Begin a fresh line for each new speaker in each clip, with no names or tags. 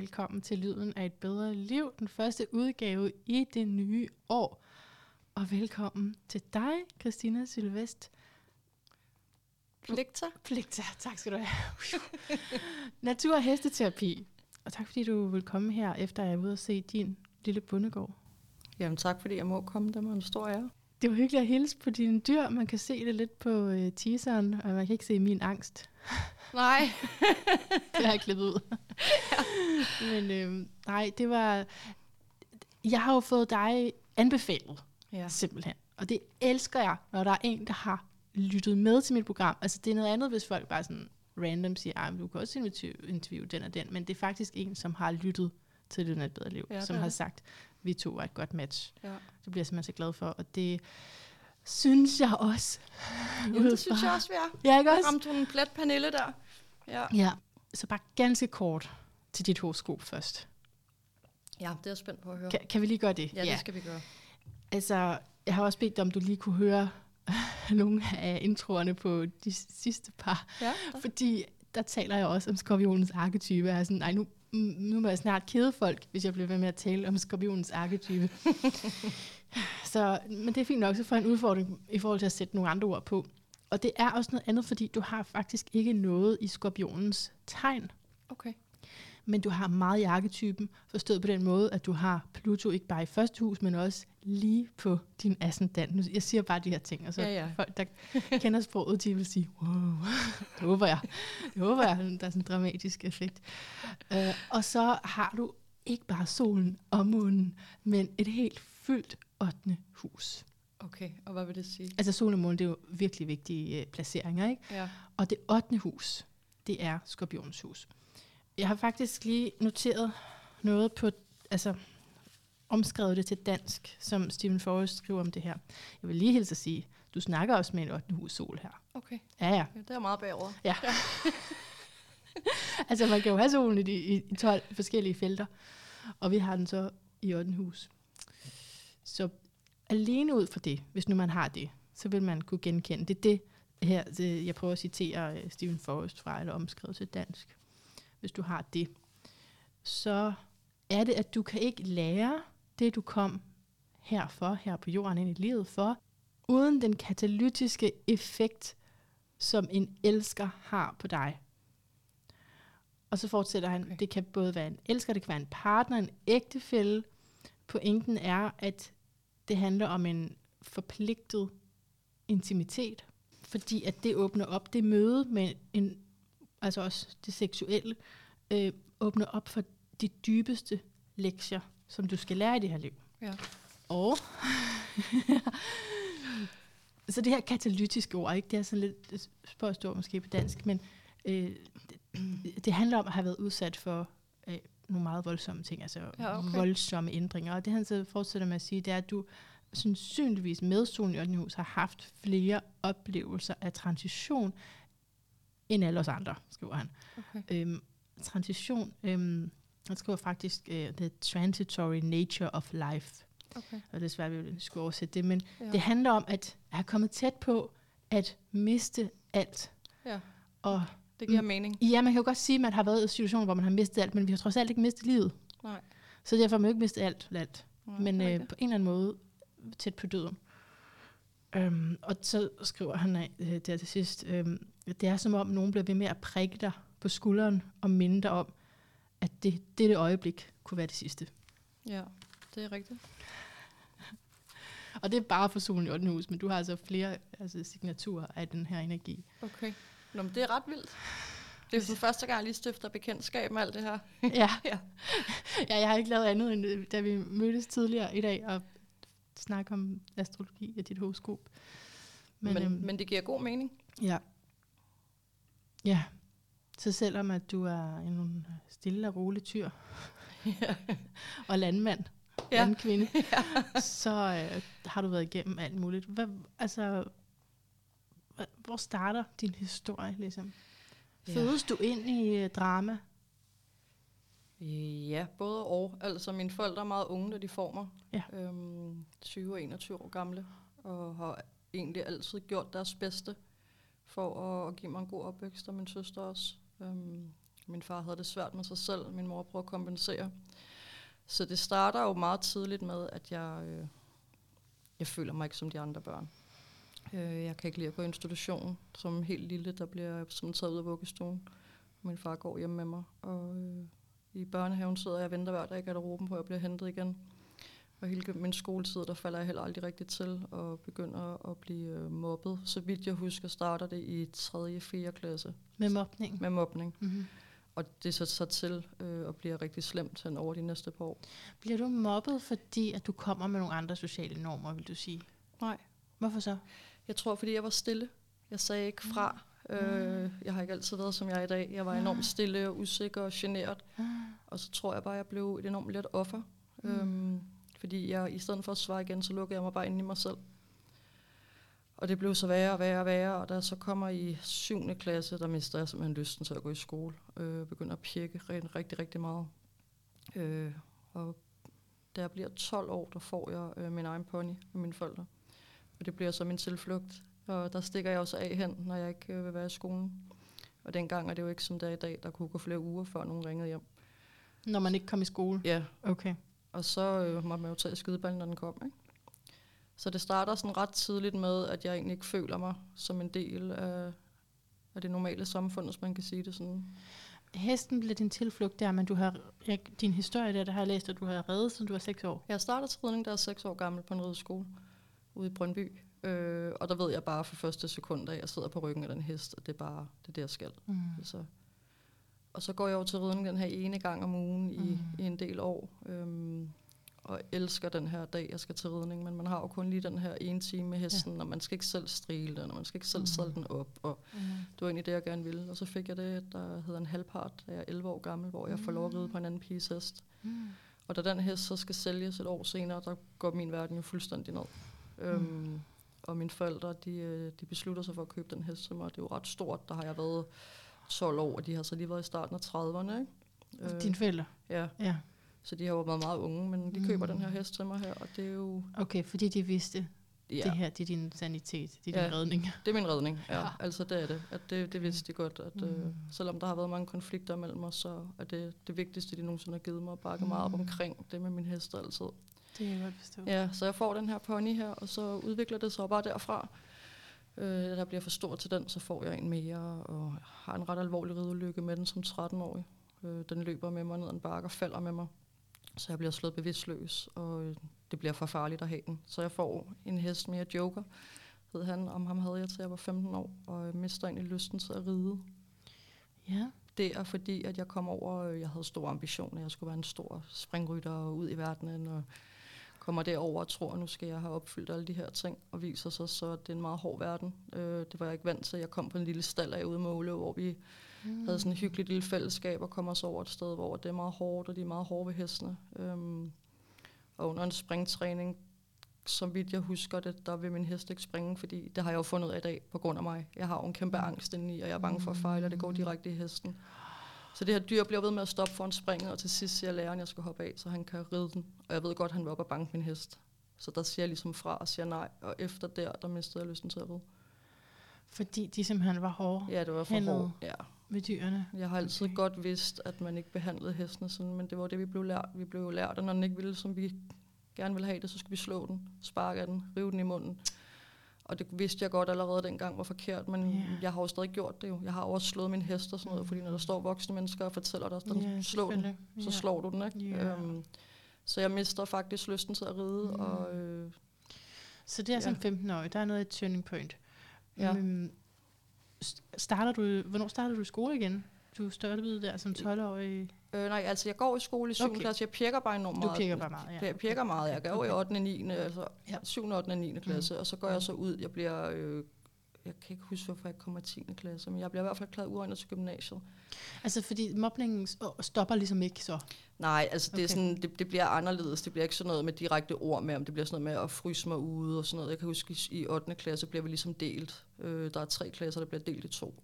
velkommen til Lyden af et bedre liv, den første udgave i det nye år. Og velkommen til dig, Christina Sylvest.
Pligter.
Pligter, tak skal du have. Natur- og hesteterapi. Og tak fordi du vil komme her, efter jeg er ude og se din lille bundegård.
Jamen tak, fordi jeg må komme. Det var en stor ære.
Det var hyggeligt at hilse på dine dyr. Man kan se det lidt på uh, teaseren, og man kan ikke se min angst.
Nej.
det har jeg klippet ud. Men øh, nej, det var... Jeg har jo fået dig anbefalet,
Ja.
simpelthen. Og det elsker jeg, når der er en, der har lyttet med til mit program. Altså, det er noget andet, hvis folk bare sådan random siger, at du kan også interview, interview den og den, men det er faktisk en, som har lyttet til af et bedre liv,
Ja,
som
det
har
det.
sagt, vi to var et godt match.
ja.
Det bliver jeg simpelthen så glad for, og det synes jeg også.
Jamen, det synes jeg også, vi er.
Ja, ikke også?
ramte hun en plet Pernille der. Ja.
Ja, så bare ganske kort til dit horoskop først.
ja, det er jeg spændt på at høre.
Kan, kan vi lige gøre det?
Ja, det skal vi gøre.
Altså, jeg har også bedt dig, om du lige kunne høre nogle af introerne på de sidste par.
Ja,
Fordi der taler jeg også om skorpionens arketype. Jeg er sådan, nej, nu, nu må jeg snart kede folk, hvis jeg bliver ved med at tale om skorpionens arketype. så, men det er fint nok, så får jeg en udfordring i forhold til at sætte nogle andre ord på. Og det er også noget andet, fordi du har faktisk ikke noget i skorpionens tegn.
okay.
Men du har meget i arketypen, forstået på den måde, at du har Pluto ikke bare i første hus, men også lige på din ascendant. Jeg siger bare de her ting, og så
Ja, ja.
folk, der kender sproget, de vil sige, wow, det håber jeg. Det håber jeg, der er sådan en dramatisk effekt. Uh, og så har du ikke bare solen og månen, men et helt fyldt 8. hus.
Okay, og hvad vil det sige?
Altså solen og månen, det er jo virkelig vigtige uh, placeringer, ikke?
Ja.
Og det 8. hus, det er skorpionens hus. Jeg har faktisk lige noteret noget på, altså omskrevet det til dansk, som Stephen Forrest skriver om det her. Jeg vil lige hilse at sige, du snakker også med en 8. hus sol her.
Okay,
Ja, ja.
ja, det er meget bagover.
ja. altså man kan jo have solen i, de, i i 12 forskellige felter, og vi har den så i 8. hus. Så alene ud fra det, hvis nu man har det, så vil man kunne genkende det. er det her, det, jeg prøver at citere øh, Stephen Forrest fra, eller omskrevet til dansk. Hvis du har det, så er det, at du kan ikke lære det, du kom herfor, her på jorden ind i livet for, uden den katalytiske effekt, som en elsker har på dig. Og så fortsætter han,
okay.
det kan både være en elsker, det kan være en partner, en ægtefælle. Pointen er, at det handler om en forpligtet intimitet, fordi at det åbner op, det møde med en, altså også det seksuelle, øh, åbner op for de dybeste lektier, som du skal lære i det her liv.
Ja.
Og så det her katalytiske ord, ikke? det er sådan lidt spørgsmål ord måske på dansk, men øh, det, det handler om at have været udsat for øh, nogle meget voldsomme ting, altså
Ja, okay.
voldsomme ændringer. Og det han så fortsætter med at sige, det er, at du sandsynligvis med solen i 8. hus har haft flere oplevelser af transition end alle os andre, skriver han.
Okay.
Øhm, transition, øhm, han skriver faktisk uh, The Transitory Nature of Life.
Okay.
Og det er svært, at vi skulle oversætte det, men
Ja.
det handler om, at jeg er kommet tæt på at miste alt.
ja,
Og
det giver mening.
ja, man kan jo godt sige, at man har været i situationer, hvor man har mistet alt, men vi har trods alt ikke mistet livet.
Nej.
Så derfor har man jo ikke mistet alt, alt.
Nej,
men øh, på en eller anden måde tæt på døden. Øhm, og så skriver han øh, der til sidst, øhm, det er som om nogen bliver ved med at prikke dig på skulderen og minde dig om, at det, dette øjeblik kunne være det sidste.
Ja, det er rigtigt.
Og det er bare for solen i 8. hus, men du har altså flere altså, signaturer af den her energi.
Okay. Nå, men det er ret vildt. Det er sådan første gang, jeg lige stifter bekendtskab med alt det her.
ja.
Ja.
ja, jeg har ikke lavet andet, end øh, da vi mødtes tidligere i dag og snakke om astrologi og dit horoskop.
Men, men,
øhm,
men det giver god mening.
Ja. Ja. Så selvom at du er en stille og rolig tyr og landmand,
Ja.
landkvinde, ja. så øh, har du været igennem alt muligt. Hvad, altså, hva- hvor starter din historie, ligesom?
Ja.
Fødes du ind i øh, drama?
Ja, både og. Altså, mine forældre er meget unge, da de får mig.
Ja.
Øhm, 20 og 21 år gamle. Og har egentlig altid gjort deres bedste for at, at give mig en god opvækst, og min søster også. Øhm, Min far havde det svært med sig selv, min mor prøver at kompensere. Så det starter jo meget tidligt med, at jeg, øh, jeg føler mig ikke som de andre børn. Øh, jeg kan ikke lide at gå i institution som helt lille, der bliver som taget ud af vuggestuen. Min far går hjem med mig, og øh, i børnehaven sidder jeg og venter hver dag i garderoben på, at jeg bliver hentet igen. Og hele min skoletid, der falder jeg heller aldrig rigtigt til og begynder at blive øh, mobbet. Så vidt jeg husker, starter det i 3. 4. klasse.
Med mobning?
Med mobning.
Mm-hmm.
Og det så så til øh, at blive rigtig slemt hen over de næste par år.
Bliver du mobbet, fordi at du kommer med nogle andre sociale normer, vil du sige?
Nej.
Hvorfor så?
Jeg tror, fordi jeg var stille. Jeg sagde ikke fra. Mm. Øh, jeg har ikke altid været, som jeg er i dag. Jeg var
Ah.
enormt stille og usikker og generet. Og så tror jeg bare, jeg blev et enormt let offer. Mm. Øhm, fordi jeg, i stedet for at svare igen, så lukkede jeg mig bare ind i mig selv. Og det blev så værre og værre og værre, og da jeg så kommer i 7. klasse, der mister jeg simpelthen lysten til at gå i skole. Øh, begynder at pirke rigtig, rigtig, rigtig meget. Øh, og da jeg bliver 12 år, der får jeg øh, min egen pony med mine forældre. Og det bliver så min tilflugt. Og der stikker jeg også af hen, når jeg ikke øh, vil være i skolen. Og dengang er det jo ikke som det er i dag, der kunne gå flere uger, før nogen ringede hjem.
Når man ikke kom i skole?
Ja,
Okay.
Og så øh, måtte man jo tage skideballen, når den kom. Ikke? Så det starter sådan ret tidligt med, at jeg egentlig ikke føler mig som en del af, af det normale samfund, hvis man kan sige det sådan.
Hesten blev din tilflugt der, men du har, jeg, din historie der, der har jeg læst, at du har reddet, siden du var 6 år.
Jeg startede til ridning, da jeg er seks år gammel på en rideskole ude i Brøndby. Øh, og der ved jeg bare for første sekund, at jeg sidder på ryggen af den hest, og det er bare det, er jeg skal.
Mm.
Så. Og så går jeg jo til ridning den her ene gang om ugen i,
Mm.
i en del år. Øhm, og elsker den her dag, jeg skal til ridning. Men man har jo kun lige den her ene time med hesten, ja. og man skal ikke selv strile den, og man skal ikke selv
Mm.
sadle den op. Og
Mm.
det var egentlig det, jeg gerne ville. Og så fik jeg det, der hedder en halvpart, da jeg er 11 år gammel, hvor jeg får lov at ride på en anden piges hest.
Mm.
Og da den hest så skal sælges et år senere, der går min verden jo fuldstændig ned. Mm. Øhm, og mine forældre, de, øh, de beslutter sig for at købe den hest til mig. Det er jo ret stort. Der har jeg været 12 år, og de har så lige været i starten af 30'erne. Ikke?
Dine forældre?
ja,
Ja.
så de har jo været meget unge, men de
Mm.
køber den her hest til mig her, og det er jo...
Okay, fordi de vidste,
Ja,
det her det er din sanitet, det er din
Ja.
redning.
det er min redning. Ja,
Ja.
altså det er det. At det, det vidste de godt, at øh,
Mm.
selvom der har været mange konflikter mellem os, så er det det vigtigste, de nogensinde har givet mig, at bakke meget op
Mm.
omkring det med min hest altid.
Det kan jeg godt forstå.
Ja, så jeg får den her pony her, og så udvikler det sig bare derfra. Øh, der bliver for stor til den, så får jeg en mere, og har en ret alvorlig ridelykke med den som 13-årig. Øh, den løber med mig ned ad en bakke og falder med mig, så jeg bliver slået bevidstløs, og øh, det bliver for farligt at have den. Så jeg får en hest mere joker, hed han, om ham havde jeg til jeg var 15 år, og jeg mister egentlig lysten til at ride.
Ja.
Det er fordi, at jeg kom over, øh, jeg havde store ambitioner, jeg skulle være en stor springrytter og ud i verdenen, og kommer derover og tror, at nu skal jeg have opfyldt alle de her ting, og viser sig så, at det er en meget hård verden. Øh, det var jeg ikke vant til. Jeg kom på en lille stald af ude i Måle, hvor vi
Mm.
havde sådan et hyggeligt lille fællesskab, og kom os over et sted, hvor det er meget hårdt, og de er meget hårde ved hestene. Øhm, og under en springtræning, som vidt jeg husker det, der vil min hest ikke springe, fordi det har jeg jo fundet af i dag på grund af mig. Jeg har jo en kæmpe angst indeni, og jeg er bange for at fejle, og det går direkte i hesten. Så det her dyr bliver ved med at stoppe foran springet, og til sidst siger læreren, at jeg skal hoppe af, så han kan ride den. Og jeg ved godt, at han vil op og banke min hest. Så der siger jeg ligesom fra og siger nej, og efter der, der mistede jeg lysten til at ride.
Fordi de simpelthen var hårde
Ja, det var for hårdt. Ja.
ved dyrene.
Jeg har altid
Okay.
godt vidst, at man ikke behandlede hestene sådan, men det var det, vi blev lært. Vi blev lært, at når den ikke ville, som vi gerne ville have det, så skulle vi slå den, sparke den, rive den i munden. Og det vidste jeg godt allerede dengang var forkert, men
Ja.
yeah. jeg har jo stadig gjort det jo. Jeg har også slået min hest og sådan noget, fordi når der står voksne mennesker og fortæller dig, at
Ja,
slå den,
selvfølgelig.
så
Ja.
slår du den, ikke?
Ja.
Øhm, så jeg mister faktisk lysten til at ride,
Mm.
og øh,
Så det er som
Ja.
15-årig, der er noget et turning point.
Ja.
St- starter du, hvornår starter du skole igen? Du startede der som 12-årig.
øh, nej, altså jeg går i skole i 7.
Okay.
Okay. klasse, jeg pirker bare enormt
Du
meget.
pirker bare meget, ja.
Jeg pirker meget. Jeg går i 8. og 9. altså
Ja.
ja. 7. 8. og 9. klasse, og så går jeg så ud. Jeg bliver, øh, jeg kan ikke huske, hvorfor jeg kommer i 10. klasse, men jeg bliver i hvert fald klaret uegnet til gymnasiet.
Altså fordi mobningen stopper ligesom ikke så.
Nej, altså det, er
Okay.
sådan, det, det bliver anderledes. Det bliver ikke sådan noget med direkte ord med, om det bliver sådan noget med at fryse mig ude og sådan noget. Jeg kan huske, i- i 8. klasse bliver vi ligesom delt. Øh, der er tre klasser, der bliver delt i to.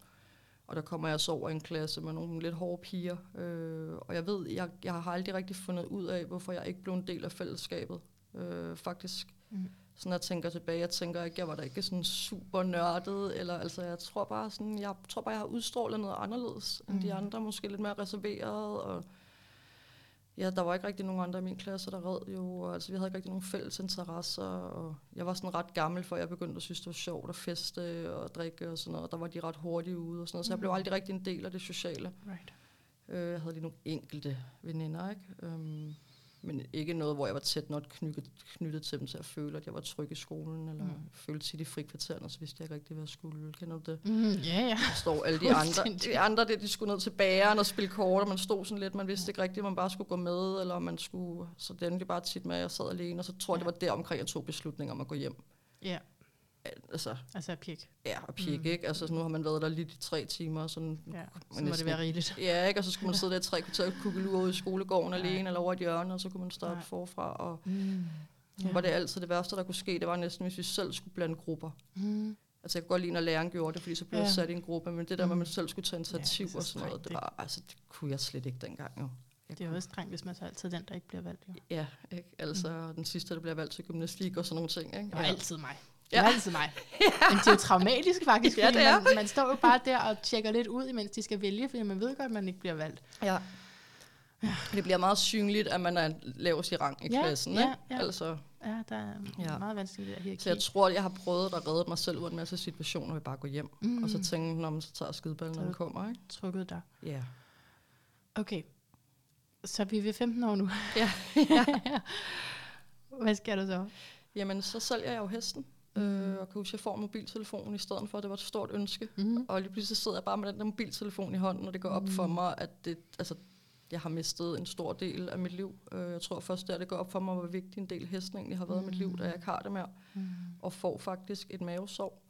Og der kommer jeg så over i en klasse med nogle lidt hårde piger. Øh, og jeg ved, jeg, jeg har aldrig rigtig fundet ud af, hvorfor jeg ikke blev en del af fællesskabet. Øh, faktisk.
Mm.
sådan jeg tænker tilbage, jeg tænker ikke, jeg var da ikke sådan super nørdet, eller altså jeg tror bare sådan, jeg tror bare, jeg har udstrålet noget anderledes mm. end de andre, måske lidt mere reserveret, og ja, der var ikke rigtig nogen andre i min klasse, der red jo, og altså vi havde ikke rigtig nogen fælles interesser, og jeg var sådan ret gammel, før jeg begyndte at synes, det var sjovt at feste og drikke og sådan noget, der var de ret hurtigt ude og sådan noget, så jeg blev aldrig rigtig en del af det sociale.
Right.
Øh, jeg havde lige nogle enkelte veninder, ikke? Um, men ikke noget, hvor jeg var tæt nok knyttet, knyttet til dem til at føle, at jeg var tryg i skolen, eller mm. følte tit i frikvartererne, så vidste jeg ikke rigtig, hvad jeg skulle. Kender du det?
Mm, ja, ja.
Der står alle de andre. De andre, det, de skulle ned til bageren og spille kort, og man stod sådan lidt, man vidste ikke rigtigt, om man bare skulle gå med, eller om man skulle... Så det endte bare tit med, at jeg sad alene, og så tror jeg, det var der omkring, jeg tog beslutningen om at gå hjem.
Ja.
Altså,
Altså pik.
ja, og pik, mm. ikke? Altså, nu har man været der lige de tre timer, sådan
Ja, så må
næsten
det være rigeligt.
Ja, ikke? Og så skulle man sidde der i tre kvarter og kukkelure ude i skolegården
Nej.
alene, eller over et hjørne, og så kunne man starte
Nej.
forfra. Og
Mm.
ja. var det altid det værste, der kunne ske. Det var næsten, hvis vi selv skulle blande grupper.
Mm.
Altså jeg kunne godt lide, når læreren gjorde det, fordi så blev ja.
Ja.
jeg sat i en gruppe, men det der med, at
Mm.
man selv skulle tage initiativ
Ja,
og
så
sådan noget, det var, altså det kunne jeg slet ikke dengang jo. Jeg
Det er jo også strengt, hvis man så altid den, der ikke bliver valgt. Jo.
Ja, ikke? Altså mm. den sidste, der bliver valgt til gymnastik og sådan nogle ting, ikke?
Det var
Ja.
altid mig. Det
Ja.
var altid mig. Men det er jo traumatisk faktisk,
Ja, det er.
man, man står jo bare der og tjekker lidt ud, imens de skal vælge, fordi man ved godt, at man ikke bliver valgt.
Ja. Det bliver meget synligt, at man er lavest i rang i
Ja,
klassen,
ja,
ikke?
ja.
Altså,
Ja, der er
Ja.
ja. meget vanskeligt det der hierarki.
så jeg tror, at jeg har prøvet at redde mig selv ud af en masse situationer, hvor jeg bare går hjem.
mm.
Og så tænke, når man så tager skideballen, når den kommer, ikke?
trykket der.
Ja.
Okay. Så vi er ved 15 år nu.
Ja.
Hvad sker der så?
Jamen, så sælger jeg jo hesten.
Mm.
Øh, og kan huske, at jeg får mobiltelefonen i stedet for, det var et stort ønske.
Mm.
Og lige pludselig sidder jeg bare med den der mobiltelefon i hånden, og det går op
Mm.
for mig, at det, altså, jeg har mistet en stor del af mit liv. Øh, jeg tror først, der det går op for mig, hvor vigtig en del hesten egentlig har været i mit liv, da jeg ikke har det mere.
Mm.
Og får faktisk et mavesår.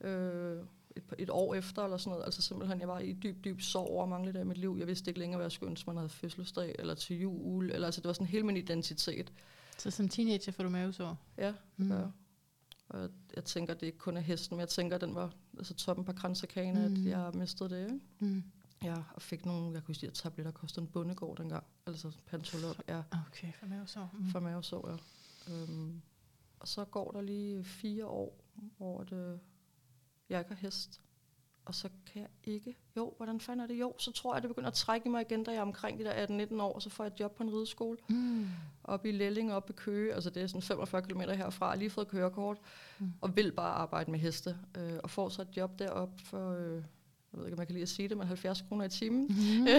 Øh, et, et år efter eller sådan noget. Altså simpelthen, jeg var i dyb, dyb sorg over mange dage i mit liv. Jeg vidste ikke længere, hvad jeg skulle ønske, man havde fødselsdag eller til jul. Eller, altså, det var sådan hele min identitet.
Så som teenager får du mavesår?
Ja,
Mm.
mm. ja. Og jeg, tænker, det ikke kun er hesten, men jeg tænker, den var altså toppen på kransekagene, mm. At jeg mistede det. Ikke?
Mm.
Ja, og fik nogle, jeg kunne huske, at tabletter kostede en bundegård dengang. Altså pantolog, ja,
Okay, for mavesår. Mm.
for mavesår, ja. Øhm, og så går der lige fire år, hvor det, jeg ikke har hest. Og så kan jeg ikke, jo, hvordan fanden er det? Jo, så tror jeg, det begynder at trække i mig igen, da jeg er omkring de der 18-19 år, og så får jeg et job på en rideskole.
Mm.
Op i Lelling, op i Køge, altså det er sådan 45 km herfra, lige fået kørekort,
Mm.
mm. og vil bare arbejde med heste, øh, og får så et job deroppe for, øh, jeg ved ikke, om jeg kan lide at sige det, men 70 kroner i timen.
Mm.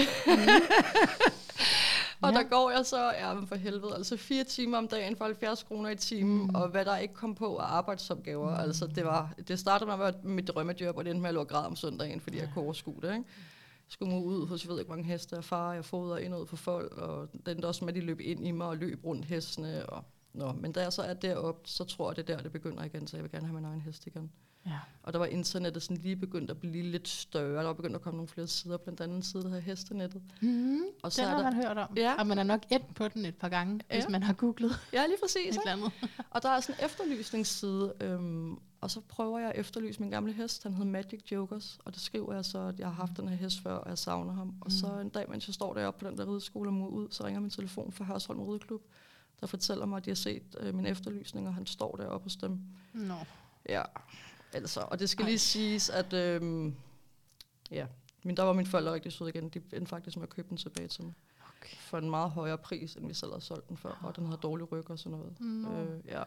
Og
Ja.
der går jeg så, ja, men for helvede, altså fire timer om dagen for 70 kroner i timen,
Mm.
og hvad der ikke kom på af arbejdsopgaver.
Mm.
Altså, det, var, det startede med at være mit drømmejob, og det endte med at lå grad om søndagen, fordi ja. Jeg kunne overskue det. Ikke? Jeg skulle må ud hos, jeg ved ikke, hvor mange heste jeg far, jeg fodrer ind og ud for folk, og den der også med, at de løb ind i mig og løb rundt hestene. Og, nå, men da jeg så er deroppe, så tror jeg, det er der, det begynder igen, så jeg vil gerne have min egen hest igen.
Ja.
Og der var internettet sådan lige begyndt at blive lidt større. Der var begyndt at komme nogle flere sider, blandt andet en side, der hedder Hestenettet.
Mm.
Og så
Den
er
har
der,
man hørt om.
Ja.
Og man er nok et på den et par gange, ja. hvis man har googlet
ja, lige
et
præcis.
Eller andet.
Og der er sådan en efterlysningsside, øhm, og så prøver jeg at efterlyse min gamle hest. Han hed Magic Jokers, og det skriver jeg så, at jeg har haft den her hest før, og jeg savner ham. Og så en dag, mens jeg står deroppe på den der rideskole og må ud, så ringer min telefon fra Hørsholm Rideklub, der fortæller mig, at de har set øh, min efterlysning, og han står deroppe hos dem.
Nå.
Ja, altså, og det skal
Ej.
lige siges, at øhm, ja, men der var mine forældre rigtig søde igen. De endte faktisk med at købe den tilbage til mig.
Okay.
For en meget højere pris, end vi selv havde solgt den for, og den havde dårlig ryg og sådan noget. Øh, ja.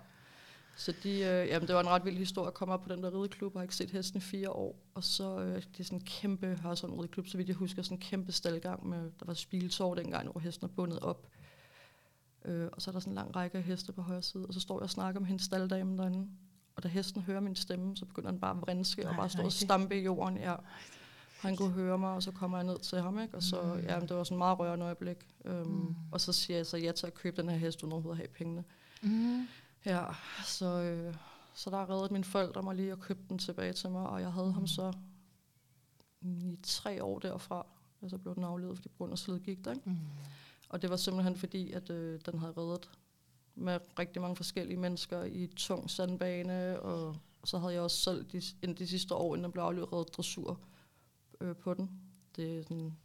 Så de, øh, jamen, det var en ret vild historie at komme op på den der rideklub. Jeg har ikke set hesten i fire år. Og så øh, det er sådan en kæmpe Hørsholm rideklub, så vidt jeg husker, sådan en kæmpe staldgang. Med, der var spiltår dengang, hvor hesten er bundet op. Øh, og så er der sådan en lang række af heste på højre side. Og så står jeg og snakker med hendes stalddame derinde. Og da hesten hører min stemme, så begynder han bare at vrinske og bare stå og stampe i jorden. Ja. Han kunne høre mig, og så kommer jeg ned til ham, ikke? Og så,
Mm.
ja, det var sådan en meget rørende øjeblik.
Mm.
mm. Og så siger jeg så ja til at købe den her hest, uden overhovedet at have pengene.
Mm.
Ja, så, øh, så der reddede mine forældre mig lige og købte den tilbage til mig, og jeg havde mm. ham så i tre år derfra, og så blev den aflevet, fordi på grund af slidgigt, ikke?
Mm.
Og det var simpelthen fordi, at øh, den havde reddet med rigtig mange forskellige mennesker i tung sandbane, og så havde jeg også selv de, inden de sidste år, inden den blev aflevet, reddet dressur øh, på den. Det er sådan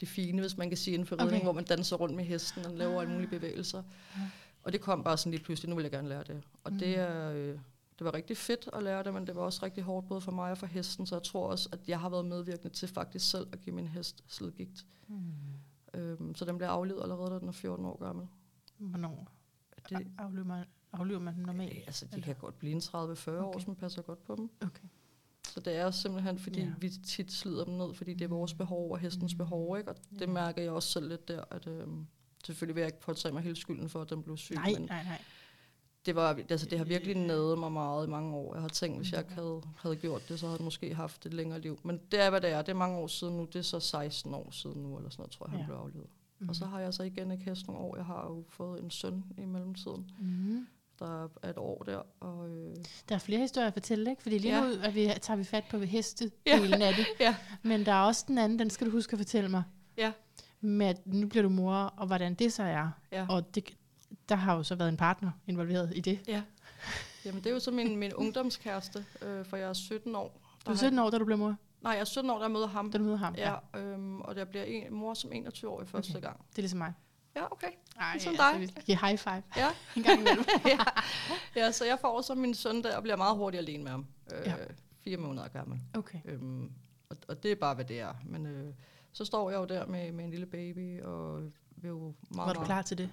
det fine, hvis man kan sige, inden for ridning,
Okay.
hvor man danser rundt med hesten og laver alle mulige bevægelser.
Ja.
Og det kom bare sådan lige pludselig, nu vil jeg gerne lære det. Og
Mm.
det, er, øh, det var rigtig fedt at lære det, men det var også rigtig hårdt både for mig og for hesten, så jeg tror også, at jeg har været medvirkende til faktisk selv at give min hest slidgigt.
Mm.
Øhm, så den bliver aflevet allerede, da den er 14 år gammel.
Hvornår
Det,
aflever man, aflever man den normalt?
øh, altså, de
eller?
kan godt blive en 30-40 år,
Okay.
som passer godt på dem.
Okay.
Så det er simpelthen, fordi
Ja.
vi tit slider dem ned, fordi det er vores
Mm.
behov og hestens
Mm.
behov. Ikke? Og det
Ja.
mærker jeg også selv lidt der, at øhm, selvfølgelig vil jeg ikke påtage mig hele skylden for, at den blev syg.
Nej,
men
nej, nej.
Det, var, altså, det har virkelig nædet mig meget i mange år. Jeg har tænkt, hvis jeg ikke
Mm.
havde, havde gjort det, så havde jeg måske haft et længere liv. Men det er, hvad det er. Det er mange år siden nu. Det er så 16 år siden nu, eller sådan noget, tror jeg, han
Ja.
blev aflevet.
Mm.
Og så har jeg så igen ikke hest nogle år. Jeg har jo fået en søn i mellemtiden.
Mm.
Der er et år der. Og, øh,
Der er flere historier at fortælle, ikke? Fordi lige
Ja.
nu er vi, tager vi fat på hestedelen af det.
Ja.
Men der er også den anden, den skal du huske at fortælle mig.
Ja.
Med at nu bliver du mor, og hvordan det så er.
Ja.
Og det, der har jo så været en partner involveret i det.
jamen, det er jo så min, min ungdomskæreste, øh, for jeg er 17 år.
Du er
Der
17 år, da du blev mor,
nej, jeg er 17 år, der møder ham.
da du møder ham.
Ja, øhm, og jeg bliver en, mor som 21 år i første
Okay.
gang.
Det er ligesom mig.
Ja, okay.
Ej,
Ligesom
altså,
dig.
vi skal give high five
Ja.
en gang imellem.
ja. ja, så jeg får så min søn der og bliver meget hurtigt alene med ham. Øh,
Ja.
Fire måneder gammel.
Okay.
Øhm, og, og det er bare, hvad det er. Men øh, så står jeg jo der med, med en lille baby, og vil jo meget,
Var du klar til det?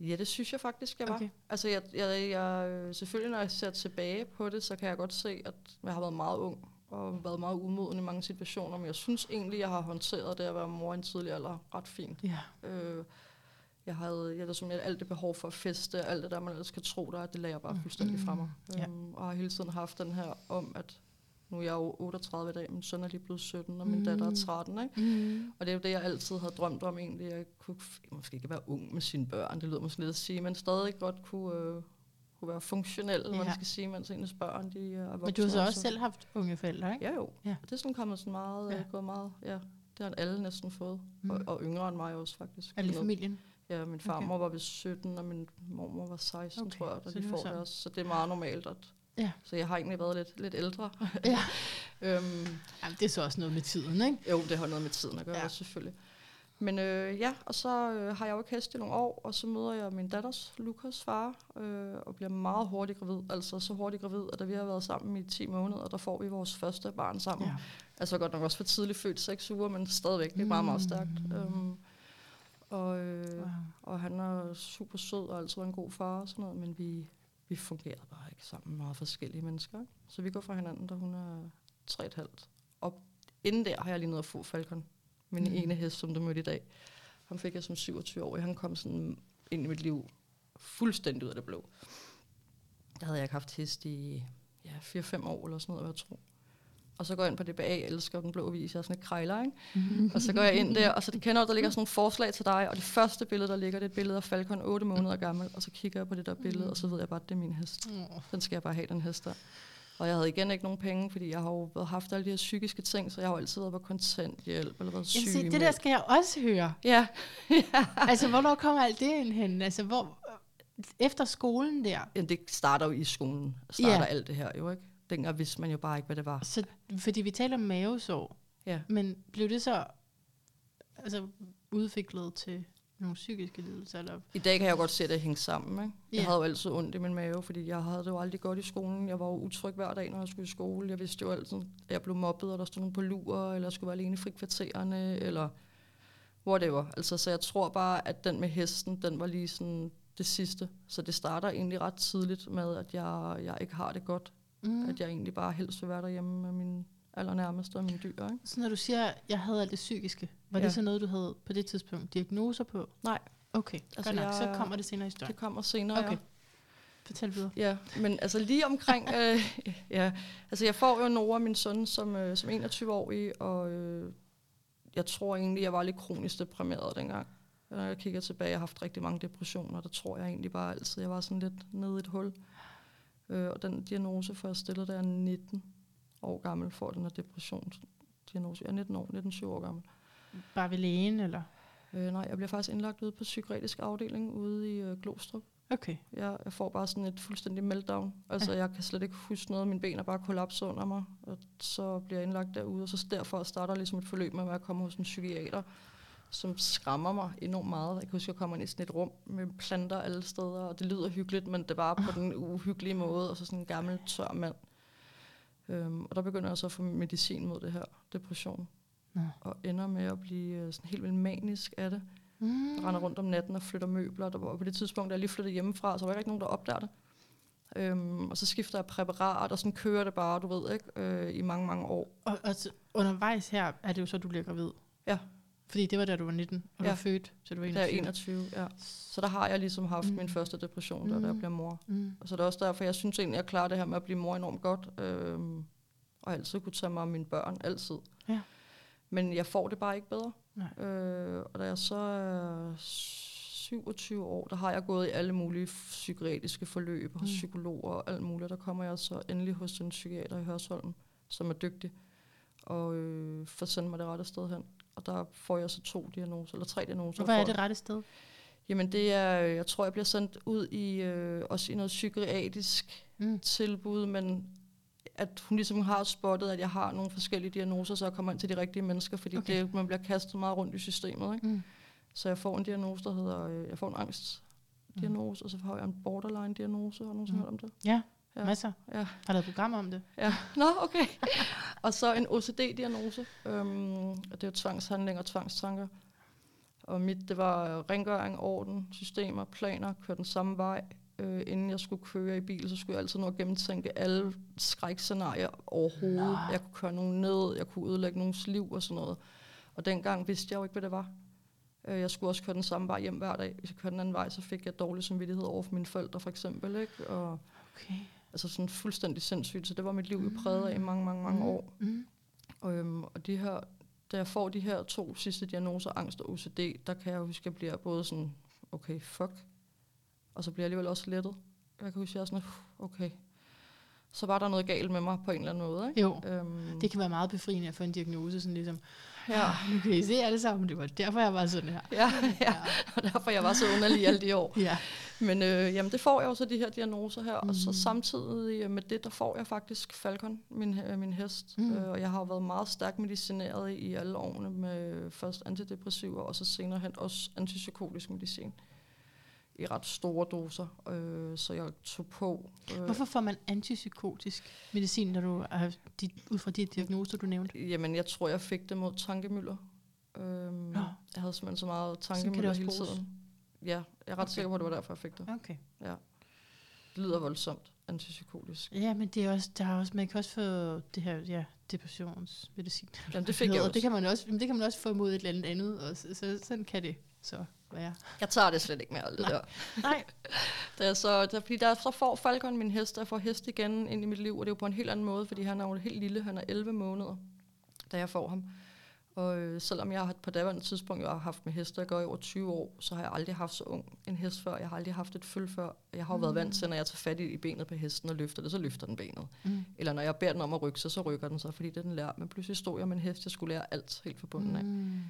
Ja, det synes jeg faktisk, jeg var.
Okay.
Altså, jeg, jeg, jeg, selvfølgelig, når jeg ser tilbage på det, så kan jeg godt se, at jeg har været meget ung, og været meget umoden i mange situationer, men jeg synes egentlig, jeg har håndteret det at være mor i en tidlig alder ret fint.
Ja.
Øh, jeg havde jeg, som jeg, alt det behov for at feste, alt det der, man ellers kan tro, der, det lagde jeg bare
Mm.
fuldstændig fra mig.
Ja.
Øhm, og har hele tiden haft den her om, at nu er jeg jo 38 i dag, min søn er lige blevet 17, og min
Mm.
datter er 13, ikke?
Mm.
Og det er jo det, jeg altid havde drømt om egentlig. Jeg kunne måske ikke være ung med sine børn, det lyder måske lidt at sige, men stadig godt kunne, øh, kunne være funktionel, ja. Man skal sige, mens ens børn de er voksne.
Men du har så
og
også selv haft unge forældre, ikke?
Ja jo,
Ja.
det er sådan kommet sådan meget,
Ja.
ja. gået meget, ja. Det har alle næsten fået,
Mm.
mm. og, og yngre end mig også faktisk.
Alle i familien?
Ja, min farmor var ved 17, og min mormor var 16,
Okay,
okay, tror jeg, da
så
de får det også. Så det er meget normalt. At,
Ja.
Så jeg har egentlig været lidt, lidt ældre.
Ja.
øhm,
Jamen, det er så også noget med tiden, ikke?
jo, det har noget med tiden at gøre,
Ja.
ja. selvfølgelig. Men øh, ja, og så øh, har jeg jo ikke hest i nogle år, og så møder jeg min datters, Lukas far, øh, og bliver meget hurtigt gravid. Altså så hurtigt gravid, at da vi har været sammen i 10 måneder, der får vi vores første barn sammen.
Ja.
Altså godt nok også for tidligt født, 6 uger, men stadigvæk, det er meget, meget stærkt.
Mm.
Øhm, og, øh,
Wow.
og han er super sød og altid en god far og sådan noget, men vi, vi fungerede bare ikke sammen med meget forskellige mennesker. ikke? Så vi går fra hinanden, da hun er 3,5. Og inden der har jeg lige nået at få Falcon, min
Mm.
ene hest, som du mødte i dag. Han fik jeg som 27-årig. Han kom sådan ind i mit liv fuldstændig ud af det blå. Der havde jeg ikke haft hest i ja, 4-5 år eller sådan noget, hvad jeg tror. Og så går jeg ind på DBA, jeg elsker den blå vis, jeg er sådan et krejler, ikke?
Mm.
Og så går jeg ind der, og så kender du, der ligger sådan nogle forslag til dig, og det første billede, der ligger, det er et billede af Falcon, 8 måneder gammel, og så kigger jeg på det der billede, og så ved jeg bare, at det er min hest. Den skal jeg bare have, den hest der. Og jeg havde igen ikke nogen penge, fordi jeg har jo haft alle de her psykiske ting, så jeg har jo altid været på kontanthjælp, eller været syg.
Jamen, se, det der skal jeg også høre.
Ja,
Altså, hvornår kommer alt det ind hen? Altså, hvor, efter skolen der,
ja, det starter jo i skolen, starter
Ja.
ja. alt det her jo, ikke? Dengang vidste man jo bare ikke, hvad det var.
så, fordi vi taler om mavesår,
Ja.
men blev det så altså, udviklet til nogle psykiske lidelser? Eller?
I dag kan jeg godt se, at det hænger sammen. Ikke? Jeg havde jo altid ondt i min mave, fordi jeg havde det jo aldrig godt i skolen. Jeg var jo utryg hver dag, når jeg skulle i skole. Jeg vidste jo altid, at jeg blev mobbet, og der stod nogen på lur, eller jeg skulle være alene i frikvartererne, eller whatever. Altså, så jeg tror bare, at den med hesten, den var lige sådan det sidste. Så det starter egentlig ret tidligt med, at jeg, jeg ikke har det godt.
Mm.
At jeg egentlig bare helst vil være derhjemme med min allernærmeste og mine dyr. Ikke?
Så når du siger, at jeg havde alt det psykiske, var ja. Det så noget, du havde på det tidspunkt diagnoser på?
Nej.
Okay, altså,
Altså,
godt nok.
jeg-
Så kommer det senere i historien.
Det kommer senere,
Okay.
ja.
Fortæl videre.
Ja, men altså lige omkring, øh, ja, altså jeg får jo Nora, min søn, som, øh, som 21-årig, og øh, jeg tror egentlig, jeg var lidt kronisk deprimeret dengang. Når jeg kigger tilbage, jeg har haft rigtig mange depressioner, der tror jeg egentlig bare altid, jeg var sådan lidt nede i et hul. Øh, og den diagnose får jeg stillet, da jeg er 19 år gammel, får den her depressionsdiagnose. Jeg er 19 år, 19-20 år gammel.
Bare ved lægen, eller?
Øh, nej, jeg bliver faktisk indlagt ude på psykiatrisk afdeling ude i øh, Glostrup.
Okay.
Jeg, jeg får bare sådan et fuldstændig meltdown. Altså, jeg kan slet ikke huske noget. Mine ben er bare kollapset under mig. Og så bliver jeg indlagt derude, og så derfor starter ligesom et forløb med, at jeg kommer hos en psykiater, som skræmmer mig enormt meget. Jeg kan huske, at jeg kommer ind i sådan et rum med planter alle steder, og det lyder hyggeligt, men det bare på den uhyggelige måde, og så sådan en gammel tør mand. Øhm, og der begynder jeg så at få medicin mod det her depression,
Nå.
og ender med at blive øh, sådan helt vildt manisk af det.
Mm.
Jeg render rundt om natten og flytter møbler. Der var på det tidspunkt, da jeg lige flyttede hjemmefra, så var der ikke nogen, der opdager det. Øhm, og så skifter jeg præparat, og sådan kører det bare, du ved ikke, øh, i mange, mange år.
Og, og så undervejs her er det jo så, du bliver gravid.
Ja.
Fordi det var da du var 19, og
Ja.
du var født, så du var
Da jeg
21.
er 21, ja. Så der har jeg ligesom haft
Mm.
min første depression, da jeg
Mm.
bliver mor.
Mm.
Og så er det også derfor, jeg synes egentlig, at jeg klarer det her med at blive mor enormt godt. Øhm, og altid kunne tage mig af mine børn, altid.
Ja.
Men jeg får det bare ikke bedre.
Nej.
Øh, og da jeg så er 27 år, der har jeg gået i alle mulige psykiatriske forløb hos
Mm.
psykologer og alt muligt. Der kommer jeg så endelig hos en psykiater i Hørsholm, som er dygtig, og øh, får sendt mig det rette sted hen. Og der får jeg så to diagnoser, eller tre diagnoser.
Og hvad er det rette sted?
Jamen det er, jeg tror, jeg bliver sendt ud i øh, også i noget psykiatrisk
Mm.
tilbud, men at hun ligesom har spottet, at jeg har nogle forskellige diagnoser, så jeg kommer ind til de rigtige mennesker, fordi
Okay.
det, man bliver kastet meget rundt i systemet. Ikke?
Mm.
Så jeg får en diagnose, der hedder, øh, jeg får en angstdiagnose, og så får jeg en borderline-diagnose. Har du nogensinde
Mm.
hørt om det?
Ja,
Ja.
masser.
Ja.
Har lavet program om det?
Ja, nå, okay. og så en OCD-diagnose. Øhm, og det er jo tvangshandling og tvangstanker. Og mit, det var rengøring, orden, systemer, planer, køre den samme vej. Øh, inden jeg skulle køre i bil, så skulle jeg altid nå at gennemtænke alle skrækscenarier overhovedet.
Nå.
Jeg kunne køre nogen ned, jeg kunne ødelægge nogens liv og sådan noget. Og dengang vidste jeg jo ikke, hvad det var. Øh, Jeg skulle også køre den samme vej hjem hver dag. Hvis jeg kørte den anden vej, så fik jeg dårlig samvittighed over for mine forældre, for eksempel. Ikke? Og,
Okay.
Altså sådan fuldstændig sindssygt. Så det var mit liv jo præget af i mange, mange, mange
Mm.
år.
Mm.
Og, øhm, og de her, da jeg får de her to sidste diagnoser, angst og OCD, der kan jeg huske, at jeg bliver både sådan, okay, fuck, og så bliver jeg alligevel også lettet. Jeg kan huske, at jeg er sådan, "Puh, okay, så var der noget galt med mig på en eller anden måde. Ikke?
Jo,
Øhm,
det kan være meget befriende at få en diagnose, sådan ligesom,
ja,
"Ah, nu kan I se alle sammen, det var derfor, jeg var sådan her.
ja, ja, og derfor jeg var så underlig alle de år.
Ja.
Men øh, jamen, det får jeg jo så de her diagnoser her, mm. og så
Mhm.
samtidig øh, med det, der får jeg faktisk Falcon, min, øh, min hest.
Mm.
Mm. Øh, og jeg har været meget stærkt medicineret i alle årene med først antidepressiver, og så senere hen også antipsykotisk medicin i ret store doser. Øh, så jeg tog på... Øh,
Hvorfor får man antipsykotisk medicin, når du er, de, ud fra de diagnoser, du nævnte?
Jamen, jeg tror, jeg fik det mod tankemøller. Øhm,
Nå.
jeg havde simpelthen så meget tankemøller
også
hele
bruges.
tiden. Ja, jeg er ret
Okay.
sikker på, at det var derfor, jeg fik det.
Okay.
Det lyder voldsomt antipsykotisk.
Ja, men det er også, der er også, man kan også få det her, ja, depressionsmedicin.
Jamen, det fik jeg også.
Det kan man også, men det kan man også få mod et eller andet andet, og så, så, sådan kan det så være.
Jeg tager det slet ikke mere, alt det
Nej.
der.
Nej.
Da jeg så, da, fordi der så får Falcon min hest, der får hest igen ind i mit liv, og det er jo på en helt anden måde, fordi han er jo helt lille, han er 11 måneder, da jeg får ham. Og øh, selvom jeg har på daværende tidspunkt jeg har haft med heste at gøre i over 20 år, så har jeg aldrig haft så ung en hest før. Jeg har aldrig haft et føl før. Jeg har jo mm. været vant til, når jeg tager fat i, i benet på hesten og løfter det, så løfter den benet.
Mm.
Eller når jeg beder den om at rykke sig, så rykker den sig, fordi det er den lærer. Men pludselig stod jeg med en hest, jeg skulle lære alt helt fra bunden af.
Mm.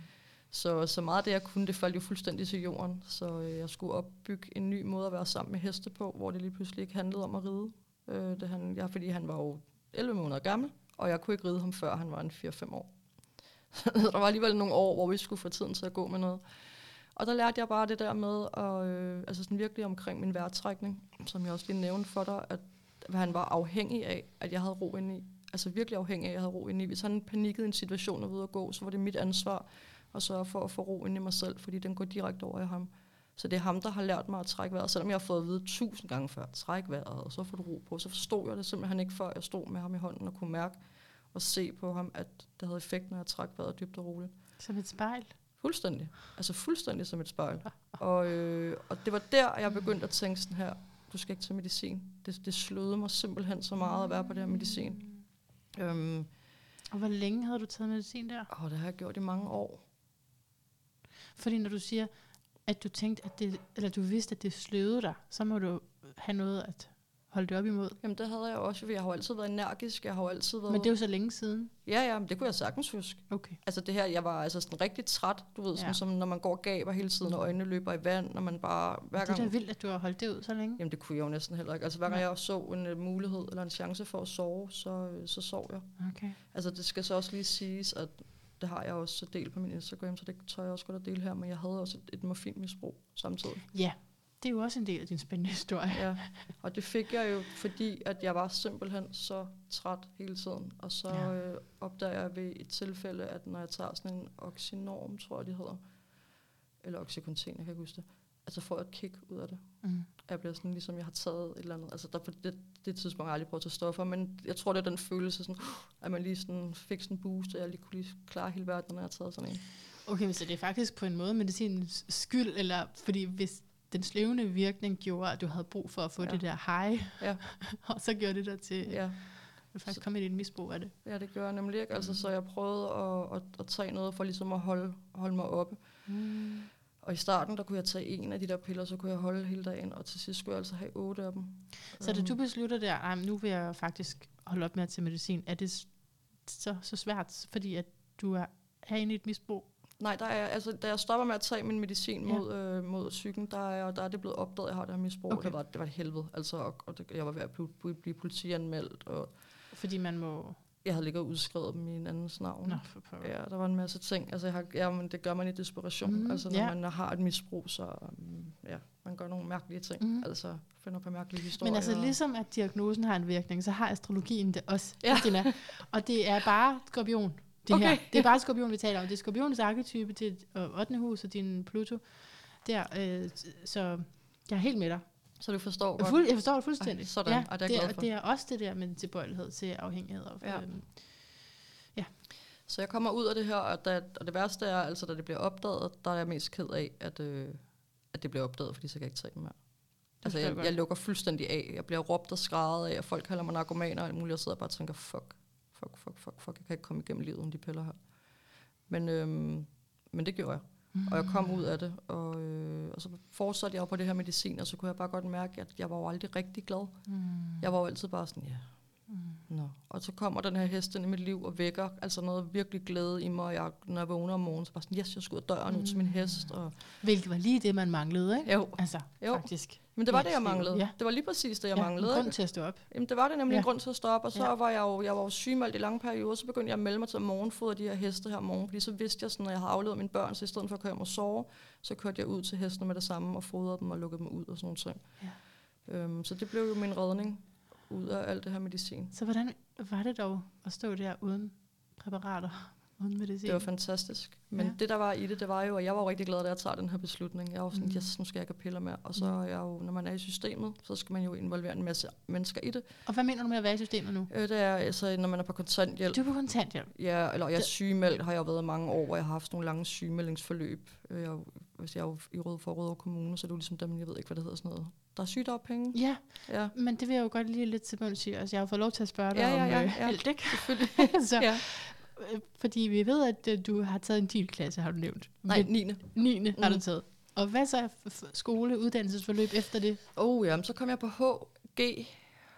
Så, så meget af det, jeg kunne, det faldt jo fuldstændig til jorden. Så øh, jeg skulle opbygge en ny måde at være sammen med heste på, hvor det lige pludselig ikke handlede om at ride. Øh, det han, ja, fordi han var jo 11 måneder gammel, og jeg kunne ikke ride ham, før han var en 4-5 år. Så der var alligevel nogle år, hvor vi skulle få tiden til at gå med noget. Og der lærte jeg bare det der med, og, øh, altså sådan virkelig omkring min vejrtrækning, som jeg også lige nævnte for dig, at hvad han var afhængig af, at jeg havde ro inde i. Altså virkelig afhængig af, at jeg havde ro inde i. Hvis han panikkede i en situation og ved at gå, så var det mit ansvar at sørge for at få ro inde i mig selv, fordi den går direkte over i ham. Så det er ham, der har lært mig at trække vejret, selvom jeg har fået at vide tusind gange før, træk vejret, og så får du ro på. Så forstod jeg det simpelthen ikke, før jeg stod med ham i hånden og kunne mærke og se på ham, at det havde effekt, når jeg trak vejret dybt og roligt.
Som et spejl.
Fuldstændig. Altså fuldstændig som et spejl. Og, øh, og det var der, jeg begyndte at tænke sådan her, du skal ikke tage medicin. Det, det sløede mig simpelthen så meget at være på det her medicin. Øhm,
Og hvor længe havde du taget medicin der?
og det har jeg gjort i mange år.
Fordi når du siger, at du tænkte, at det, eller du vidste, at det sløvede dig, så må du have noget at holde det op imod.
Jamen det havde jeg også, for jeg har jo altid været energisk, jeg har jo altid været...
Men det er jo så længe siden.
Ja, ja, men det kunne jeg sagtens huske.
Okay.
Altså det her, jeg var altså sådan rigtig træt, du ved, sådan
Ja.
som når man går og gaber hele tiden, og øjnene løber i vand, når man bare hver
Det er
gang...
da vildt, at du har holdt det ud så længe.
Jamen det kunne jeg jo næsten heller ikke. Altså hver gang
Nej.
jeg så en uh, mulighed eller en chance for at sove, så, øh, så sov jeg.
Okay.
Altså det skal så også lige siges, at det har jeg også delt på min Instagram, så det tør jeg også godt at dele her, men jeg havde også et, et morfinmisbrug samtidig.
Ja, det er jo også en del af din spændende historie.
Ja, og det fik jeg jo, fordi at jeg var simpelthen så træt hele tiden. Og så
Ja.
øh, opdager jeg ved et tilfælde, at når jeg tager sådan en oxynorm, tror jeg det hedder, eller oxycontin, jeg kan ikke huske det, altså får jeg et kick ud af det.
Mm.
Jeg bliver sådan, ligesom jeg har taget et eller andet, altså der, på det, det tidspunkt har jeg aldrig prøvet at tage stoffer, men jeg tror, det er den følelse, sådan, at man lige sådan fik sådan en boost, og jeg lige kunne lige klare hele verden, når jeg har taget sådan en.
Okay, så det er faktisk på en måde medicinens skyld, eller fordi hvis den sløvende virkning gjorde, at du havde brug for at få ja. Det der high,
Ja.
og så gjorde det dig til, ja. Du faktisk kom i et misbrug af det.
ja det gør jeg nemlig ikke. Altså, så jeg prøvede at, at, at tage noget for ligesom at holde, holde mig oppe.
Mm.
Og i starten, der kunne jeg tage en af de der piller, så kunne jeg holde hele dagen, og til sidst skulle jeg altså have otte af dem.
Så da
Øhm,
du beslutter der, "Ej, men nu vil jeg faktisk holde op med at tage medicin, er det så, så svært, fordi at du er, er inde i et misbrug?
Nej, der er, altså, da jeg stopper med at tage min medicin
Ja.
mod, øh, mod psyken, der er, der er det blevet opdaget, at jeg har det her misbrug.
Okay.
Det, var, det var et helvede, altså, og, og det, jeg var ved at blive, blive, blive politianmeldt, og
Fordi man må...
jeg havde ligget og udskrevet dem i en andens navn.
Nå, for pokker.
Ja, der var en masse ting. Altså, jeg har, ja, men det gør man i desperation. Mm, altså, når
ja.
man har et misbrug, så um, ja, man gør nogle mærkelige ting. Mm. Altså, finder på mærkelige historier.
Men altså ligesom at diagnosen har en virkning, så har astrologien det også.
Ja.
Christina. Og det er bare skorpion, det
Okay.
her. Det er bare skorpion, vi taler om. Det er skorpionens arketype til og 8. hus og din Pluto. Der, øh, så jeg er helt med dig.
Så du forstår godt.
fuld, jeg forstår det fuldstændig.
Ej, sådan.
Ja,
Ej, det er
det,
glad
er,
for.
det er også det der med tilbøjelighed til afhængighed. Og,
Ja.
øhm,
Så jeg kommer ud af det her, og, da, og det værste er, altså da det bliver opdaget, der er jeg mest ked af, at, øh, at det bliver opdaget, fordi så kan jeg ikke tage dem mere. Altså,
jeg
jeg, lukker fuldstændig af. Jeg bliver råbt og skrædet af, og folk kalder mig narkomaner og alt muligt. Jeg sidder bare og tænker, fuck, fuck, fuck, fuck, fuck. Jeg kan ikke komme igennem livet uden de piller her. Men, øhm, men det gjorde jeg. Og jeg kom ud af det, og, øh, og så fortsatte jeg jo på det her medicin, og så kunne jeg bare godt mærke, at jeg var jo aldrig rigtig glad.
mm,
Jeg var jo altid bare sådan, ja,
mm.
Nå. Og så kommer den her hest ind i mit liv og vækker altså noget virkelig glæde i mig, og jeg, når jeg vågner om morgenen, så bare sådan, yes, jeg skal ud af døren ud til min hest. Og,
Hvilket var lige det, man manglede, ikke?
jo,
Altså,
Jo.
faktisk.
men det var det, jeg manglede.
ja.
Det var lige præcis det, jeg
ja,
manglede.
En grund til at stå op.
Jamen, det var det nemlig
Ja.
en grund til at stoppe, og så
Ja.
var jeg jo, jeg var jo sygemeldt i lange perioder, så begyndte jeg at melde mig til at morgenfodre de her heste her om morgenen, fordi så vidste jeg sådan, når jeg havde afleveret mine børn, så i stedet for at køre hjem og sove, så kørte jeg ud til hestene med det samme og fodrede dem og lukkede dem ud og sådan nogle ting.
Ja.
Øhm, så det blev jo min redning ud af alt det her medicin.
Så hvordan var det dog at stå der uden præparater, uden medicin?
Det var fantastisk. Men
Ja.
det, der var i det, det var jo, at jeg var jo rigtig glad, da jeg tager den her beslutning. Jeg var sådan,
Mm.
yes, nu skal jeg ikke piller mere. Og så
Mm.
er jeg jo, når man er i systemet, så skal man jo involvere en masse mennesker i det.
Og hvad mener du med at være i systemet nu?
Øh, det er altså, når man er på kontanthjælp.
Du er på kontanthjælp.
Ja, eller jeg er sygemeldt, har jeg været mange år, hvor jeg har haft nogle lange sygemeldingsforløb. Øh, Jeg, hvis jeg er jo i Røde for Røde Kommune, så er det jo ligesom dem, jeg ved ikke, hvad det hedder sådan noget. Der er sygedagpenge.
Ja,
Ja,
men det vil jeg jo godt lige lidt til bunds i. Altså, jeg har fået lov til at spørge dig
Ja, ja,
om
ja,
øh,
ja.
alt, ikke?
selvfølgelig.
så,
ja.
øh, Fordi vi ved, at øh, du har taget en DIL-klasse, har du nævnt.
Nej, 9.
9. Mm. har du
Mm.
taget. Og hvad så skole, uddannelsesforløb efter det?
Oh ja, men så kom jeg på HG,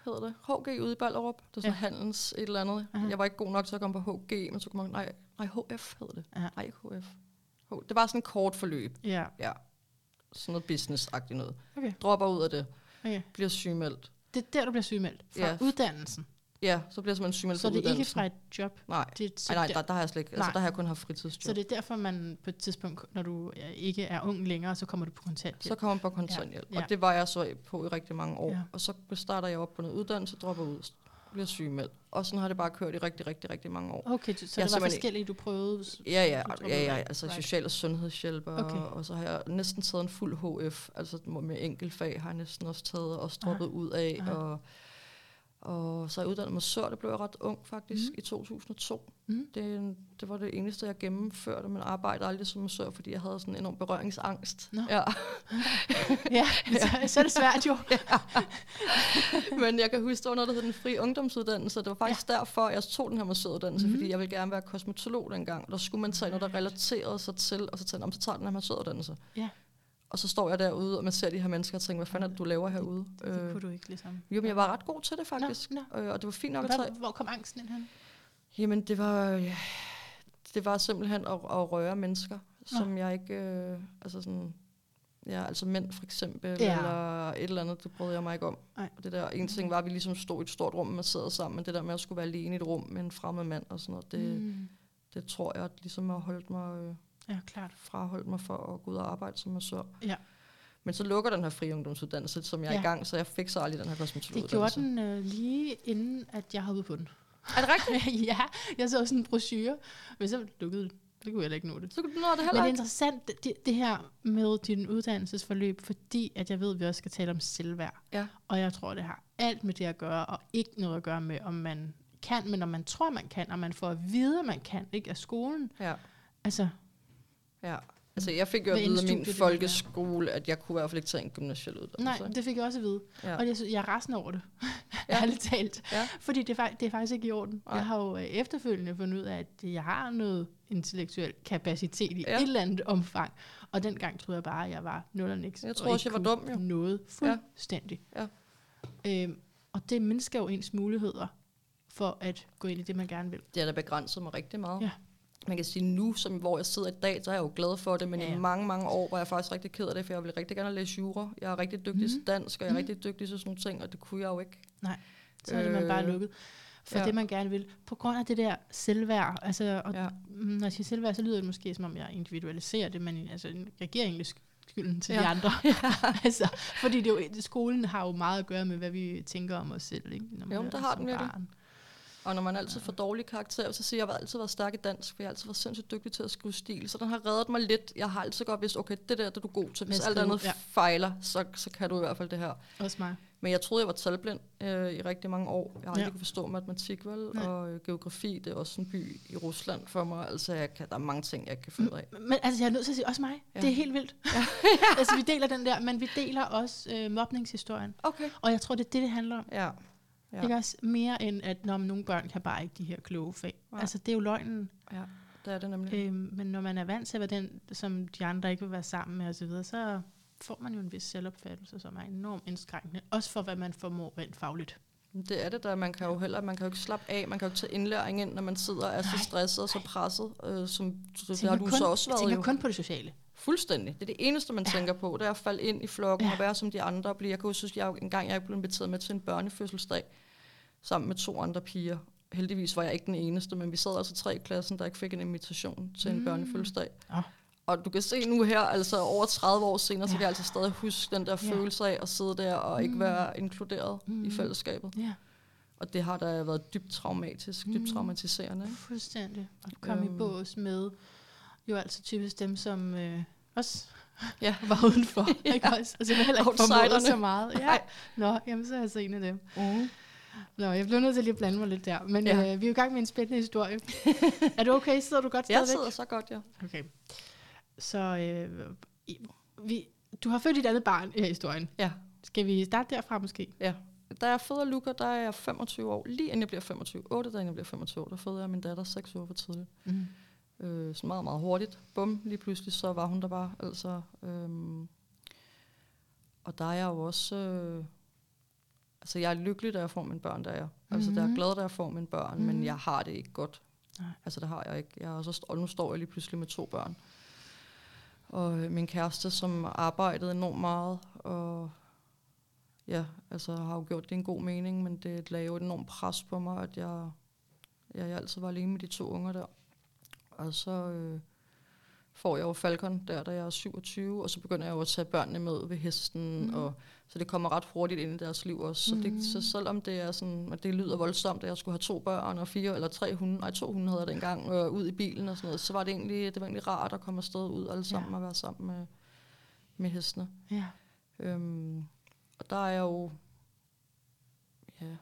hedder det. HG ude i Ballerup. Det er sådan
Ja.
handels et eller andet.
Aha.
Jeg var ikke god nok til at komme på HG, men så kom jeg, nej, nej, HF hedder det.
Ja.
Nej, HF. H, det var sådan et kort forløb.
Ja,
Ja. Sådan noget business-agtigt noget.
okay.
Dropper ud af det.
okay.
Bliver sygemeldt.
Det er der, du bliver sygemeldt. Fra
Ja.
uddannelsen.
Ja, så bliver jeg simpelthen sygemeldt
Så det er ikke fra et job.
Nej,
Det er, så
nej,
der-
der, har jeg slet ikke. Altså, der har jeg kun haft fritidsjob.
Så det er derfor, man på et tidspunkt, når du øh, ikke er ung længere, så kommer du på kontanthjælp.
Så kommer man på kontanthjælp.
Ja,
Ja,
ja.
Og det var jeg så på i rigtig mange år.
Ja.
Ja. Og så starter jeg op på noget uddannelse, dropper ud, bliver sygemeldt. Og sådan har det bare kørt i rigtig, rigtig, rigtig mange år.
Okay, så
Jeg
det
er
var forskellige, du prøvede?
Ja, ja,
du
ja, ja altså
Right.
social- og sundhedshjælper,
Okay.
og så har jeg næsten taget en fuld HF, altså med enkeltfag har jeg næsten også taget, og også droppet ud af,
Aha.
og, og så er jeg uddannet mig sør, det blev jeg ret ung faktisk, mm. i 2002.
Mhm.
Det, det var det eneste, jeg gennemførte, men arbejdede aldrig som massør, fordi jeg havde sådan en enorm berøringsangst.
Nå.
Ja.
Ja, så, så er det svært jo.
Men jeg kan huske, der var noget, der hed den frie ungdomsuddannelse, det var faktisk ja. derfor, jeg tog den her massøruddannelse, mm. fordi jeg ville gerne være kosmetolog dengang, og der skulle man tage noget, der relaterede sig til, og så tænkte jeg, så tager den her massøruddannelse.
Ja.
Og så står jeg derude, og man ser de her mennesker og tænker, hvad fanden er det, du laver herude?
Det, det
Øh,
kunne du ikke ligesom.
jo, men jeg var ret god til det faktisk,
Nå,
Øh, og det var fint nok at tage.
hvor kom angsten ind hen?
Jamen, det var, ja, det var simpelthen at, at røre mennesker, som jeg ikke, øh, altså sådan, ja, altså mænd for eksempel,
Ja.
eller et eller andet, det brød jeg mig ikke om.
Nej.
Og det der, en ting var, at vi ligesom stod i et stort rum, og man sad sammen, men det der med at skulle være alene i et rum med en fremmed mand og sådan noget, det, mm.
Mm.
det tror jeg, at ligesom har holdt mig, øh,
Ja, klart.
fraholdt mig for at gå ud og arbejde som massør.
Ja.
Men så lukker den her fri ungdomsuddannelse, som jeg er
Ja.
i gang, så jeg fik så aldrig den her
Det
kosmetologuddannelse.
gjorde den øh, lige inden, at jeg hoppede på den.
Er det rigtigt?
ja, jeg så sådan en brochure, men så lukkede det. Det kunne jeg ikke nå det.
Så kunne du nå det
Men
heller
det er interessant, det- det, det her med din uddannelsesforløb, fordi at jeg ved, at vi også skal tale om selvværd.
Ja.
Og jeg tror, det har alt med det at gøre, og ikke noget at gøre med, om man kan, men om man tror, man kan, og man får at vide, man kan, ikke af skolen.
Ja,
Altså,
ja. Altså, jeg fik jo at vide af min folkeskole, at jeg kunne i hvert fald ikke tage en gymnasiel uddannelse.
nej, det fik jeg også at vide.
ja.
Og jeg, synes, jeg er resten over det,
Ja.
ja. ærligt talt.
Ja.
Fordi det er, det er faktisk ikke i orden.
Nej.
Jeg har jo øh, efterfølgende fundet ud af, at jeg har noget intellektuel kapacitet i
Ja.
ja. et eller andet omfang. Og dengang troede jeg bare, at jeg var nul og niks.
Jeg tror også,
ikke
jeg var
kunne
dum, jo.
Noget fuldstændig.
Ja.
Øhm, og det mindsker jo ens muligheder for at gå ind i det, man gerne vil.
det har da begrænset mig rigtig meget.
Ja.
Man kan sige nu, som, hvor jeg sidder i dag, så er jeg jo glad for det, men ja,
Ja,
ja.
ja.
i mange, mange år var jeg faktisk rigtig ked af det, for jeg ville rigtig gerne læse jura. Jeg er rigtig dygtig mm. til dansk, og jeg er
Mhm.
rigtig dygtig til sådan nogle ting, og det kunne jeg jo ikke.
Så er det man bare
Øh,
lukket for
ja.
ja. det, man gerne vil. På grund af det der selvværd. Altså, og
Ja.
mm, når jeg siger selvværd, så lyder det måske, som om jeg individualiserer det, men altså, jeg giver egentlig skylden til
Ja.
de andre. altså, fordi det jo, skolen har jo meget at gøre med, hvad vi tænker om os selv. Ikke? Når man
Jo,
er
det har den virkelig.
barn.
Og når man altid får dårlige karakterer, så siger jeg, at jeg har altid været stærk i dansk, for jeg har altid været sindssygt dygtig til at skrive stil. Så den har reddet mig lidt. Jeg har altid godt vidst, okay, det der det er du god til. Hvis alt andet
ja.
fejler, så, så kan du i hvert fald det her.
Også mig.
Men jeg troede, jeg var talblind øh, i rigtig mange år. Jeg har aldrig
Ja.
kunne forstå matematik, vel?
Nej.
Og øh, geografi, det er også en by i Rusland for mig. Altså, jeg kan, der er mange ting, jeg kan finde ud af.
Men altså, jeg er nødt til at sige, også mig.
Ja.
Det er helt vildt. Ja. altså, vi deler den der, men vi deler også øh, mobningshistorien.
Okay.
Og jeg tror, det er det, det handler om.
Ja.
Ja.
Ja.
Ikke også mere end, at når nogle børn kan bare ikke de her kloge fag.
Nej.
Altså, det er jo løgnen.
ja, det er det nemlig.
Øhm, men når man er vant til at være den, som de andre ikke vil være sammen med osv., så, så får man jo en vis selvopfattelse, som er enormt indskrænkende. Også for, hvad man formår rent fagligt.
Det er det der, man kan jo heller, man kan jo ikke slappe af, man kan jo ikke tage indlæring ind, når man sidder og er så stresset og så presset, øh, som det har du
kun,
så også
jeg
været
tænker
jo.
kun på det sociale.
Fuldstændig. Det er det eneste, man ja.
Ja.
tænker på, det er at falde ind i flokken ja.
Ja.
og være som de andre. Blive. Jeg kan jo synes, jeg en gang jeg blev inviteret med til en børnefødselsdag sammen med to andre piger. Heldigvis var jeg ikke den eneste, men vi sad altså tre i klassen, der ikke fik en invitation til en
Mm.
børnefødselsdag.
Åh.
Og du kan se nu her, altså over 30 år senere, så
Ja.
kan jeg altså stadig huske den der
Ja.
følelse af at sidde der og ikke
Mm.
være inkluderet i
Mm.
fællesskabet.
Ja,
Og det har da været dybt traumatisk, dybt
Mm.
traumatiserende. Ikke?
fuldstændig. Og komme
Øhm.
i bås med jo altså typisk dem, som øh, også
Ja.
var udenfor. Ikke også? Og som heller ikke så meget. Ja.
Nej.
Nå, jamen så er jeg så en af dem.
Mm.
Nå, jeg bliver nødt til lige at blande mig lidt der. Men
Ja.
øh, vi er jo i gang med en spændende historie. er du okay? Sidder du godt
Jeg
stadigvæk?
sidder så godt, ja.
Okay. Så øh, vi, du har født dit andet barn i historien.
Ja.
Skal vi starte derfra måske?
Ja. Da jeg føder Luca, der er jeg 25 år. Lige inden jeg bliver 25. 8 dage inden jeg bliver 25 år, der føder jeg min datter 6 uger for tidligt.
Mm.
Øh, så meget, meget hurtigt. Bum, lige pludselig, så var hun der bare. Altså, øhm, og der er jeg jo også... Øh, altså, jeg er lykkelig, da jeg får mine børn, der er jeg. Altså, der er
Mhm.
glad, da jeg får mine børn, mm. men
Mhm.
jeg har det ikke godt.
Nej.
Altså, det har jeg ikke. Jeg er også, og nu står jeg lige pludselig med to børn. Og øh, min kæreste, som arbejdede enormt meget, og ja, altså har jo gjort det en god mening, men det lagde jo et enormt pres på mig, at jeg, jeg, jeg altid var alene med de to unger der. Og så øh, får jeg jo Falcon der, da jeg er 27, og så begynder jeg jo at tage børnene med ved hesten, mm. og så det kommer ret hurtigt ind i deres liv også. Så, det, så selvom det er sådan, at det lyder voldsomt, at jeg skulle have to børn og fire eller tre hunde, nej to hunde havde jeg dengang, øh, ud i bilen og sådan noget, så var det egentlig, det var egentlig rart at komme afsted ud alle sammen
Ja.
og være sammen med, med hestene.
Ja.
Øhm, og der er jeg jo, ja,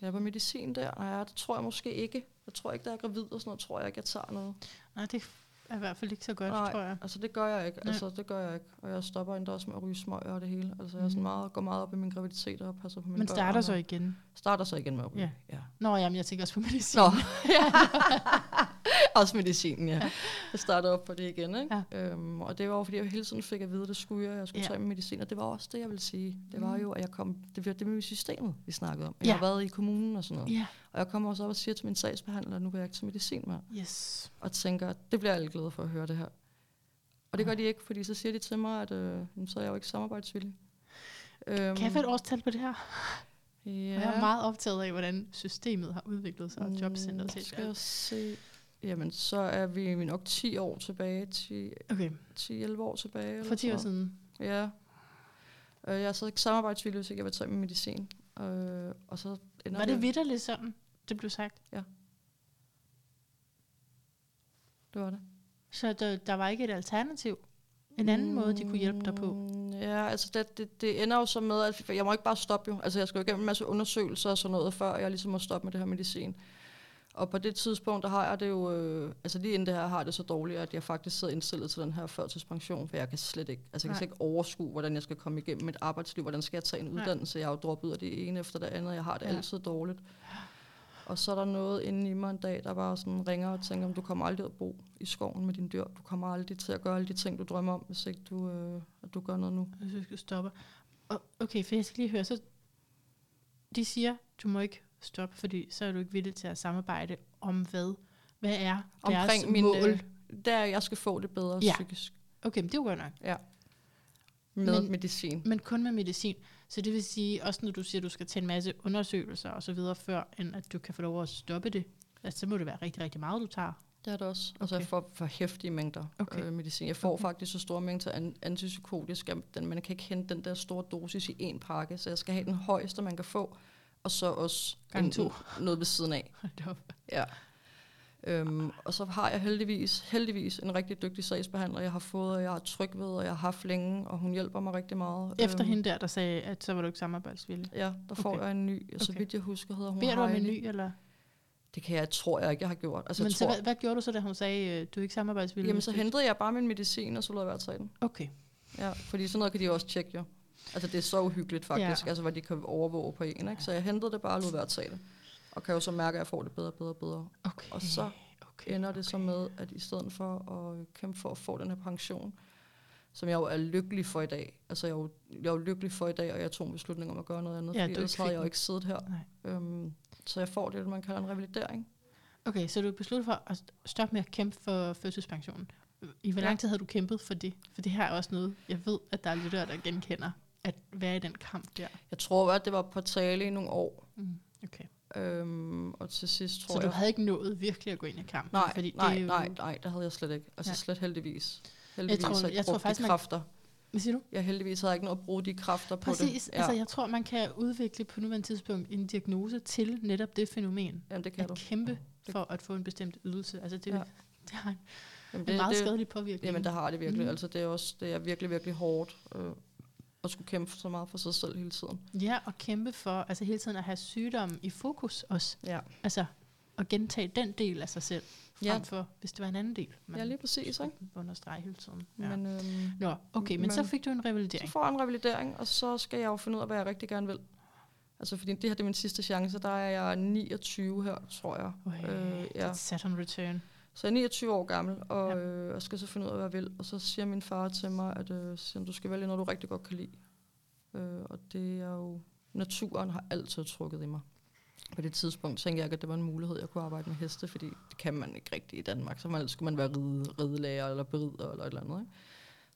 jeg på medicin der. Nej, det tror jeg måske ikke. Jeg tror ikke, jeg er gravid og sådan noget, tror jeg ikke, jeg tager noget.
Nej, det er i hvert fald ikke så godt,
Nej.
tror jeg.
Altså det gør jeg ikke. Altså det gør jeg ikke. Og jeg stopper endda også med at ryge smøg og det hele. Altså jeg er sådan
Mhm.
meget, går meget op i min graviditet og passer på mine
Men
børn.
starter så igen.
Starter så igen med at ryge.
Ja.
ja.
Nå, jamen, jeg tænker også på medicin.
Nå. også medicinen, ja. Jeg startede op på det igen, ikke? Ja. Øhm, og det var jo, fordi jeg hele tiden fik at vide, at det skulle jeg, jeg skulle
Ja.
ja. tage min medicin. Og det var også det, jeg ville sige. Det var
Mm.
jo, at jeg kom, det var det med systemet, vi snakkede om. Jeg
Ja.
har været i kommunen og sådan noget.
Ja.
Og jeg kommer også op og siger til min sagsbehandler, at nu vil jeg ikke til medicin mere.
Yes.
Og tænker, det bliver alle glade for at høre det her. Og det gør de ikke, fordi så siger de til mig, at øh, "Jamen, så er jeg jo ikke samarbejdsvillig. Øhm,
Kan jeg få et årstal på det her?
Ja.
Og jeg er meget optaget af, hvordan systemet har udviklet sig, og jobcenteret
Mm. Skal jeg se. Jamen, så er vi nok 10 år tilbage. 10,
Okay,
10-11 år tilbage.
for 10 år
sådan
siden.
Ja. Øh, jeg så ikke samarbejdsvillig, jeg vil tage min medicin. Øh, og så
Var det vidderligt sådan, det blev sagt?
Det var det.
Så der, der var ikke et alternativ? En anden måde, de kunne hjælpe dig på?
Mm, Ja, altså det, det, det ender jo så med, at jeg må ikke bare stoppe jo. Altså jeg skal jo igennem en masse undersøgelser og sådan noget, før jeg ligesom må stoppe med det her medicin. Og på det tidspunkt, der har jeg det jo, øh, altså lige inden det her, har jeg det så dårligt, at jeg faktisk sidder indstillet til den her førtidspension, for jeg kan slet ikke, altså jeg kan slet ikke overskue, hvordan jeg skal komme igennem mit arbejdsliv, hvordan skal jeg tage en
Nej.
uddannelse, jeg har jo droppet ud af det ene efter det andet, jeg har det
Ja.
altid dårligt. Og så er der noget inde i mig en dag, der bare sådan ringer og tænker, om du kommer aldrig at bo i skoven med dine dyr. Du kommer aldrig til at gøre alle de ting, du drømmer om, hvis ikke du, øh, at du gør noget nu.
Hvis du skal stoppe. Og, okay, for jeg skal lige høre, så de siger, du må ikke stoppe, fordi så er du ikke villig til at samarbejde om hvad? Hvad er deres
Omkring min,
mål?
øh, der er, jeg skal få det bedre
Ja.
ja. psykisk
Okay, men det er jo godt nok.
med
Men-
medicin.
Men kun med medicin. Så det vil sige, også når du siger, at du skal tage en masse undersøgelser og så videre, før end at du kan få lov at stoppe det, altså, så må det være rigtig, rigtig meget, du tager.
Det er det også. Altså
Okay.
jeg får for hæftige mængder
Okay.
øh, medicin. Jeg får
Okay.
faktisk så store mængder an- antipsykotisk, at man kan ikke hente den der store dosis i en pakke, så jeg skal have den højeste, man kan få, og så også
Gange
en-
to.
noget ved siden af. Ja. Øhm, og så har jeg heldigvis, heldigvis en rigtig dygtig sagsbehandler, jeg har fået, og jeg har tryg ved, og jeg har haft længe, og hun hjælper mig rigtig meget.
Efter
Øhm,
hende der, der sagde, at så var du ikke samarbejdsvillig.
Ja, der får
Okay.
jeg en ny, og så vidt jeg husker, hedder hun
Beder du om en ny, eller?
Det kan jeg, tror jeg ikke, jeg har gjort. Altså,
Men
jeg
så,
tror,
hvad, hvad gjorde du så, da hun sagde, øh, du er ikke samarbejdsvillig?
jamen, så hentede jeg bare min medicin, og så lod jeg være at tage den.
Okay.
Ja, fordi sådan noget kan de også tjekke jo. Altså det er så uhyggeligt faktisk,
Ja.
altså hvad de kan overvåge på en. Ikke? Så jeg hentede det bare og lod være at tage det. Og kan jo så mærke, at jeg får det bedre og bedre og bedre.
okay.
Og så
okay.
ender det så med, at i stedet for at kæmpe for at få den her pension, som jeg jo er lykkelig for i dag. Altså jeg er jo, jeg er jo lykkelig for i dag, og jeg tog en beslutning om at gøre noget andet,
Ja,
fordi ellers havde jeg jo ikke siddet her.
Nej.
Øhm, så jeg får det, man kalder en revalidering.
Okay, så du besluttede for at stoppe med at kæmpe for fødselspensionen. I hvor lang tid havde du kæmpet for det? For det her er også noget, jeg ved, at der er lyttere, der genkender, at være i den kamp der.
Jeg tror, at det var på tale i nogle år.
Mm. Okay.
Øhm, og til sidst tror
Så du
jeg...
havde ikke nået virkelig at gå ind i kampen?
Nej,
fordi
nej,
det er jo,
nej, nej, det havde jeg slet ikke. Altså
Ja.
slet heldigvis. Heldigvis
tror-
har jeg,
jeg tror faktisk,
de
man-
kræfter.
Hvad siger du?
Jeg heldigvis havde ikke noget at bruge de kræfter på
Præcis.
det.
Ja. Altså, jeg tror, man kan udvikle på nuværende tidspunkt en diagnose til netop det fænomen.
Jamen, det kan
At
du.
kæmpe
Det-
for at få en bestemt ydelse. Altså, det,
Ja.
ja. det har en,
Jamen,
en meget
det,
skadelig påvirkning.
Jamen, der har det virkelig.
Mm.
Altså, det er også det er virkelig, virkelig hårdt øh, at skulle kæmpe så meget for sig selv hele tiden.
Ja, og kæmpe for altså hele tiden at have sygdommen i fokus også.
Ja,
Altså at gentage den del af sig selv, frem
Ja.
for hvis det var en anden del. Man
ja lige præcis. Ikke?
understrege hele tiden. Ja.
Men, øhm,
Nå, okay, men, men så fik du en
så
revalidering.
får jeg en revalidering, og så skal jeg jo finde ud af, hvad jeg rigtig gerne vil. Altså, fordi det her det er min sidste chance. Der er jeg 29 her, tror jeg.
Okay,
Øh, ja.
ja. Saturn return.
Så jeg er 29 år gammel, og
Ja.
øh, jeg skal så finde ud af, hvad jeg vil. Og så siger min far til mig, at øh, siger, du skal vælge noget, du rigtig godt kan lide. Øh, og det er jo... Naturen har altid trukket i mig. På det tidspunkt tænkte jeg at det var en mulighed, jeg kunne arbejde med heste, fordi det kan man ikke rigtigt i Danmark. Så man, skulle man være ride, ridelærer eller berider eller et eller andet. Ikke?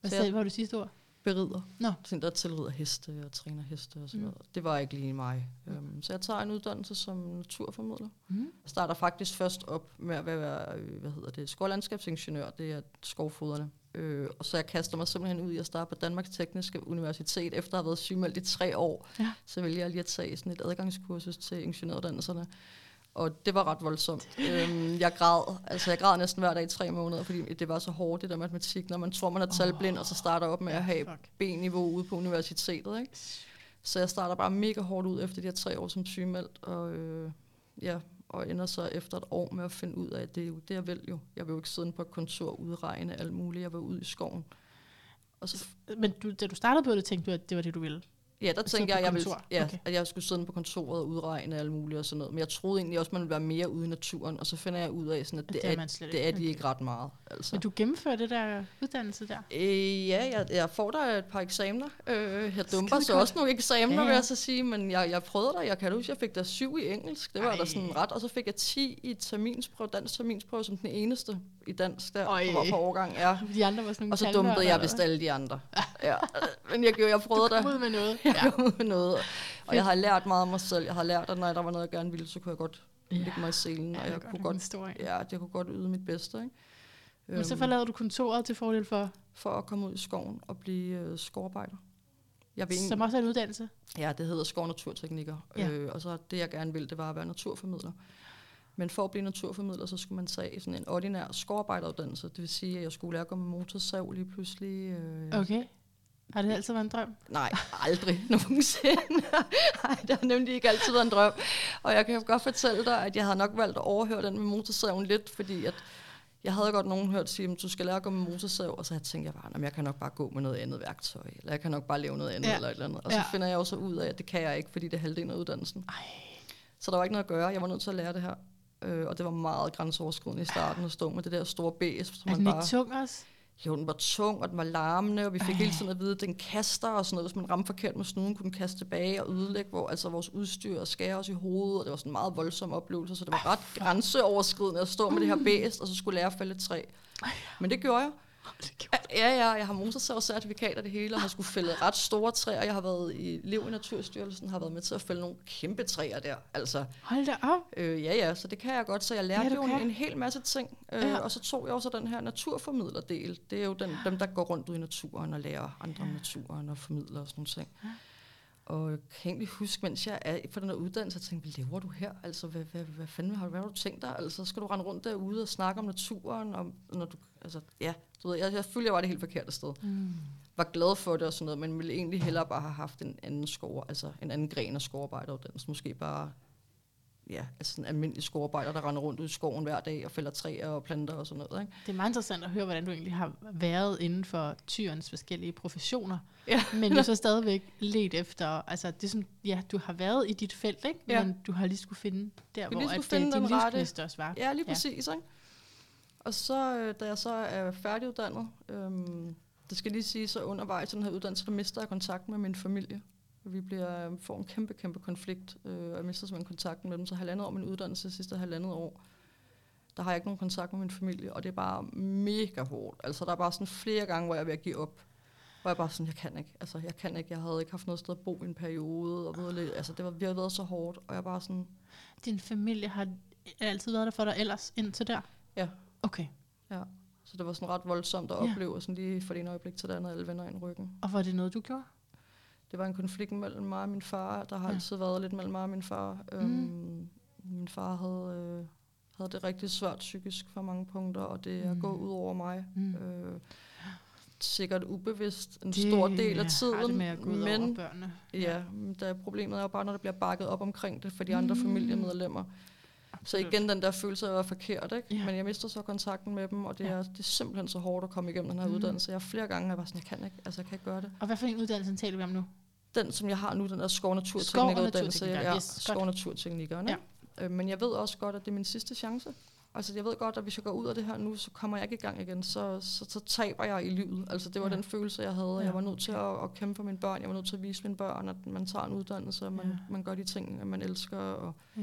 Hvad sagde,
jeg-
var det sidste ord?
Berider.
Nå.
Sådan der tilrider heste og træner heste og sådan
Mm.
noget. Det var ikke lige mig. Um, så jeg tager en uddannelse som naturformidler.
Mm.
Jeg starter faktisk først op med at være, øh, hvad hedder det, skovlandskabsingeniør, det er skovfoderne. Øh, og så jeg kaster mig simpelthen ud i at starte på Danmarks Tekniske Universitet, efter at have været sygemeldt i tre år.
Ja.
Så vælger jeg lige at tage sådan et adgangskursus til ingeniøruddannelserne. Og det var ret voldsomt. øhm, jeg græd, altså jeg græd næsten hver dag i tre måneder, fordi det var så hårdt, det der matematik, når man tror, man er talblind, og så starter op med at have. B-niveau ude på universitetet. Ikke? Så jeg starter bare mega hårdt ud efter de her tre år som sygemeldt, og, øh, ja, og ender så efter et år med at finde ud af, at det er jo det, jeg vil jo. Jeg vil jo ikke sidde på et kontor og udregne alt muligt. Jeg vil ud i skoven. Og så,
Men du, da du startede på det, tænkte du, at det var det, du ville?
Ja, der
At
tænkte jeg, jeg ville, ja,
Okay.
at jeg skulle sidde på kontoret og udregne alt muligt og sådan noget. Men jeg troede egentlig også, man ville være mere ude i naturen, og så finder jeg ud af, sådan, at
At
det,
det er
er, det er
ikke.
de
Okay.
ikke ret meget. Altså.
Men du gennemfører det der uddannelse der?
Øh, ja, jeg, jeg får der et par eksamener. Øh, jeg dumper så også nogle eksamener,
Ja,
ja,
ja.
vil jeg så sige, men jeg, jeg prøvede der. Jeg kan huske, jeg fik der syv i engelsk. Det var
Ej.
da sådan ret. Og så fik jeg 10 i terminsprøve, dansk terminsprøve, som den eneste i dansk der
Ej.
på, på årgang. Ja.
De andre var sådan
Og så dumpede jeg vist alle de andre. Ja, men jeg, jeg prøvede
kom ud med noget.
Jeg kom ud med noget. Og jeg har lært meget om mig selv. Jeg har lært, at når der var noget, jeg gerne ville, så kunne jeg godt
Ja.
lægge mig i selen.
Ja,
og jeg
godt
kunne godt,
historie.
ja, jeg kunne godt yde mit bedste. Ikke?
Men så
Øhm,
forlader du kontoret til fordel for,
for at komme ud i skoven og blive øh, skovarbejder. Jeg vil
som også er en uddannelse.
Ja, det hedder skov- og naturteknikker.
Ja.
Øh, og så det, jeg gerne ville, det var at være naturformidler. Men for at blive naturformidler, så skulle man tage sådan en ordinær skovarbejderuddannelse. Det vil sige, at jeg skulle lære at gå med motorsav lige pludselig. Øh,
Okay. Har det altid været en drøm?
Nej, aldrig nogensinde. Nej, det har nemlig ikke altid været en drøm. Og jeg kan godt fortælle dig, at jeg havde nok valgt at overhøre den med motorsaven lidt, fordi at jeg havde godt nogen hørt sige, at du skal lære at gå med motorsav, og så tænkte jeg bare, at jeg kan nok bare gå med noget andet værktøj, eller jeg kan nok bare lave noget andet,
Ja.
eller et eller andet. Og så
Ja.
finder jeg også ud af, at det kan jeg ikke, fordi det er halvdelen af uddannelsen.
Ej.
Så der var ikke noget at gøre. Jeg var nødt til at lære det her. Øh, og det var meget grænseoverskridende i starten at stå med det der store bæs. som
Er
man
den
bare,
ikke tung også?
Jo, den var tung, og den var larmende, og vi fik
Ej.
hele tiden at vide, at den kaster og sådan noget. Hvis man ramte forkert med snuden, kunne den kaste tilbage og ødelægge hvor, altså vores udstyr og skære os i hovedet. Og det var sådan en meget voldsom oplevelse, så det var ret grænseoverskridende at stå med det her bæst, og så skulle lære at fælde træ. Men det gjorde jeg. Ja, ja, jeg har motorsavcertifikat og det hele, og har skulle fælde ret store træer. Jeg har været i Lev i Naturstyrelsen, har været med til at fælde nogle kæmpe træer der. Altså,
Hold da op.
Øh, ja, ja, så det kan jeg godt. Så jeg lærte
Ja, du
jo en, en hel masse ting. Øh,
Ja.
Og så tog jeg også den her naturformidlerdel. Det er jo den, dem, der går rundt ud i naturen og lærer andre om naturen og formidler og sådan nogle ting.
Ja.
Og jeg kan egentlig huske, mens jeg er på den her uddannelse, jeg tænkte, hvad lever du her? Altså, hvad, hvad, hvad fanden har, hvad har du tænkt dig? Altså, skal du rende rundt derude og snakke om naturen? Og, når du, altså, ja, du ved, jeg, jeg følte, jeg var det helt forkerte sted.
Mm.
Var glad for det og sådan noget, men ville egentlig hellere bare have haft en anden skov, altså en anden gren af skovarbejderuddannelse. Måske bare ja, altså en almindelig skovarbejder, der render rundt ud i skoven hver dag og fælder træer og planter og sådan noget. Ikke?
Det er meget interessant at høre, hvordan du egentlig har været inden for tyrens forskellige professioner.
Ja.
Men jo så stadigvæk let efter, altså det sådan, ja, du har været i dit felt, ikke?
Ja.
Men du har lige skulle finde der, hvor
lige skulle
at,
finde
øh, din livsgnist også var.
Ja, lige præcis. Ikke? Og så, øh, da jeg så er færdiguddannet, øhm, det skal lige sige, så undervejs i den her uddannelse, der mister jeg kontakt med min familie. Vi bliver, får en kæmpe, kæmpe konflikt, øh, og jeg mister simpelthen kontakten med dem. Så halvandet år min uddannelse, sidste halvandet år, der har jeg ikke nogen kontakt med min familie, og det er bare mega hårdt. Altså, der er bare sådan flere gange, hvor jeg er ved at give op. Hvor jeg bare sådan, jeg kan ikke. Altså, jeg kan ikke. Jeg havde ikke haft noget sted at bo i en periode. Og ved, altså, det var, vi har været så hårdt, og jeg bare sådan,
Din familie har altid været der for dig ellers indtil der?
Ja.
Okay.
så det var sådan ret voldsomt at
Ja.
opleve, sådan lige fra det ene øjeblik til det andet, alle vender i ryggen.
Og var det noget, du gjorde?
Det var en konflikt mellem mig og min far. Der har
Ja.
ja. altid været lidt mellem mig og min far. Øhm, min far havde, øh, havde det rigtig svært psykisk for mange punkter, og det er
Mm.
gået ud over mig.
Mm.
Øh, sikkert ubevidst en
Det
stor del af
har det
tiden.
med at gå ud over
men
børnene.
ja, men der, problemet er jo bare, når der bliver bakket op omkring det for de andre
Mm.
familiemedlemmer. Så igen den der følelse af at være forkert, ikke?
Ja.
Men jeg mister så kontakten med dem, og det,
Ja.
er, det er simpelthen så hårdt at komme igennem den her
Mm.
uddannelse. Jeg har flere gange jeg var sådan, jeg kan ikke, altså jeg kan ikke gøre det.
Og hvad for en uddannelse taler vi om nu?
Den, som jeg har nu, den er skov- og
Skov- og
naturteknikeruddannelse.
naturtekniker, yes,
skov- og.
Ja.
Øh, men jeg ved også godt, at det er min sidste chance. Altså jeg ved godt, at hvis jeg går ud af det her nu, så kommer jeg ikke i gang igen. Så, så, så taber jeg i livet. Altså det var
Ja.
den følelse, jeg havde.
Ja.
Jeg var nødt til at, at kæmpe for mine børn. Jeg var nødt til at vise mine børn, at man tager en uddannelse, og man,
Ja.
man gør de ting, man elsker. Og,
Ja.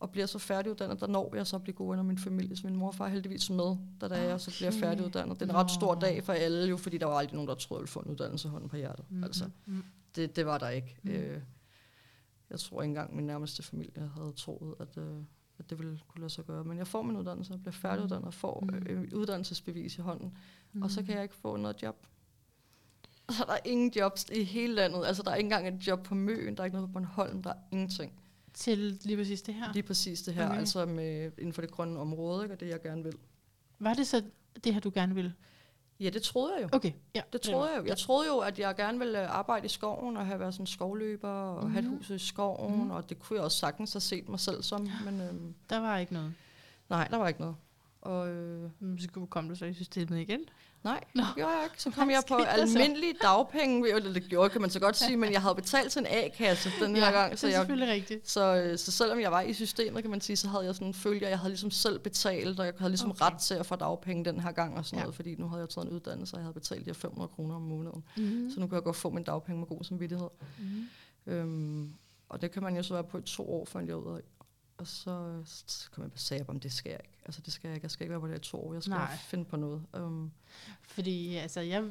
Og bliver så færdiguddannet, der når jeg så at blive god under min familie. Så min mor og far er heldigvis med, da der er jeg så bliver
Okay.
færdiguddannet. Det er en ret stor dag for alle, jo, fordi der var aldrig nogen, der troede, at jeg ville få en uddannelse hånden på hjertet.
Mm,
Mm. Altså,
mm,
det, det var der ikke.
Mm.
Øh, jeg tror ikke engang min nærmeste familie havde troet, at, øh, at det ville kunne lade sig gøre. Men jeg får min uddannelse, jeg bliver færdiguddannet og får
Mm.
øh, uddannelsesbevis i hånden.
mm.
Og så kan jeg ikke få noget job. Så der er ingen jobs i hele landet. Altså, der er ikke engang et job på Møn, der er ikke noget på Bornholm, der er ingenting.
Til lige præcis det her.
Lige præcis det her,
Okay.
altså med, inden for det grønne område, ikke, og det jeg gerne vil.
Var det så det her, du gerne ville?
Ja, det troede jeg jo.
Okay, ja.
Det troede jeg jo. Jeg troede jo, at jeg gerne ville øh, arbejde i skoven og have været sådan skovløber og mm-hmm. have et
Mhm.
hus i skoven,
Mhm.
mm. og det kunne jeg også sagtens have set mig selv som. Men øhm,
Der var ikke noget.
nej, der var ikke noget. Og øh,
Mm, Så kom du så i systemet igen.
Nej,
Nå.
det gjorde jeg ikke. Så
Hvad
kom jeg på
der så?
almindelige dagpenge. Eller det gjorde kan man så godt sige, men jeg havde betalt til en A-kasse den her gang.
det
Så,
er
jeg,
selvfølgelig rigtigt.
så, øh, så selvom jeg var i systemet, kan man sige, så havde jeg sådan en følge, at jeg havde ligesom selv betalt, og jeg havde ligesom
Okay.
ret til at få dagpenge den her gang og sådan
Ja.
ja. noget, fordi nu havde jeg taget en uddannelse, og jeg havde betalt de her 500 kroner om måneden.
Mm.
Så nu kan jeg godt få min dagpenge med god samvittighed.
Mm.
Øhm, og det kan man jo så være på i to år, før jeg ud af. Og så, så kan man bare sige, om det skal jeg ikke. Altså det skal jeg ikke. Jeg skal ikke være på det i to år. Jeg skal
Nej.
Finde på noget. Um,
Fordi altså, jeg,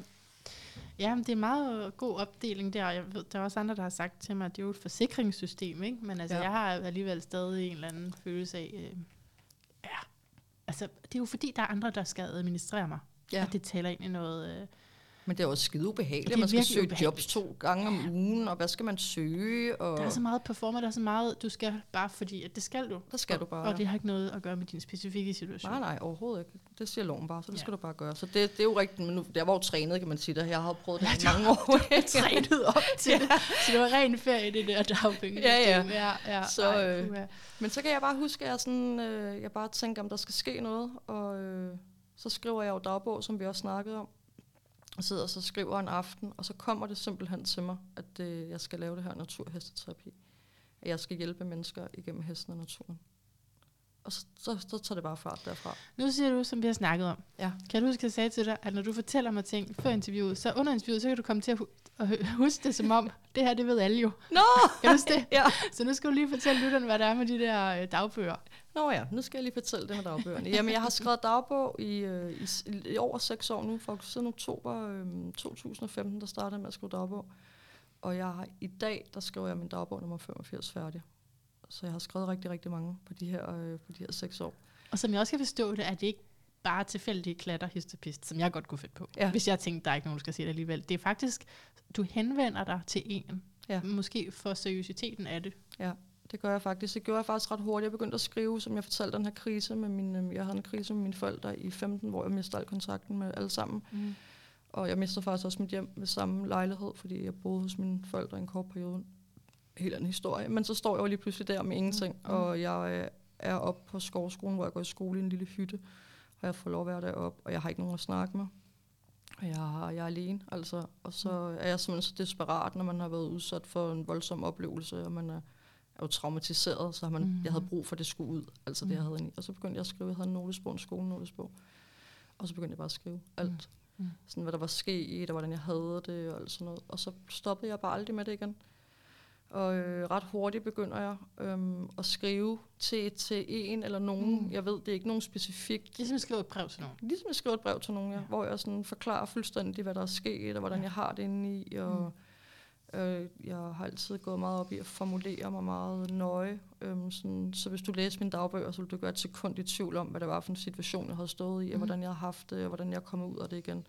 Ja, det er en meget god opdeling der. Jeg ved, der er også andre, der har sagt til mig, at det er jo et forsikringssystem, ikke? Men altså,
ja.
jeg har alligevel stadig en eller anden følelse af, øh, ja, altså, det er jo fordi, der er andre, der skal administrere mig.
Ja.
Og det taler ind i noget, øh,
Men det er jo skide ubehageligt.
Det
Man skal søge
ubehageligt.
jobs to gange om ugen, og hvad skal man søge? Og
der er så meget performer, der er så meget, du skal bare fordi, at det skal du.
Der skal du bare,
Og
ja.
det har ikke noget at gøre med din specifikke situation.
Nej, nej, overhovedet ikke. Det siger loven bare, så det
Ja.
skal du bare gøre. Så det, det er jo rigtigt, men nu, jeg var jo trænet, kan man sige det. Jeg har prøvet det i
Ja,
mange år.
trænet op til det. Så det var ren ferie, det der dagpenge.
Ja, ja.
ja, ja.
Så,
Ej,
øh. Men så kan jeg bare huske, at jeg, sådan, øh, jeg bare tænker, om der skal ske noget. Og øh, så skriver jeg jo dagbog, som vi også snakkede om. Og sidder og så skriver en aften, og så kommer det simpelthen til mig, at øh, jeg skal lave det her naturhesteterapi. At jeg skal hjælpe mennesker igennem hesten og naturen. Og så, så, så tager det bare fart derfra.
Nu siger du, som vi har snakket om.
Ja.
Kan du huske, at jeg sagde til dig, at når du fortæller mig ting før interviewet, så under interviewet, så kan du komme til at, at huske det som om, det her, det ved alle jo.
Nå!
Kan du det?
Ja.
Så nu skal du lige fortælle lytterne, hvad der er med de der øh, dagbøger.
Nå ja, nu skal jeg lige fortælle det med dagbøgerne. Jamen, jeg har skrevet dagbog i, øh, i, i over seks år nu. For siden oktober øh, 2015, der startede jeg med at skrive dagbog. Og jeg har, i dag, der skriver jeg min dagbog nummer 85 færdig. Så jeg har skrevet rigtig, rigtig mange på de her, øh, på de her seks år.
Og som jeg også kan forstå det, er det ikke bare tilfældige klatter, hist og pist, som jeg godt kunne finde på.
Ja.
Hvis jeg tænkte, der er ikke nogen, der skal se det alligevel. Det er faktisk, du henvender dig til en.
Ja.
Måske for seriøsiteten af det.
Det gør jeg faktisk. Det gjorde jeg faktisk ret hurtigt. Jeg begyndte at skrive, som jeg fortalte, den her krise med min, øh, jeg havde en krise med mine forældre i 15, hvor jeg mistede al kontakten med alle sammen.
Mm.
Og jeg mistede faktisk også mit hjem ved samme lejlighed, fordi jeg boede hos mine forældre i en kort periode. Helt anden historie. Men så står jeg jo lige pludselig der med ingenting,
Mm.
og jeg øh, er oppe på Skovskolen, hvor jeg går i skole i en lille hytte, og jeg får lov at være deroppe, og jeg har ikke nogen at snakke med. Og jeg, har, jeg er alene, altså. Og så er jeg simpelthen så desperat, når man har været udsat for en voldsom oplevelse, og man er, er jo traumatiseret, så har man,
Mhm.
jeg havde brug for, at det skulle ud, altså det, jeg
Mhm.
havde inde i. Og så begyndte jeg at skrive, jeg havde en notesbog, en skolenotesbog. Og så begyndte jeg bare at skrive alt.
Mm.
Sådan, hvad der var sket, og hvordan jeg havde det, og alt sådan noget. Og så stoppede jeg bare aldrig med det igen. Og øh, ret hurtigt begynder jeg øhm, at skrive til, til en eller nogen.
Mm.
Jeg ved, det er ikke nogen specifikt.
Ligesom at skrive et brev til nogen.
Ligesom jeg skriver et brev til nogen, ja,
Ja.
hvor jeg sådan forklarer fuldstændig, hvad der er sket, og hvordan
Ja.
jeg har det inde i. Og, øh, jeg har altid gået meget op i at formulere mig meget nøje. Øhm, sådan, så hvis du læser mine dagbøger, så vil du gøre et sekund i tvivl om, hvad det var for en situation, jeg havde stået i, og
Mhm.
hvordan jeg har haft det, og hvordan jeg kommet ud af det igen.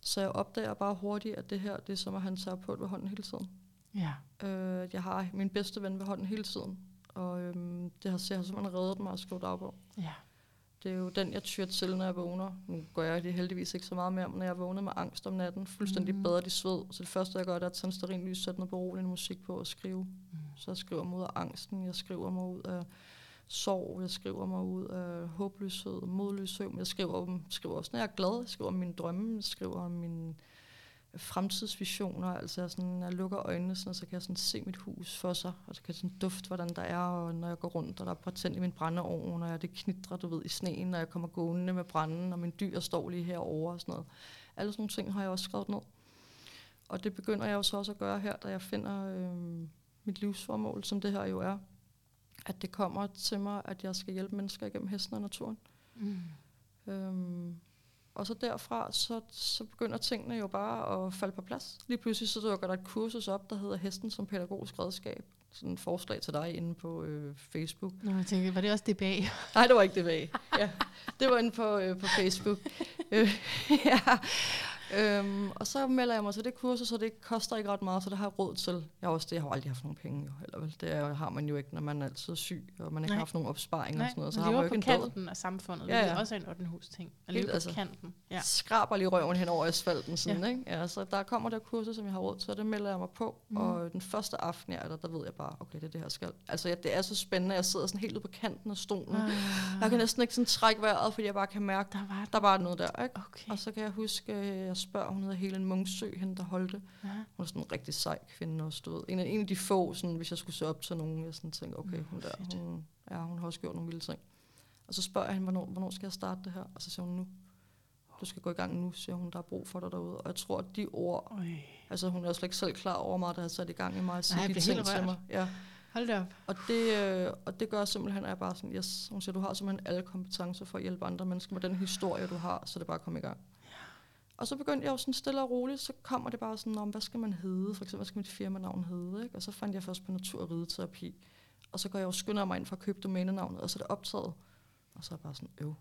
Så jeg opdager bare hurtigt, at det her, det er som at han tager på ved hånden hele tiden.
Ja.
Øh, jeg har min bedste ven ved hånden hele tiden. Og øhm, det har, det har simpelthen reddet mig at skrive dagbog.
Ja.
Det er jo den, jeg tyr til, når jeg vågner. Nu gør jeg det heldigvis ikke så meget mere, men når jeg vågner med angst om natten, fuldstændig mm. bedre i sved. Så det første, jeg gør, det er at tænde stearinlys, sætte noget beroligende musik på og skrive.
Mm.
Så jeg skriver mig ud af angsten, jeg skriver mig ud af sorg, jeg skriver mig ud af håbløshed, modløshed. Jeg skriver, om, skriver også, når jeg er glad, jeg skriver om mine drømme, jeg skriver om mine fremtidsvisioner. Altså jeg, sådan, når jeg lukker øjnene, sådan, så kan jeg sådan se mit hus for sig, og så kan jeg sådan dufte, hvordan der er, og når jeg går rundt, og der er patent i min brændeovn, og jeg, det knitrer, du ved, i sneen, når jeg kommer gående med branden, og min dyr står lige herovre og sådan noget. Alle sådan nogle ting har jeg også skrevet ned. Og det begynder jeg jo så også at gøre her, da jeg finder øh, mit livsformål, som det her jo er. At det kommer til mig, at jeg skal hjælpe mennesker igennem hesten og naturen.
Mm.
Øhm, og så derfra, så, så begynder tingene jo bare at falde på plads. Lige pludselig så dukker der et kursus op, der hedder Hesten som pædagogisk redskab. Sådan et forslag til dig inde på øh, Facebook.
Nå, jeg tænkte, var det også det bag?
Nej, det var ikke det bag. Ja, det var inde på, øh, på Facebook. øh, ja. Øhm, og så melder jeg mig til det kursus, så det koster ikke ret meget, så det har jeg råd til. Jeg har også det, jeg har aldrig haft nogen penge, jo, eller vel. Det er, har man jo ikke, når man er altid syg, og man ikke
Nej.
har haft nogen opsparing og
Nej,
sådan noget. Så
man
har man jo ikke en
kanten af samfundet.
Ja,
Ja. Det er også en 8. hus ting. Man
Helt
lever på
altså.
kanten. Ja.
skraber lige røven hen over asfalten. Sådan, ja. Ikke? Ja, så der kommer der kurser, som jeg har råd til, og det melder jeg mig på.
Mm.
Og den første aften, jeg er der, der ved jeg bare, okay, det er det her skal. Altså, ja, det er så spændende, jeg sidder sådan helt ude på kanten af stolen. Ah. Jeg kan næsten ikke sådan trække vejret, fordi jeg bare kan mærke,
der var
der er bare noget der. Ikke?
Okay.
Og så kan jeg huske, øh, jeg spørger, hun hedder Helen Munksø, hende der holdte.
Ja.
Hun er sådan en rigtig sej kvinde også, du ved. En af, en af de få, sådan, hvis jeg skulle se op til nogen, jeg sådan tænker, okay, hun der,
fedt.
hun, ja, hun har også gjort nogle vilde ting. Og så spørger jeg hende, hvornår, hvornår skal jeg starte det her? Og så siger hun, nu. Du skal gå i gang nu, siger hun, der er brug for dig derude. Og jeg tror, at de ord,
Øj.
altså hun er jo slet ikke selv klar over mig, der har sat i gang i mig at sige de ting til mig. Ja.
Hold da op.
Og det, øh, og det gør simpelthen, at jeg bare sådan, yes, hun siger, du har simpelthen alle kompetencer for at hjælpe andre mennesker med den historie, du har, så det bare komme i gang. Og så begyndte jeg jo sådan stille og roligt, så kommer det bare sådan om, hvad skal man hedde? For eksempel, hvad skal mit firmanavn hedde? Ikke? Og så fandt jeg først på natur- og rideterapi. Og så går jeg jo skynder mig ind for at købe domænenavnet, og så er det optaget. Og så er jeg bare sådan, øv.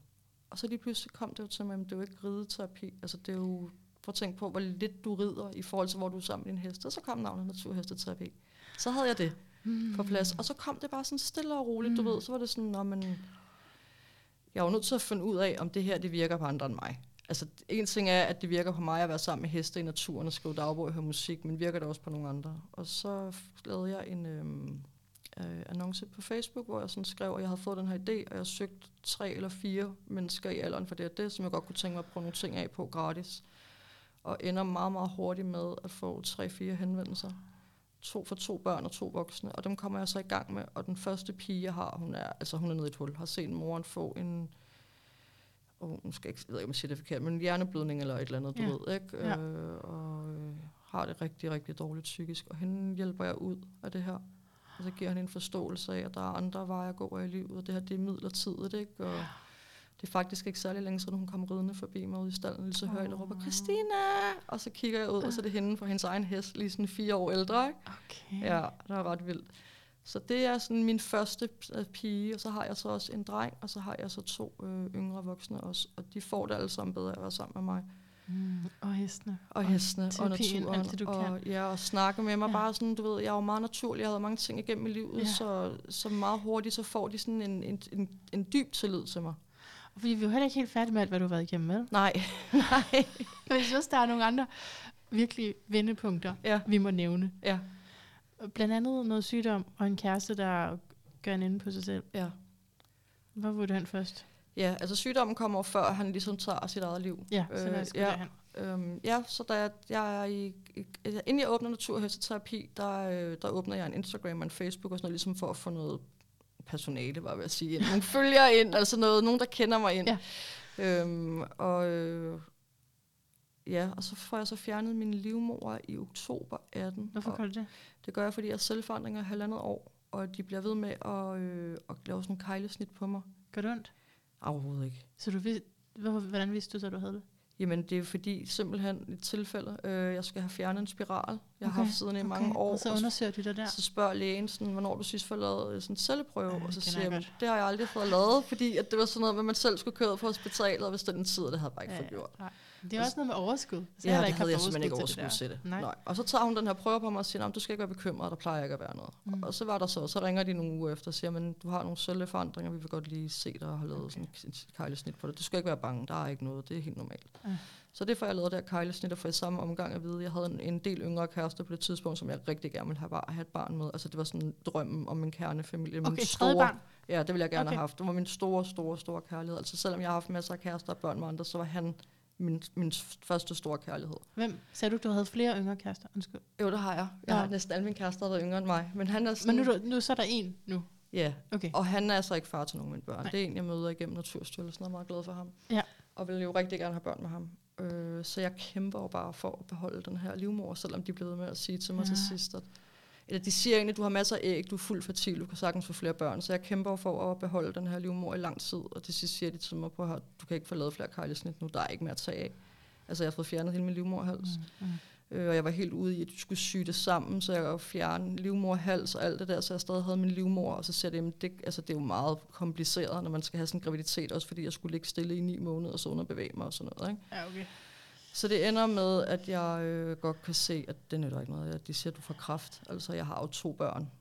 Og så lige pludselig kom det jo til mig, at det er jo ikke rideterapi. Altså det er jo, for at tænke på, hvor lidt du rider i forhold til, hvor du er sammen med din hest. Og så kom navnet naturhesteterapi. Så havde jeg det mm. på plads. Og så kom det bare sådan stille og roligt, mm. du ved. Så var det sådan, når man... Jeg var nødt til at finde ud af, om det her, det virker på andre end mig. Altså, en ting er, at det virker på mig at være sammen med heste i naturen og skrive dagbog og høre musik, men virker det også på nogle andre. Og så lavede jeg en øhm, øh, annonce på Facebook, hvor jeg sådan skrev, at jeg havde fået den her idé, og jeg søgte tre eller fire mennesker i alderen for det og det, som jeg godt kunne tænke mig at prøve nogle ting af på gratis. Og ender meget, meget hurtigt med at få tre-fire henvendelser. To for to børn og to voksne, og dem kommer jeg så i gang med. Og den første pige, jeg har, hun er, altså hun er nede i et hul, har set moren få en og skal jeg ikke, jeg ved ikke, om jeg siger det forkert, men hjerneblødning eller et eller andet, du
Ja.
ved, ikke?
Ja.
Øh, og øh, har det rigtig, rigtig dårligt psykisk. Og hende hjælper jeg ud af det her. Og så giver han en forståelse af, at der er andre veje at gå i livet, og det her det er midlertidigt, ikke? Og det er faktisk ikke særlig længe siden, hun kom ridende forbi mig ude i stallen, så hører jeg, der råber, Christina! Og så kigger jeg ud, og så er det hende fra hendes egen hest, lige sådan fire år ældre, ikke?
Okay.
Ja, det er ret vildt. Så det er sådan min første øh, pige, og så har jeg så også en dreng, og så har jeg så to øh, yngre voksne også, og de får det alle sammen bedre at være sammen med mig.
Mm. Og hestene.
Og hestene, og naturen,
alt det, du
og, ja, og snakke med mig
Ja.
bare sådan, du ved, jeg er jo meget naturlig, jeg har været mange ting igennem i livet,
ja.
så, så meget hurtigt, så får de sådan en, en, en, en dyb tillid til mig.
Fordi vi er jo heller ikke helt færdige med alt, hvad du har været igennem med.
Nej, nej,
Jeg synes, der er nogle andre virkelig vendepunkter,
ja,
vi må nævne.
ja,
Blandt andet noget sygdom og en kæreste, der gør en ende på sig selv.
ja.
Hvor var du hen først?
Ja, altså sygdommen kommer før, han ligesom tager sit eget liv.
Ja, så lad os gå
ja. Øhm, ja, så da jeg, jeg er i, i, inden jeg åbner naturhesteterapi, der, øh, der åbner jeg en Instagram og en Facebook og sådan noget, ligesom for at få noget personale, var jeg ved at sige. Nogle følgere ind, altså noget, nogen, der kender mig ind.
Ja.
Øhm, og, øh, ja, og så får jeg så fjernet min livmor i oktober 18.
Hvorfor gør du det?
det gør jeg, fordi jeg har selvforandringer i halvandet år, og de bliver ved med at, øh, at lave sådan en kejlesnit på mig.
Gør det ondt?
Overhovedet ikke.
Så du vid- hvor, hvordan vidste du så, du havde det?
Jamen, det er fordi simpelthen et tilfælde, øh, jeg skal have fjernet en spiral, jeg har
Okay,
haft siden i mange år.
Og så undersøger du det der?
så spørger lægen, sådan, hvornår du sidst får lavet øh, sådan en celleprøve,
Ja,
og så siger jeg,
jeg
"Men det har jeg aldrig fået lavet, fordi at det var sådan noget, med, at man selv skulle køre på hospitalet, og hvis den tid, det havde jeg bare ikke fået gjort.
nej. Det er også noget med overskud. Så
Ja, det
ikke
havde jeg simpelthen ikke overskud til det.
Nej.
Nej. Og så tager hun den her prøve på mig og siger, "Nå, du skal ikke være bekymret, der plejer ikke at være noget.
Mm.
Og så var der så, så ringer de nogle uger efter og siger, men du har nogle celleforandringer, vi vil godt lige se dig og have lavet
Okay.
sådan en kejlesnit på det. Du skal ikke være bange, der er ikke noget, det er helt normalt.
Ja.
Så det får jeg lavet der kejlesnit, og får i samme omgang at vide, jeg havde en, en del yngre kærester på det tidspunkt, som jeg rigtig gerne ville have, bare, have et barn med. Altså det var sådan drømmen om min kernefamilie. Min
Okay, tredje barn.
Ja, det ville jeg gerne
okay.
have haft. Det var min store, store, store kærlighed. Altså selvom jeg har haft masser af kærester og børn med andre, så var han min, min første store kærlighed.
Hvem? Sagde du, du havde flere yngre kærester? Undskyld.
Jo, det har jeg. Jeg
Ja.
har næsten alle mine kærester, der er yngre end mig. Men han er sådan...
Men nu, nu så er der en nu.
Ja,
Okay.
og han er altså ikke far til nogen af mine børn.
Nej.
Det er en, jeg møder igennem Naturstyrelsen, og er meget glad for ham.
Ja.
Og vil jo rigtig gerne have børn med ham. Øh, så jeg kæmper jo bare for at beholde den her livmor, selvom de blevet med at sige til mig
ja.
til sidst, at eller de siger egentlig, at du har masser af æg, du er fuldt fertil, du kan sagtens få flere børn. Så jeg kæmper for at beholde den her livmor i lang tid, og til sidst siger de til mig, på her, du kan ikke få lavet flere kejlesnit nu, der er ikke mere at tage af. Altså jeg har fået fjernet hele min livmorhals.
Mm, mm.
Øh, og jeg var helt ude i, at du skulle sy det sammen, så jeg kunne fjerne livmorhals og alt det der, så jeg stadig havde min livmor, og så siger det, det, altså det er jo meget kompliceret, når man skal have sådan en graviditet, også fordi jeg skulle ligge stille i ni måneder, og så underbevæge mig og sådan noget. Ikke?
Ja, okay.
Så det ender med, at jeg øh, godt kan se, at det nytter ikke noget, de siger, at du får kraft. Altså jeg har jo to børn,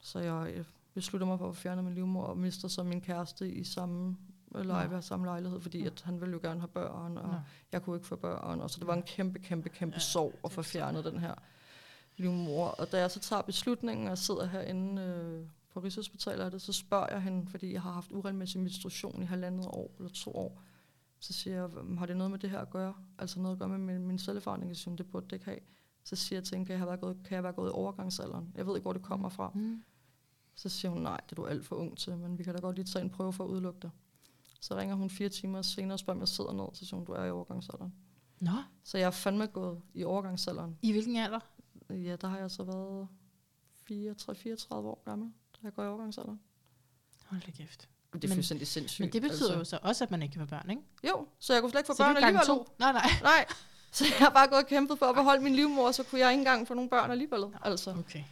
så jeg beslutter mig for at fjerne min livmor, og mister så min kæreste i samme øh, lejlighed,
Nå.
samme lejlighed, fordi
Nå.
at han ville jo gerne have børn, og
Nå.
jeg kunne ikke få børn, og så det var en kæmpe, kæmpe, kæmpe
Ja,
ja, sorg at få fjernet den her livmor. Og da jeg så tager beslutningen og sidder herinde øh, på Rigshospitalet, så spørger jeg hende, fordi jeg har haft uregelmæssig menstruation i halvandet år eller to år. Så siger jeg, "Hvem- har det noget med det her at gøre? Altså noget at gøre med min, min celleforandring? Hun, det burde det ikke have. Så siger jeg til hende, kan jeg, have været gået, kan jeg være gået i overgangsalderen? Jeg ved ikke, hvor det kommer fra.
Mm.
Så siger hun, nej, det er du alt for ung til, men vi kan da godt lige tage en prøve for at udelukke dig. Så ringer hun fire timer senere og spørger, om jeg sidder ned. Så siger hun, du er i overgangsalderen.
Nå,
Så jeg er fandme gået i overgangsalderen.
i hvilken alder?
Ja, der har jeg så været 34 år gammel, da jeg går i overgangsalderen.
Hold da kæft.
Det er
Men-
fuldstændig sindssygt.
Men det betyder jo så også, at man ikke kan få børn, ikke?
Jo, så jeg kunne slet ikke få
så
børn alligevel.
to. Nej, nej.
Nej, Så jeg har bare gået og kæmpet for at beholde min livmor, så kunne jeg ikke engang få nogle børn alligevel. Altså.
Okay.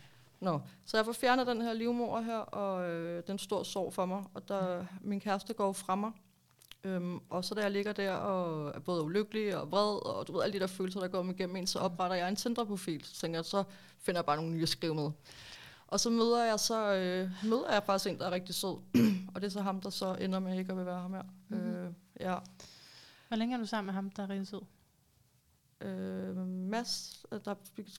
Nå, så jeg får fjernet den her livmor her, og øh, den stor sorg for mig, og der, min kæreste går fra mig. Øhm, og så da jeg ligger der og er både ulykkelig og vred, og du ved, alle de der følelser, der går mig igennem en, så opretter jeg en Tinder-profil. Så tænker jeg, så finder jeg bare nogle nye at skrive med. Og så møder jeg så øh, møder jeg faktisk en, der er rigtig sød. og det er så ham, der så ender med ikke at vil være ham her. Mm-hmm. Øh, ja.
Hvor længe er du sammen med ham, der er rigtig sød?
Øh, Mads, øh, der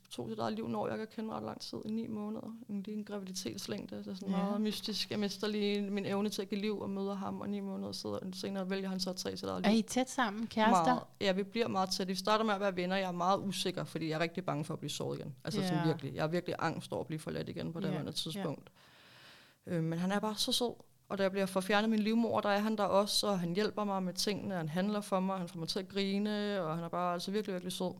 tog sit eget liv, når jeg kan kende ret lang tid, i ni måneder. En, lige en graviditetslængde, det er sådan ja. meget mystisk. Jeg mister lige min evne til at give liv og møder ham, og ni måneder sidder, senere vælger han så at tage sit eget liv.
Er I tæt sammen, kærester?
Meget, ja, vi bliver meget tæt. Vi starter med at være venner. Jeg er meget usikker, fordi jeg er rigtig bange for at blive såret igen. Altså yeah. sådan virkelig. Jeg er virkelig angst over at blive forladt igen på det tidspunkt. Yeah. Øh, men han er bare så sød. Og da jeg bliver forfjernet min livmor, der er han der også, og han hjælper mig med tingene, han handler for mig, han får mig til at grine, og han er bare altså virkelig, virkelig sød.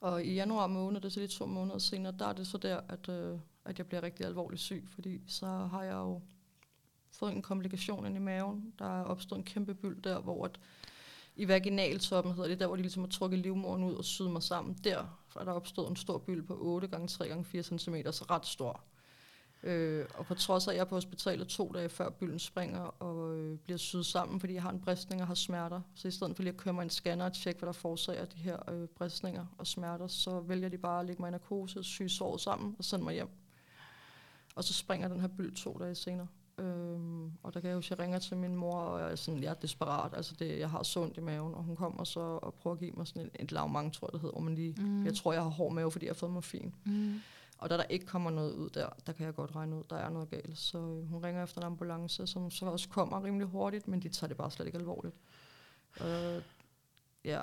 Og i januar måned, det er så lige to måneder senere, der er det så der, at, øh, at jeg bliver rigtig alvorligt syg, fordi så har jeg jo fået en komplikation ind i maven. Der er opstået en kæmpe byld der, hvor at i vaginaltoppen hedder det, der hvor de ligesom har trukket livmoren ud og syet mig sammen. Der er der opstået en stor byld på 8 gange 3 gange 4 cm, så ret stor. Øh, og på trods af, at jeg er på hospitalet to dage før bylden springer og øh, bliver syet sammen, fordi jeg har en bristning og har smerter, så i stedet for lige at køre mig en scanner og tjekke, hvad der forårsager de her øh, bristninger og smerter, så vælger de bare at lægge mig i narkose, syge såret sammen og sende mig hjem. Og så springer den her byld to dage senere. Øhm, og der kan jeg huske, at jeg ringer til min mor, og jeg er, sådan, jeg er desperat. Altså det, jeg har sundt i maven, og hun kommer så og prøver at give mig sådan et, et lavmang, tror jeg det hedder, hvor man lige, mm. jeg tror, jeg har hård mave, fordi jeg har fået morfin. Mm. Og da der ikke kommer noget ud der, der kan jeg godt regne ud, der er noget galt. Så øh, hun ringer efter en ambulance, som så også kommer rimelig hurtigt, men de tager det bare slet ikke alvorligt. Øh, ja,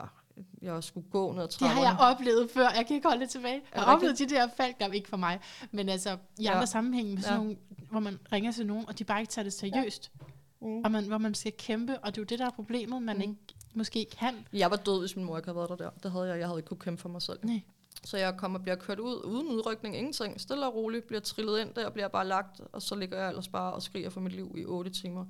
jeg skulle gå ned ad
trapperne. Det har jeg oplevet før. Jeg kan ikke holde det tilbage. Jeg har oplevet de der fald, der ikke for mig. Men altså, i ja. andre sammenhænge, med sådan ja. nogle, hvor man ringer til nogen, og de bare ikke tager det seriøst. Ja. Mm. Og man, hvor man skal kæmpe, og det er jo det, der er problemet, man mm. ikke måske kan.
Jeg var død, hvis min mor ikke havde været der. der. Det havde jeg. Jeg havde ikke kunne kæmpe for mig selv. Nej. Så jeg kommer og bliver kørt ud uden udrykning, ingenting. Stille og roligt bliver trillet ind der og bliver bare lagt, og så ligger jeg ellers bare og skriger for mit liv i 8 timer.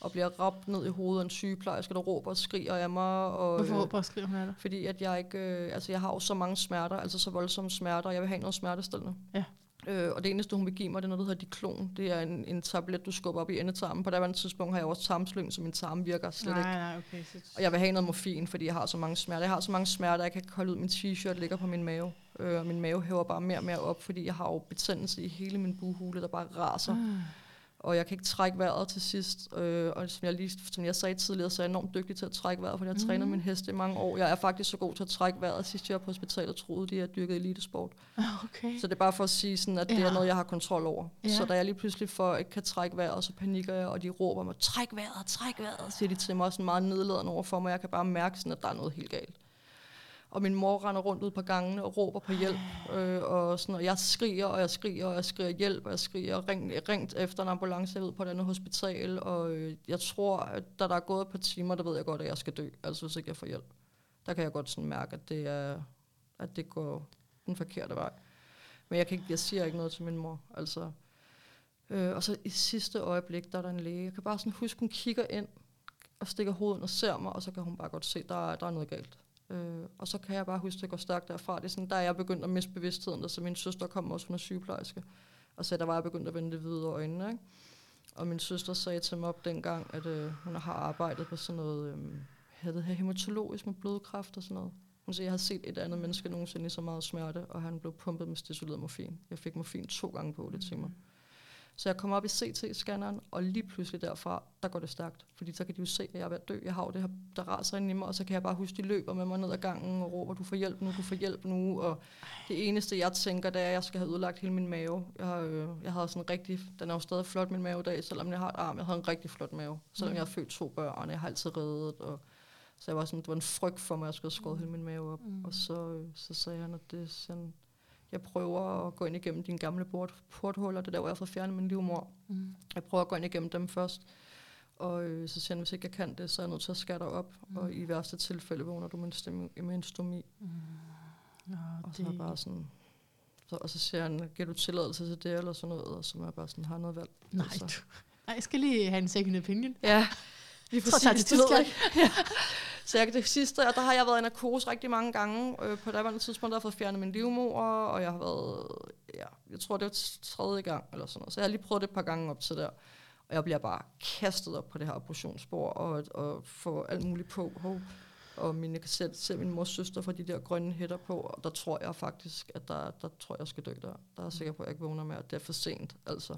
Og bliver ramt ned i hovedet af en sygeplejerske, der råber og skriger af mig. Og,
Hvorfor råber og skriger hun af dig?
Fordi at jeg ikke, øh, altså jeg har jo så mange smerter, altså så voldsomme smerter, og jeg vil have noget smertestillende. Ja. Øh, og det eneste, hun vil give mig, det er noget, der hedder diklon. Det er en, en tablet, du skubber op i endetarmen. På det tidspunkt har jeg også tarmslyng, så min tarm virker slet
nej,
ikke.
Nej, okay. Så...
Og jeg vil have noget morfin, fordi jeg har så mange smerter. Jeg har så mange smerter, jeg kan ikke holde ud min t-shirt, ligger på min mave. Øh, og min mave hæver bare mere og mere op, fordi jeg har jo betændelse i hele min buhule, der bare raser. Mm og jeg kan ikke trække vejret til sidst. Øh, og som jeg, lige, som jeg sagde tidligere, så er jeg enormt dygtig til at trække vejret, for jeg har mm. trænet min heste i mange år. Jeg er faktisk så god til at trække vejret. Sidst jeg var på hospitalet, troede de, at jeg dyrkede elitesport. Okay. Så det er bare for at sige, sådan, at ja. det er noget, jeg har kontrol over. Ja. Så da jeg lige pludselig for ikke kan trække vejret, så panikker jeg, og de råber mig, træk vejret, træk vejret, siger de til mig, sådan meget nedladende over for mig. Jeg kan bare mærke, sådan, at der er noget helt galt og min mor render rundt ud på gangene og råber på hjælp, øh, og, sådan, og jeg skriger, og jeg skriger, og jeg skriger hjælp, og jeg skriger ring, ringt efter en ambulance ud på et andet hospital, og øh, jeg tror, at da der er gået et par timer, der ved jeg godt, at jeg skal dø, altså hvis ikke jeg får hjælp. Der kan jeg godt sådan mærke, at det, er, at det går den forkerte vej. Men jeg, kan ikke, jeg siger ikke noget til min mor, altså. Øh, og så i sidste øjeblik, der er der en læge. Jeg kan bare sådan huske, hun kigger ind og stikker hovedet og ser mig, og så kan hun bare godt se, der, der er noget galt. Øh, og så kan jeg bare huske, at det går stærkt derfra. Det er sådan, der er jeg begyndt at miste bevidstheden, så min søster kom også, hun er sygeplejerske. Og så der var jeg begyndt at vende det hvide øjnene. Ikke? Og min søster sagde til mig op dengang, at øh, hun har arbejdet på sådan noget, øh, havde det hematologisk med blodkræft og sådan noget. Hun siger, jeg har set et andet menneske nogensinde i så meget smerte, og han blev pumpet med stesolid morfin. Jeg fik morfin to gange på 8 timer. Mm. Så jeg kommer op i CT-scanneren, og lige pludselig derfra, der går det stærkt. Fordi så kan de jo se, at jeg er ved at dø. Jeg har jo det her, der raser ind i mig, og så kan jeg bare huske, de løber med mig ned ad gangen og råber, du får hjælp nu, du får hjælp nu. Og det eneste, jeg tænker, det er, at jeg skal have udlagt hele min mave. Jeg, har, øh, jeg havde sådan en rigtig, den er jo stadig flot, min mave i dag, selvom jeg har et arm. Jeg havde en rigtig flot mave, selvom mm. jeg har født to børn, jeg har altid reddet. Og, så jeg var sådan, det var en frygt for mig, at jeg skulle have skåret hele min mave op. Mm. Og så, øh, så sagde han, at det sådan, jeg prøver at gå ind igennem dine gamle port, porthuller, det der, hvor jeg har fået fjernet min livmor. Mm. Jeg prøver at gå ind igennem dem først. Og øh, så siger han, hvis ikke jeg kan det, så er jeg nødt til at skære dig op. Mm. Og i værste tilfælde vågner du med en, stomi. Mm. Og så det... er bare sådan... Så, og så siger han, giver du tilladelse til det, eller sådan noget? Og så må jeg bare sådan, har noget valg.
Nej,
altså.
du, nej, jeg skal lige have en second opinion.
Ja,
vi får sige det til ja.
Så jeg, det sidste, og der har jeg været i narkose rigtig mange gange. Øh, på daværende tidspunkt der har jeg fået fjernet min livmor, og jeg har været, ja, jeg tror det var tredje gang, eller sådan noget. Så jeg har lige prøvet det et par gange op til der. Og jeg bliver bare kastet op på det her operationsbord, og, og får alt muligt på. Hov. Og mine, kan selv, selv min mors søster får de der grønne hætter på, og der tror jeg faktisk, at der, der tror jeg, jeg skal dø der. Der er jeg sikker på, at jeg ikke vågner med, at det er for sent, altså.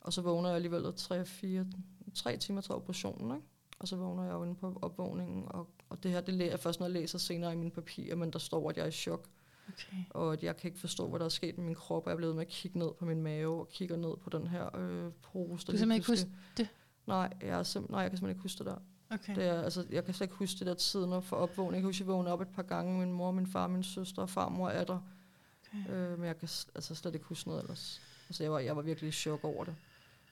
Og så vågner jeg alligevel 3-4, 3 timer til operationen, ikke? Og så vågner jeg jo inde på opvågningen, og, og det her, det er først, når jeg læser senere i mine papirer, men der står, at jeg er i chok.
Okay.
Og at jeg kan ikke forstå, hvad der er sket med min krop, og jeg er blevet med at kigge ned på min mave, og kigger ned på den her øh, pose.
Du kan simpelthen ikke huske det?
Nej, jeg, er simp- nej, jeg kan simpelthen ikke huske det der.
Okay.
Det er, altså, jeg kan slet ikke huske det der tid for opvågning. Jeg kan huske, at jeg vågnede op et par gange. Min mor, min far, min søster, farmor er der. Okay. Øh, men jeg kan altså, slet ikke huske noget ellers. Altså, jeg var, jeg var virkelig i chok over det.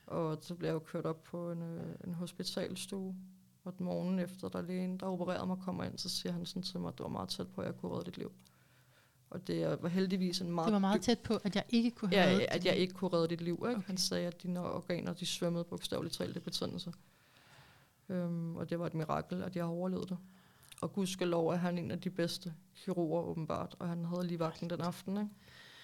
Og så blev jeg jo kørt op på en, øh, en hospitalstue. Og den morgen efter, der lægen, der opererede mig, kommer ind, så siger han sådan til mig, at det var meget tæt på, at jeg kunne redde dit liv. Og det var heldigvis en meget...
Det var meget tæt på, at jeg ikke kunne
have
ja,
reddet at jeg ikke kunne redde dit liv. Ikke? Okay. Han sagde, at dine organer, de svømmede bogstaveligt talt i betændelse. Øhm, og det var et mirakel, at jeg har overlevet det. Og gudskelov er han en af de bedste kirurger åbenbart, og han havde lige vagten den aften. Ikke?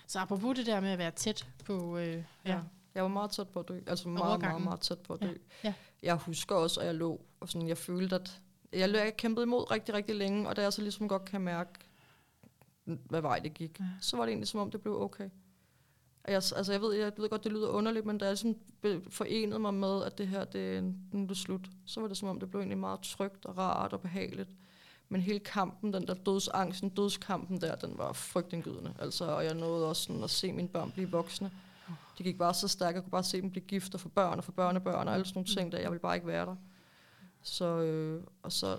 Så apropos det der med at være tæt på... Øh, ja. ja.
Jeg var meget tæt på at dø. Altså meget, meget, meget tæt på at dø. Ja. Ja. Jeg husker også, at jeg lå, og sådan, jeg følte, at jeg, jeg kæmpede imod rigtig, rigtig længe, og da jeg så ligesom godt kan mærke, hvad vej det gik, ja. så var det egentlig som om, det blev okay. Jeg, altså jeg ved, jeg ved godt, det lyder underligt, men da jeg sådan forenede mig med, at det her, det, nu er det slut, så var det som om, det blev egentlig meget trygt og rart og behageligt. Men hele kampen, den der dødsangsten, dødskampen der, den var frygtindgydende. Altså, og jeg nåede også sådan at se mine børn blive voksne. De gik bare så stærkt, jeg kunne bare se dem blive gift og få børn og få børnebørn og alle sådan nogle ting, der jeg ville bare ikke være der. Så, øh, og så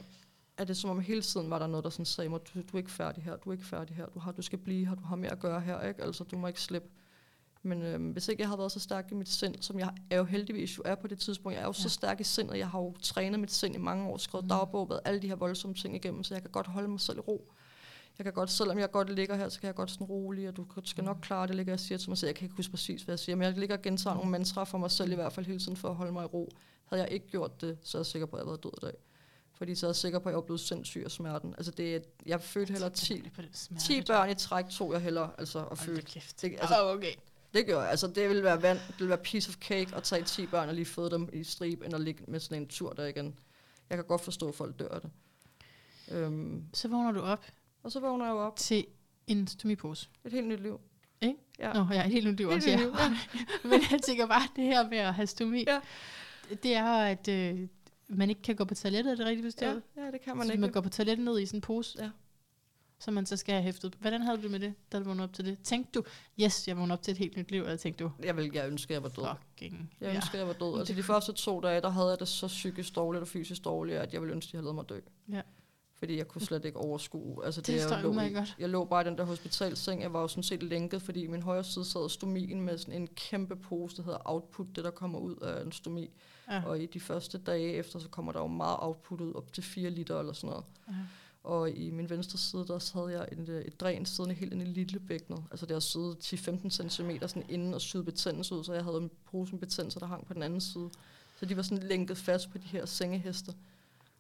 er det som om hele tiden var der noget, der sådan sagde mig, du, du er ikke færdig her, du er ikke færdig her, du, har, du skal blive her, du har mere at gøre her, ikke? Altså, du må ikke slippe. Men øh, hvis ikke jeg havde været så stærk i mit sind, som jeg er jo heldigvis jo er på det tidspunkt, jeg er jo ja. så stærk i sindet, jeg har jo trænet mit sind i mange år, skrevet mm. dagbog, været alle de her voldsomme ting igennem, så jeg kan godt holde mig selv i ro. Jeg kan godt, selvom jeg godt ligger her, så kan jeg godt sådan rolig, og du skal nok klare det, ligger jeg siger til mig selv. Jeg kan ikke huske præcis, hvad jeg siger, men jeg ligger og gentager nogle mantra for mig selv i hvert fald hele tiden for at holde mig i ro. Havde jeg ikke gjort det, så er jeg sikker på, at jeg havde været død i dag. Fordi så er jeg sikker på, at jeg var blevet sindssyg af smerten. Altså det, jeg fødte heller 10, 10 børn i træk, tog jeg heller altså, at føde.
Det, altså, oh, okay.
Det gør jeg. Altså, det vil være vand, det vil være piece of cake at tage 10 børn og lige føde dem i strib, end at ligge med sådan en tur der igen. Jeg kan godt forstå, at folk dør af det.
Øhm. Så vågner du op.
Og så vågner jeg op.
Til en stomipose.
Et helt nyt liv.
Ikke? Ja. Nå, ja, et helt nyt liv også, ja. Liv, ja. Men jeg tænker bare, det her med at have stomi, ja. det er, at øh, man ikke kan gå på toilettet, er det rigtigt forstået?
Ja, ja, det kan man
så
ikke.
man går på toilettet ned i sådan en pose? Ja som man så skal have hæftet. Hvordan havde du med det, da du vågnede op til det? Tænkte du, yes, jeg vågnede op til et helt nyt liv, eller tænkte du?
Jeg ville jeg ønske, jeg var død. Fucking, jeg ja. ønsker, jeg var død. Altså de første to dage, der havde jeg det så psykisk dårligt og fysisk dårligt, at jeg ville ønske, at jeg havde mig dø. Ja. Fordi jeg kunne slet ikke overskue. Altså, det,
det jeg, lå,
i, godt. jeg lå bare i den der hospitalseng. Jeg var jo sådan set lænket, fordi min højre side sad stomien med sådan en kæmpe pose, der hedder output, det der kommer ud af en stomi. Ja. Og i de første dage efter, så kommer der jo meget output ud, op til 4 liter eller sådan noget. Ja. Og i min venstre side, der havde jeg et, øh, et dræn siddende helt inde i lille bækkenet. Altså det har siddet 10-15 cm sådan inden og syet betændelse ud, så jeg havde en pose med betændelse, der hang på den anden side. Så de var sådan lænket fast på de her sengeheste.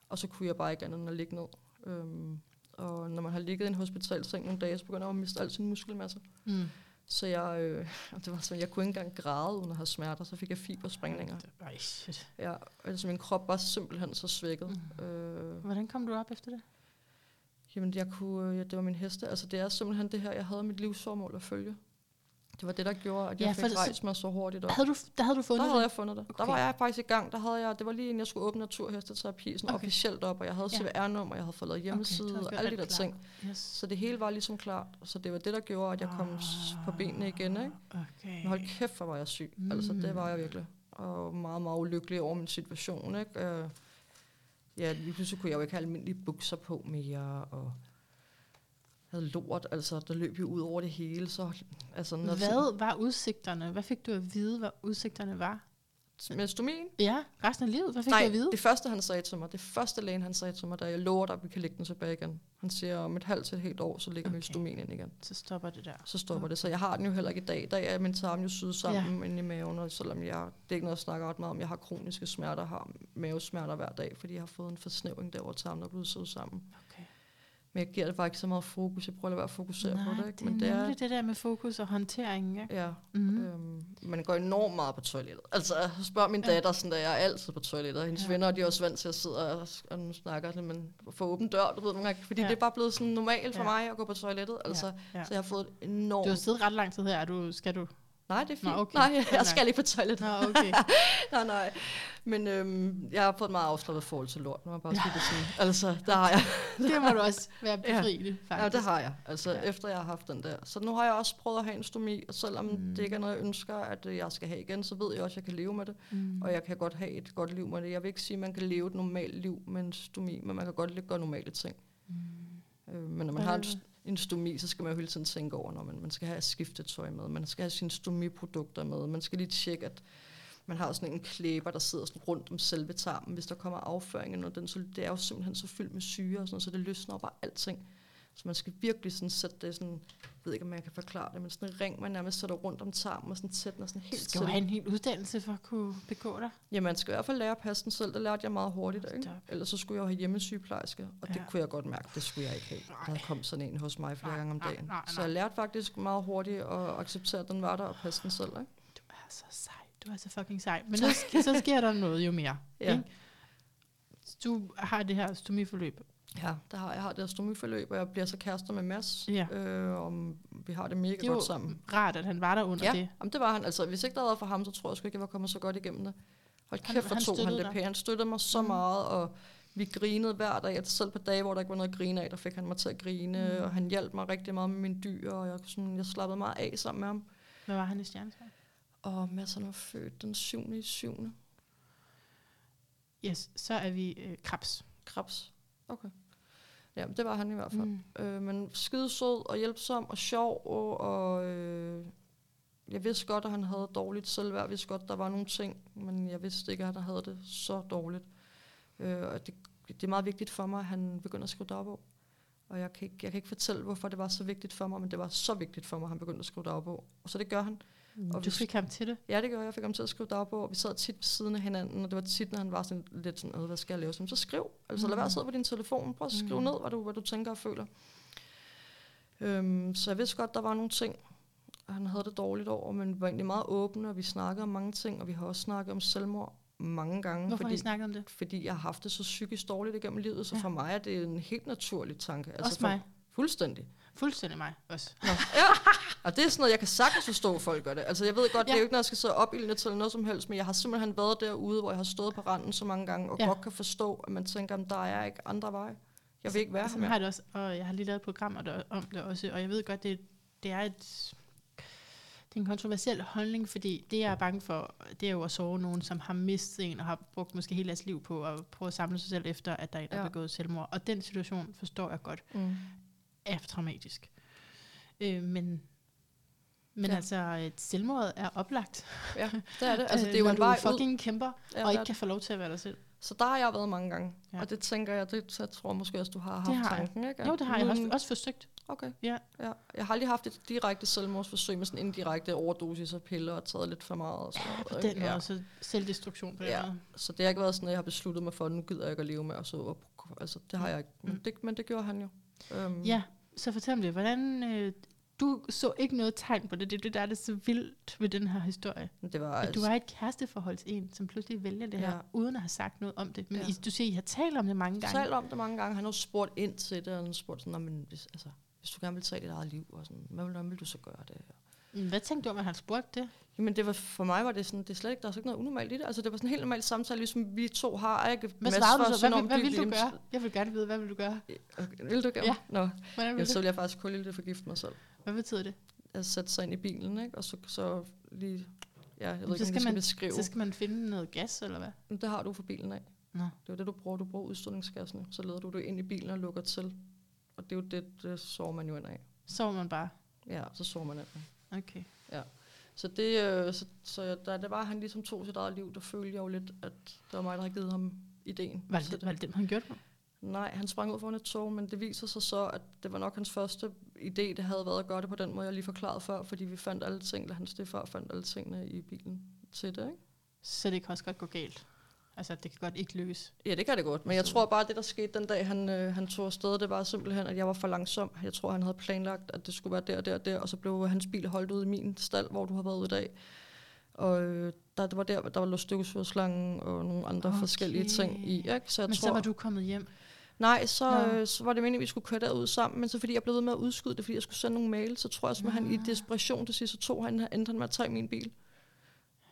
Og så kunne jeg bare ikke andet end at ligge ned. Øhm, og når man har ligget i en hospitalseng nogle dage, så begynder man at miste al sin muskelmasse. Mm. Så jeg, øh, det var sådan, jeg kunne ikke engang græde uden at have smerter, så fik jeg fibersprængninger.
Ej, shit.
Ja, altså min krop var simpelthen så svækket.
Mm. Øh, Hvordan kom du op efter det?
Jamen, jeg kunne, ja, det var min heste. Altså, det er simpelthen det her, jeg havde mit livsformål at følge. Det var det, der gjorde, at jeg ja, fik rejst mig så hurtigt op.
Havde du, der havde du fundet
der det? Der havde jeg fundet det. Okay. Der var jeg faktisk i gang. Der havde jeg, det var lige inden jeg skulle åbne naturhesteterapi sådan okay. officielt op, og jeg havde CVR-nummer, jeg havde fået lavet hjemmeside, okay, og alle de der klar. ting. Yes. Så det hele var ligesom klart. Så det var det, der gjorde, at jeg kom ah, på benene igen. Ikke? Okay. Men hold kæft, hvor var jeg syg. Mm. Altså, det var jeg virkelig. Og meget, meget ulykkelig over min situation. Ikke? Uh, ja, lige pludselig kunne jeg jo ikke have almindelige bukser på mere, og havde lort, altså der løb jo ud over det hele. Så, altså,
hvad var udsigterne? Hvad fik du at vide, hvad udsigterne var?
med stomien.
Ja, resten af livet. Hvad fik
Nej,
du at vide?
det første han sagde til mig, det første lægen han sagde til mig, da jeg lover dig, at vi kan lægge den tilbage igen. Han siger, om et halvt til et helt år, så lægger okay. vi
Okay.
stomin ind igen.
Så stopper det der.
Så stopper det. Så jeg har den jo heller ikke i dag. Der er min tarm jo syet sammen ja. inde i maven, og selvom jeg, det er ikke noget, jeg snakker ret meget om, jeg har kroniske smerter, har mavesmerter hver dag, fordi jeg har fået en forsnævring der, hvor tarmen er blevet syet sammen.
Okay.
Men jeg giver det bare ikke så meget fokus. Jeg prøver at være at fokusere
Nej,
på det. Ikke?
det er
Men det er,
nemlig det der med fokus og håndtering. Ikke?
ja,
Mm-hmm.
Øhm, man går enormt meget på toilettet. Altså, jeg spørger min
Ja.
datter, sådan, der, jeg er altid på toilettet. Hendes
Ja.
ja. venner, de er også vant til at sidde og, og nu snakker det, men få åben dør, du ved, nogle gange, fordi
Ja.
ja. det er bare blevet sådan normalt for
Ja.
mig at gå på toilettet. Altså,
ja.
Så jeg har fået et enormt...
Du har siddet ret lang tid her. Er Du, skal du?
Nej, det er fint.
Nå, okay.
Nej, jeg skal ikke på toilettet.
Nå, okay.
nej, nej. Men øhm, jeg har fået et meget afslappet forhold til lort, må jeg bare sige det sådan. Altså, der har jeg.
det må du også være befriende, faktisk.
Ja, det har jeg. Altså,
Ja.
ja. efter jeg har haft den der. Så nu har jeg også prøvet at have en stomi, og selvom
Mm.
det ikke er noget, jeg ønsker, at øh, jeg skal have igen, så ved jeg også, at jeg kan leve med det.
Mm.
Og jeg kan godt have et godt liv med det. Jeg vil ikke sige, at man kan leve et normalt liv med en stomi, men man kan godt gøre normale ting.
Mm.
Øh, men når man
Hvad
har en? En stomi, så skal man jo hele tiden tænke over, når man, man skal have skiftetøj med, man skal have sine stomiprodukter med, man skal lige tjekke, at man har sådan en klæber, der sidder sådan rundt om selve tarmen. Hvis der kommer afføring, og den, så det er jo simpelthen så fyldt med syre, og sådan, så det løsner bare alting. Så man skal virkelig sådan sætte det sådan, ved ikke, om jeg kan forklare det, men sådan en ring, man nærmest sætter rundt om tarmen, og sådan tæt den sådan
Du
helt
skal jo have en hel uddannelse for at kunne begå dig.
Ja, man skal i hvert fald lære at passe den selv. Det lærte jeg meget hurtigt. Ikke? Ellers så skulle jeg jo have hjemmesygeplejerske, og det
Ja.
kunne jeg godt mærke, det skulle jeg ikke have.
Nej.
Der kom sådan en hos mig flere
Nej,
gange om
nej,
dagen.
nej,
Så jeg lærte faktisk meget hurtigt at acceptere, at den var der og passe den selv. Ikke?
Du er så sej. Du er så fucking sej. Men så, så sker der noget jo mere.
Ja.
Ikke? Du har det her stomiforløb.
Ja, der har, jeg har det her stomiforløb, og jeg bliver så kærester med Mads.
Ja.
Øh, og vi har det mega
Det
godt sammen.
rart, at han var der under
Ja,
det.
jamen, det var han. Altså, hvis ikke der havde været for ham, så tror jeg sgu ikke, jeg var kommet så godt igennem det. Hold
Han-
kæft,
han
tog han det pænt. Han støttede mig så
Mm.
meget, og vi grinede hver dag. Selv på dage, hvor der ikke var noget at grine af, der fik han mig til at grine,
Mm.
og han hjalp mig rigtig meget med mine dyr, og jeg, sådan, jeg slappede meget af sammen med ham.
Hvad var han i stjernetegn?
Og Mads han var født den 7. i 7.
Yes, så er vi øh, krebs.
Krebs. Okay. Ja, det var han i hvert fald.
Mm.
Øh, men skide sød og hjælpsom og sjov, og, og øh, jeg vidste godt, at han havde dårligt selvværd. Jeg vidste godt, der var nogle ting, men jeg vidste ikke, at han havde det så dårligt. Øh, og det, det er meget vigtigt for mig, at han begynder at skrive dagbog. Og jeg kan, ikke, jeg kan ikke fortælle, hvorfor det var så vigtigt for mig, men det var så vigtigt for mig, at han begyndte at skrive dagbog. Og så det gør han.
Og
Og
du fik ham til det.
Ja, det gjorde jeg. Jeg fik ham til at skrive dagbog, og vi sad tit ved siden af hinanden, og det var tit, når han var sådan lidt sådan, "Øh, hvad skal jeg lave? Så, så skriv. Altså lad være at sidde på din telefon. Prøv at skrive
Mm.
ned, hvad du, hvad du tænker og føler. Øhm, så jeg vidste godt, der var nogle ting, han havde det dårligt over, men vi var egentlig meget åbne, og vi snakkede om mange ting, og vi har også snakket om selvmord mange gange.
Hvorfor har I
fordi,
snakket om det?
fordi jeg har haft det så psykisk dårligt igennem livet, så
Ja.
for mig er det en helt naturlig tanke. Altså
Også
for,
mig.
Fuldstændig.
Fuldstændig mig også.
Ja, og det er sådan noget, jeg kan sagtens forstå, at folk gør det. Altså jeg ved godt, ja. det er jo ikke noget, jeg skal sidde opildne til eller noget som helst, men jeg har simpelthen været derude, hvor jeg har stået på randen så mange gange, og
Ja.
godt kan forstå, at man tænker, at der er ikke andre veje. Jeg vil ikke være her mere.
har det også, og jeg har lige lavet programmer der, om det også, og jeg ved godt, det, det er et det er en kontroversiel holdning, fordi det, jeg er bange for, det er jo at sove nogen, som har mistet en, og har brugt måske hele deres liv på at prøve at samle sig selv efter, at der er en, der
Ja.
begået selvmord. Og den situation forstår jeg godt,
Mm.
Er traumatisk. Øh, men men
Ja.
ja. altså, et selvmord er oplagt.
Ja, det er det. Altså, det er jo en
du
vej
fucking
ud.
kæmper,
Ja,
og ikke kan få lov til at være dig selv.
Så der har jeg været mange gange.
Ja.
Ja. Og det tænker jeg, det så jeg tror måske også, du har haft
Det har jeg.
tanken, ikke?
Jo, det har jeg også, også forsøgt.
Okay.
Ja.
ja. Jeg har aldrig haft et direkte selvmordsforsøg med sådan indirekte overdosis af piller og taget lidt for meget. Og sådan noget,
På den måde, så selvdestruktion på
Ja.
måde.
Så det har ikke været sådan, at jeg har besluttet mig for, at nu gider jeg ikke at leve med. Og så, og, altså, det har jeg ikke. Men
Mm.
det, men det gjorde han jo. Um,
Ja, så fortæl mig det. Hvordan, øh, du så ikke noget tegn på det. Det er det, der er det så vildt ved den her historie.
Det var,
At du er i et kæresteforhold til en, som pludselig vælger det her,
Ja.
uden at have sagt noget om det. Men
Ja.
I, du siger, I har talt om det mange gange.
talt om det mange gange. Han har spurgt ind til det, og han har spurgt sådan, "Nå, men hvis, altså, hvis du gerne vil tage dit eget liv, og sådan, hvad vil, hvordan vil du så gøre det?
Mm, Hvad tænkte du om, at han spurgte det?
Jamen det var, for mig var det sådan, det er slet ikke, der er slet ikke noget unormalt i det. Altså det var sådan en helt normal samtale, ligesom vi to har, ikke?
Hvad
Mads
svarede
var
du så? Hvad, hvad
dyb
vil du gøre? Jeg vil gerne vide, hvad vil du gøre?
Okay, Vil du gerne?
Ja.
Nå,
Hvordan vil
så vil jeg faktisk kun lille forgifte mig selv.
Hvad betyder det?
Altså sætte sig ind i bilen, ikke? Og så, så lige, ja, jeg ved
Så
ikke,
skal
vi skal
man-
beskrive.
Så skal man finde noget gas, eller hvad?
Men det har du for bilen af.
Nå.
Det er det, du bruger. Du bruger udstødningsgassen. Så leder du det ind i bilen og lukker til. Og det er jo det, det sover man jo ind af.
Så man bare.
Ja, så sover man ind af.
Okay.
Så, det, øh, så, så da det var, han ligesom tog sit eget liv, der følte jeg jo lidt, at det var mig, der havde givet ham ideen.
Var det, var det det, han gjorde det?
Nej, han sprang ud foran et tog, men det viser sig så, at det var nok hans første idé, det havde været at gøre det på den måde, jeg lige forklarede før, fordi vi fandt alle ting, eller hans stefar fandt alle tingene i bilen til det, ikke?
Så det kan også godt gå galt. Altså, det kan godt ikke lykkes.
Ja, det kan det godt, men jeg tror bare, at det, der skete den dag, han, øh, han tog afsted, det var simpelthen, at jeg var for langsom. Jeg tror, han havde planlagt, at det skulle være der, der, der, og så blev hans bil holdt ud i min stald, hvor du har været ude i dag. Og øh, der, det var der, der var lå støvsugerslangen og nogle andre okay. forskellige ting i. Ikke?
Så jeg men tror, så var du kommet hjem?
Nej, så, øh, så var det meningen, at vi skulle køre derud sammen, men så fordi jeg blev ved med at udskyde det, fordi jeg skulle sende nogle mail, så tror jeg, at han i desperation til sidst, så tog han, endte han med at tage min bil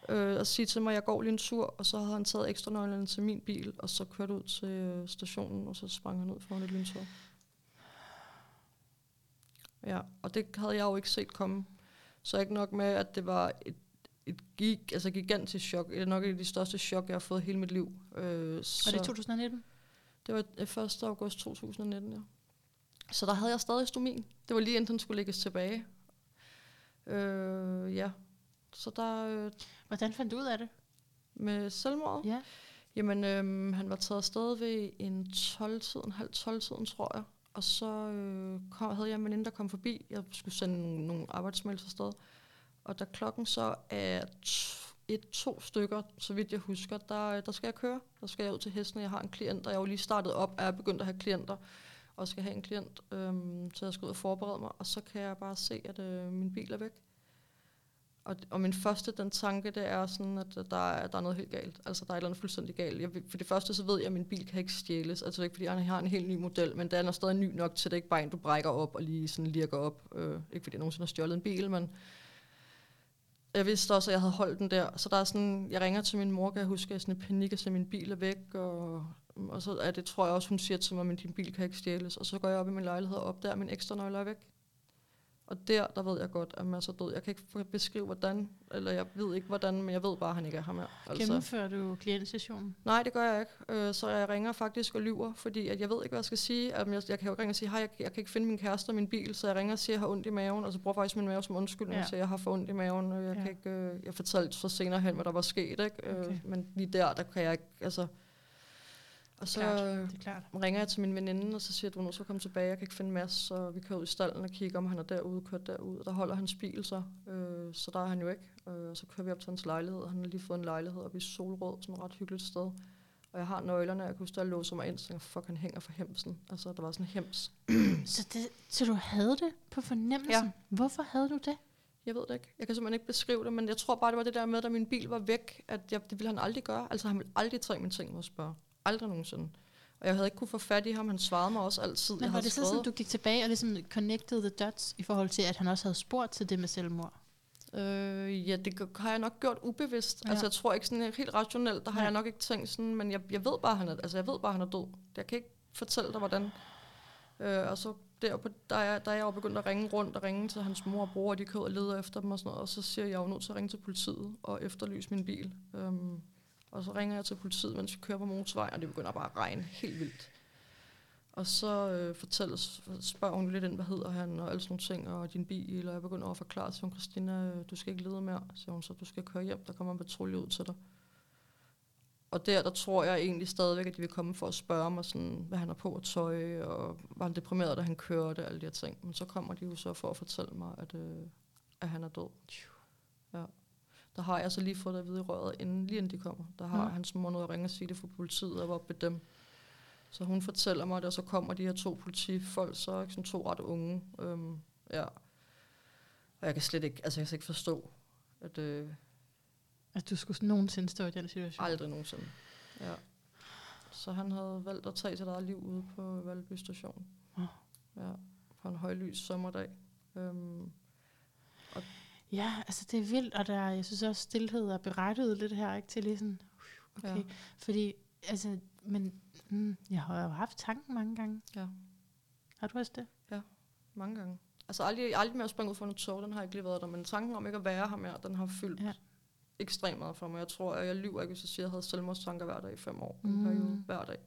øh, og sige til mig, at jeg går lige en tur, og så havde han taget ekstra nøglerne til min bil, og så kørte ud til øh, stationen, og så sprang han ud foran et lyntog. Ja, og det havde jeg jo ikke set komme. Så ikke nok med, at det var et, et gig, altså gigantisk chok. Det er nok et af de største chok, jeg har fået hele mit liv.
Øh, var det 2019?
Det var 1. august 2019, ja. Så der havde jeg stadig stomin. Det var lige inden den skulle lægges tilbage. Øh, ja, så der... Øh,
Hvordan fandt du ud af det?
Med selvmordet?
Ja.
Jamen, øh, han var taget afsted ved en 12-tiden, halv 12-tiden, tror jeg. Og så øh, kom, havde jeg en veninde, der kom forbi. Jeg skulle sende nogle, nogle arbejdsmails afsted. Og da klokken så er et, to stykker, så vidt jeg husker, der, der skal jeg køre. Der skal jeg ud til hesten, jeg har en klient, og jeg er jo lige startet op, er begyndt at have klienter, og skal have en klient, øhm, så jeg skal ud og forberede mig, og så kan jeg bare se, at øh, min bil er væk. Og, og min første den tanke, det er sådan, at der er, der er noget helt galt. Altså, der er et eller andet fuldstændig galt. Jeg, for det første, så ved jeg, at min bil kan ikke stjæles. Altså, ikke fordi jeg har en helt ny model, men den er stadig ny nok til, at det ikke bare en, du brækker op og lige sådan lirker op. Øh, ikke fordi jeg nogensinde har stjålet en bil, men jeg vidste også, at jeg havde holdt den der. Så der er sådan, jeg ringer til min mor, kan jeg huske, at jeg sådan i panik, at min bil er væk, og, og så er det, tror jeg også, hun siger til mig, at min bil kan ikke stjæles. Og så går jeg op i min lejlighed og opdager, at min ekstra nøgle er væk. Og der, der ved jeg godt, at Mads er død. Jeg kan ikke beskrive, hvordan, eller jeg ved ikke, hvordan, men jeg ved bare, at han ikke er her mere.
Altså. Gennemfører du klientsessionen?
Nej, det gør jeg ikke. Øh, så jeg ringer faktisk og lyver, fordi at jeg ved ikke, hvad jeg skal sige. Jeg, jeg kan jo ringe og sige, hej, jeg, jeg kan ikke finde min kæreste og min bil, så jeg ringer og siger, at jeg har ondt i maven, og så bruger faktisk min mave som undskyldning, ja. så jeg har for ondt i maven. Og jeg, ja. kan ikke, øh, jeg fortalte så senere hen, hvad der var sket, ikke? Øh, okay. men lige der, der kan jeg ikke, altså og så klart, det er klart. ringer jeg til min veninde, og så siger du, nu så komme tilbage, jeg kan ikke finde Mads, så vi kører ud i stallen og kigger, om han er derude, kørt derud, og der holder hans bil så, øh, så der er han jo ikke. Øh, og så kører vi op til hans lejlighed, og han har lige fået en lejlighed oppe i Solrød, som er et ret hyggeligt sted. Og jeg har nøglerne, jeg kan huske, at låser mig ind, så jeg, fuck, han hænger for hemsen. Altså, der var sådan en hems.
så, det, så du havde det på fornemmelsen? Ja. Hvorfor havde du det?
Jeg ved det ikke. Jeg kan simpelthen ikke beskrive det, men jeg tror bare, det var det der med, at min bil var væk, at jeg, det ville han aldrig gøre. Altså, han ville aldrig tage min ting og spørge. Aldrig nogensinde. Og jeg havde ikke kunne få fat i ham. Han svarede mig også altid.
Men jeg var det så sådan, du gik tilbage og ligesom connected the dots i forhold til, at han også havde spurgt til det med selvmord?
Øh, ja, det har jeg nok gjort ubevidst. Ja. Altså, jeg tror ikke sådan helt rationelt, der har ja. jeg nok ikke tænkt sådan, men jeg, jeg ved bare, han er, altså, jeg ved bare, han er død. Jeg kan ikke fortælle dig, hvordan. Øh, og så derpå, der er, der er jeg jo begyndt at ringe rundt og ringe til hans mor og bror, og de kører og leder efter dem og sådan noget, og så siger jeg jo nødt til at ringe til politiet og efterlyse min bil. Øhm, og så ringer jeg til politiet, mens vi kører på motorvejen, og det begynder bare at regne helt vildt. Og så øh, fortæller, spørger hun lidt ind, hvad hedder han, og alle sådan nogle ting, og din bil, og jeg begynder at forklare til hun, Christina, du skal ikke lede mere, siger hun, så du skal køre hjem, der kommer en patrulje ud til dig. Og der, der tror jeg egentlig stadigvæk, at de vil komme for at spørge mig, sådan, hvad han har på at tøj, og var han deprimeret, da han kørte, og alle de her ting. Men så kommer de jo så for at fortælle mig, at, øh, at han er død. Ja der har jeg så lige fået det at vide i røret, inden, lige inden de kommer. Der har ja. hans mor noget at ringe og sige det for politiet, og var oppe dem. Så hun fortæller mig det, og så kommer de her to politifolk, så er sådan to ret unge. Øhm, ja. Og jeg kan slet ikke, altså jeg kan slet ikke forstå, at... Øh,
at du skulle nogensinde stå i den situation?
Aldrig nogensinde, ja. Så han havde valgt at tage sit eget liv ude på Valby station. Ja. ja. På en højlys sommerdag. Øhm,
Ja, altså det er vildt, og der, jeg synes også, stillhed er berettiget lidt her, ikke, til lige sådan, okay, ja. fordi, altså, men mm, jeg har jo haft tanken mange gange. Ja. Har du også det?
Ja, mange gange. Altså aldrig, aldrig mere at springe ud for noget tog, den har ikke lige været der, men tanken om ikke at være her mere, den har fyldt ja. ekstremt meget for mig. Jeg tror, at jeg lyver ikke, hvis jeg siger, at jeg havde selvmordstanker hver dag i fem år. Mm. Periode, hver dag.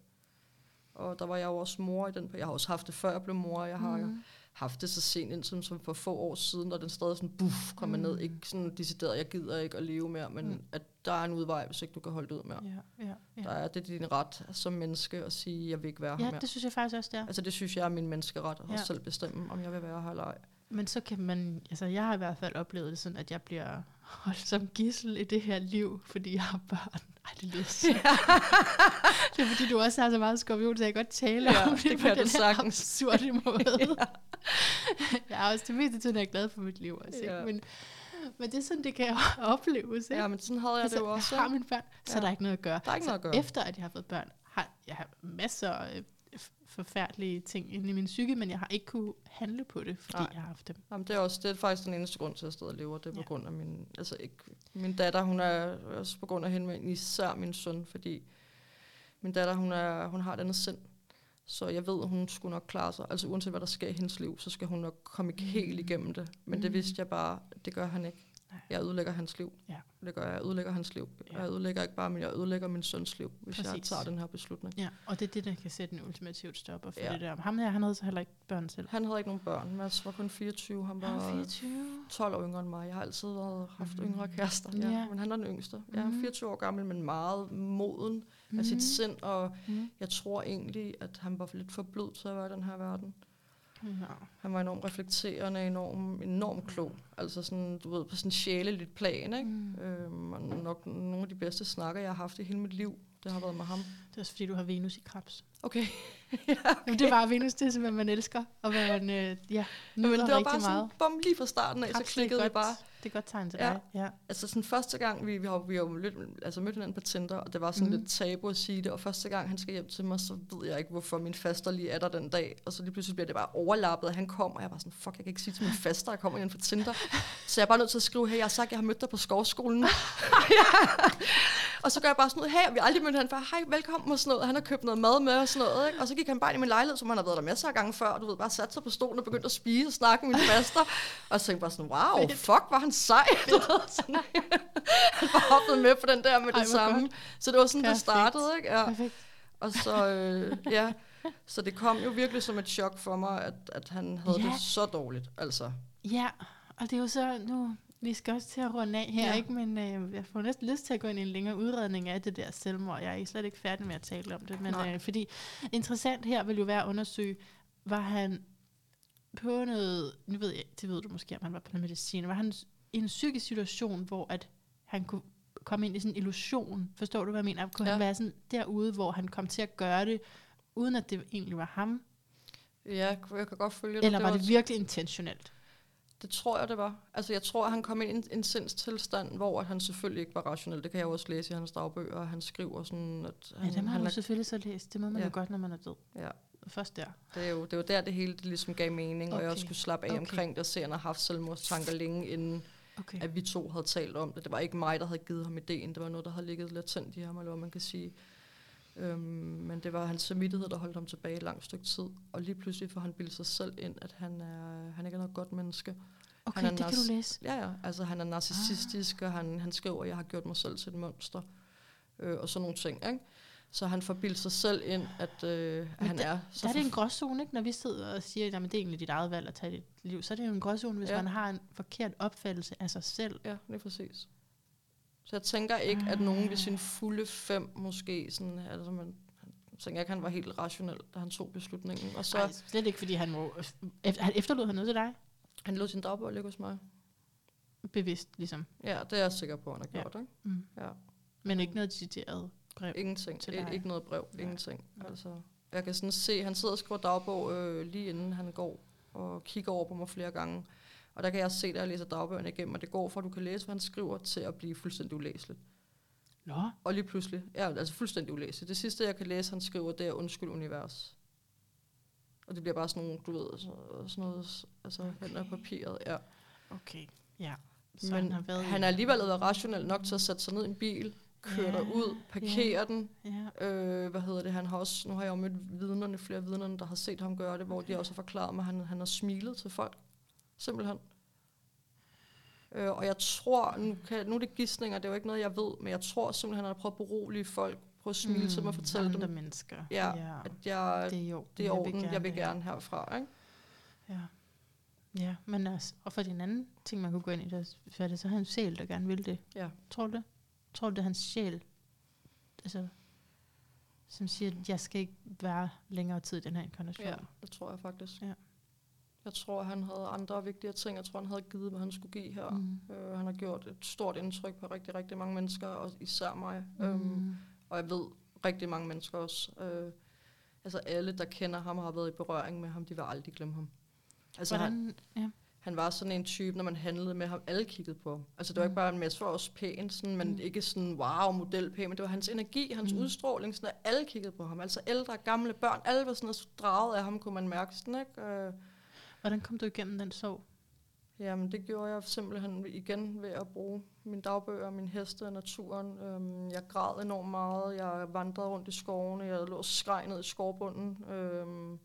Og der var jeg jo også mor i den periode. Jeg har også haft det før jeg blev mor. Jeg har mm haft det så sent ind som, som for få år siden, og den stadig sådan, buff, kommer mm. ned. Ikke sådan decideret, jeg gider ikke at leve mere, men mm. at der er en udvej, hvis ikke du kan holde det ud mere.
Ja, ja, ja.
Der er det din ret som menneske at sige, jeg vil ikke være her
ja
mere.
det synes jeg faktisk også, det er.
Altså det synes jeg er min menneskeret, at
Ja.
selv bestemme, om jeg vil være her eller ej.
Men så kan man, altså jeg har i hvert fald oplevet det sådan, at jeg bliver holdt som gissel i det her liv, fordi jeg har børn. Ej, det lyder så. det er fordi, du også har så meget skorpion, så jeg kan godt tale
Ja,
om det,
det
på den
sagtens.
absurde måde. jeg er også til meste tiden, jeg er glad for mit liv også,
Ja.
ikke? Men, men det er sådan, det kan opleves, ikke?
Ja, men sådan havde jeg
altså,
det jo også.
jeg har mine børn, så
Ja.
er der ikke noget at gøre.
Der er ikke
så
noget at gøre.
Efter at jeg har fået børn, har jeg har masser af forfærdelige ting inde i min psyke, men jeg har ikke kunne handle på det, fordi
Nej.
jeg har haft dem.
Jamen, det er også det er faktisk den eneste grund til, at jeg stadig lever. Det er på
Ja.
grund af min... Altså ikke, min datter, hun er også på grund af hende, men især min søn, fordi min datter, hun, er, hun har et andet sind. Så jeg ved, at hun skulle nok klare sig. Altså uanset hvad der sker i hendes liv, så skal hun nok komme ikke helt igennem det. Men det
Mm.
vidste jeg bare, det gør han ikke.
Nej.
Jeg ødelægger hans liv.
Ja.
Det gør jeg. Jeg ødelægger hans liv.
Ja.
Jeg ødelægger ikke bare, men jeg ødelægger min søns liv, hvis jeg
Præcis.
tager den her beslutning.
Ja, og det er det, der kan sætte en ultimativt stopper for
Ja.
det der. Ham her, han havde så heller ikke børn selv.
Han havde ikke nogen børn. Mads var kun 24. Han var,
Han var 24.
12 år yngre end mig. Jeg har altid været, haft
Mhm.
yngre kærester, ja.
Ja.
men han er den yngste. Jeg er
Mhm.
24 år gammel, men meget moden af sit sind, og
Mm.
jeg tror egentlig, at han var lidt for blød til at være i den her verden.
Ja.
Han var enormt reflekterende, enormt, enormt klog. Altså sådan, du ved, på sådan sjæleligt plan, ikke?
Mm.
Øhm, og nok nogle af de bedste snakker, jeg har haft i hele mit liv, det har været med ham.
Det er også fordi, du har Venus i krebs.
Okay.
Jamen, det bare Venus, det er simpelthen, man elsker. Og hvad man, øh, ja, nyder
det var bare
meget.
sådan, bum, lige fra starten af, så
Krebs,
klikkede
det godt,
bare.
Det er godt tegn til
Ja.
dig. Ja.
Altså sådan første gang, vi, vi har, vi har lidt, altså mødt hinanden på Tinder, og det var sådan mm. lidt tabu at sige det, og første gang han skal hjem til mig, så ved jeg ikke, hvorfor min faster lige er der den dag, og så lige pludselig bliver det bare overlappet, at han kommer, og jeg var sådan, fuck, jeg kan ikke sige til min faster, at jeg kommer ind på Tinder, så jeg er bare nødt til at skrive, hey, jeg har sagt, jeg har mødt dig på skovskolen. og så gør jeg bare sådan noget, hey, vi har aldrig mødt hinanden før, hej, velkommen og sådan noget, han har købt noget mad med og sådan noget, ikke? og så gik han bare ind i min lejlighed, som han har været der masser af gange før, og du ved, bare satte sig på stolen og begyndte at spise og snakke med min faster, og så tænkte bare sådan, wow, fuck, var han sej. Du ved, sådan, han hoppet med på den der med
Ej,
det
hvor
samme.
godt.
Så det var sådan,
Perfekt.
det startede, ikke? Ja.
Perfekt.
Og så, øh, ja, så det kom jo virkelig som et chok for mig, at, at han havde
Ja.
det så dårligt, altså.
Ja, og det er jo så nu, vi skal også til at runde af her,
Ja.
ikke? men øh, jeg får næsten lyst til at gå ind i en længere udredning af det der selvmord. Jeg er slet ikke færdig med at tale om det, men
Nej.
øh, fordi interessant her vil jo være at undersøge, var han på noget, nu ved jeg, det ved du måske, om han var på noget medicin, var han i en psykisk situation, hvor at han kunne komme ind i sådan en illusion, forstår du, hvad jeg mener? Kunne ja. Han være sådan derude, hvor han kom til at gøre det, uden at det egentlig var ham?
Ja, jeg kan godt følge dig.
Eller var det virkelig intentionelt?
Det tror jeg, det var. Altså, jeg tror, at han kom ind i en, en sindstilstand, hvor at han selvfølgelig ikke var rationel. Det kan jeg også læse i hans dagbøger, og han skriver sådan, at
Ja,
han,
det må
han
han
er,
selvfølgelig så læse. Det må man ja.
Ja.
jo godt, når man er død.
ja,
Først der.
det, er jo, det jo der, det hele det ligesom gav mening, og jeg
Okay.
også skulle slappe af
Okay.
omkring det, og se, at han har haft selvmordstanker længe inden,
Okay.
at vi to havde talt om det. Det var ikke mig, der havde givet ham ideen. Det var noget, der havde ligget latent i ham, eller hvad man kan sige. Øhm, men det var hans samvittighed, der holdt ham tilbage et langt stykke tid. Og lige pludselig får han bildet sig selv ind, at han, er, han ikke er noget godt menneske.
Okay,
han er
det kan du læse.
Ja, ja. Altså, han er narcissistisk, ah. og han, han skriver, at jeg har gjort mig selv til et monster. Øh, og sådan nogle ting, ikke? Så han får bildet sig selv ind, at øh,
Men
han
der-
er så
Der er det en gråzone, ikke? Når vi sidder og siger, at det er egentlig dit eget valg at tage dit liv, så er det jo en gråzone, hvis ja. Man har en forkert opfattelse af sig selv.
Ja, det er præcis. Så jeg tænker ikke, at nogen ved sin fulde fem måske, sådan, altså man, jeg tænker ikke, han var helt rationel, da han tog beslutningen. Og så
Nej, slet ikke, fordi han må... Han efterlod han noget til dig?
han lod sin dagbog ligge hos mig.
Bevidst, ligesom.
Ja, det er jeg sikker på, han har
Ja.
gjort, ikke?
Mm.
Ja.
Men ikke noget citeret brev.
Ingenting.
til
I,
dig.
ikke noget brev.
Nej.
Ingenting. Altså, jeg kan sådan se, han sidder og skriver dagbog øh, lige inden han går og kigger over på mig flere gange. Og der kan jeg se, da jeg læser dagbøgerne igennem, at det går fra, at du kan læse, hvad han skriver, til at blive fuldstændig ulæseligt.
Nå,
Og lige pludselig, ja, altså fuldstændig ulæseligt. Det sidste, jeg kan læse, han skriver, det er undskyld univers. Og det bliver bare sådan nogle, du ved, så- sådan noget, altså okay. hen af papiret, ja.
okay. Ja. Så
Men
han har været
han er alligevel været rationel nok til at sætte sig ned i en bil, køre
Ja,
derud, parkere ja. den,
Ja.
Øh, hvad hedder det? Han har også, nu har jeg jo mødt vidnerne, flere vidnerne, der har set ham gøre det, hvor de også har forklaret mig, at han, han har smilet til folk. Simpelthen. Øh, og jeg tror, nu, kan, nu er det gissninger, det er jo ikke noget, jeg ved, men jeg tror simpelthen, han har prøvet at berolige folk, prøve at smile mm, til mig og fortælle
andre
dem,
mennesker.
ja,
ja.
at jeg,
Det er jo.
det er orden, jeg vil gerne herfra. Ikke?
Ja. Ja, men altså, og for den anden ting, man kunne gå ind i, der er det så hans sjæl, der gerne vil det.
Ja.
Tror du det? Tror du, det er hans sjæl, altså, som siger, at jeg skal ikke være længere tid i den her inkarnation?
Ja, det tror jeg faktisk.
Ja.
Jeg tror, han havde andre vigtige ting. Jeg tror, han havde givet, hvad han skulle give her.
Mm.
Øh, han har gjort et stort indtryk på rigtig, rigtig mange mennesker, og især mig.
Mm.
Øhm, og jeg ved, rigtig mange mennesker også. Øh, altså alle, der kender ham og har været i berøring med ham, de vil aldrig glemme ham. Altså han,
Hvordan, ja.
han var sådan en type, når man handlede med ham, alle kiggede på ham. Altså det var
Mm.
ikke bare en masse for os pæn, sådan, men
Mm.
ikke sådan wow, modelpæn, men det var hans energi, hans
Mm.
udstråling, sådan, at alle kiggede på ham. Altså ældre, gamle børn, alle var sådan draget af ham, kunne man mærke sådan, ikke? Øh,
Hvordan kom du igennem den sorg?
Jamen, det gjorde jeg simpelthen igen ved at bruge mine dagbøger, min heste og naturen. Øhm, jeg græd enormt meget. Jeg vandrede rundt i skovene. Jeg lå og skreg ned i skovbunden. Øhm,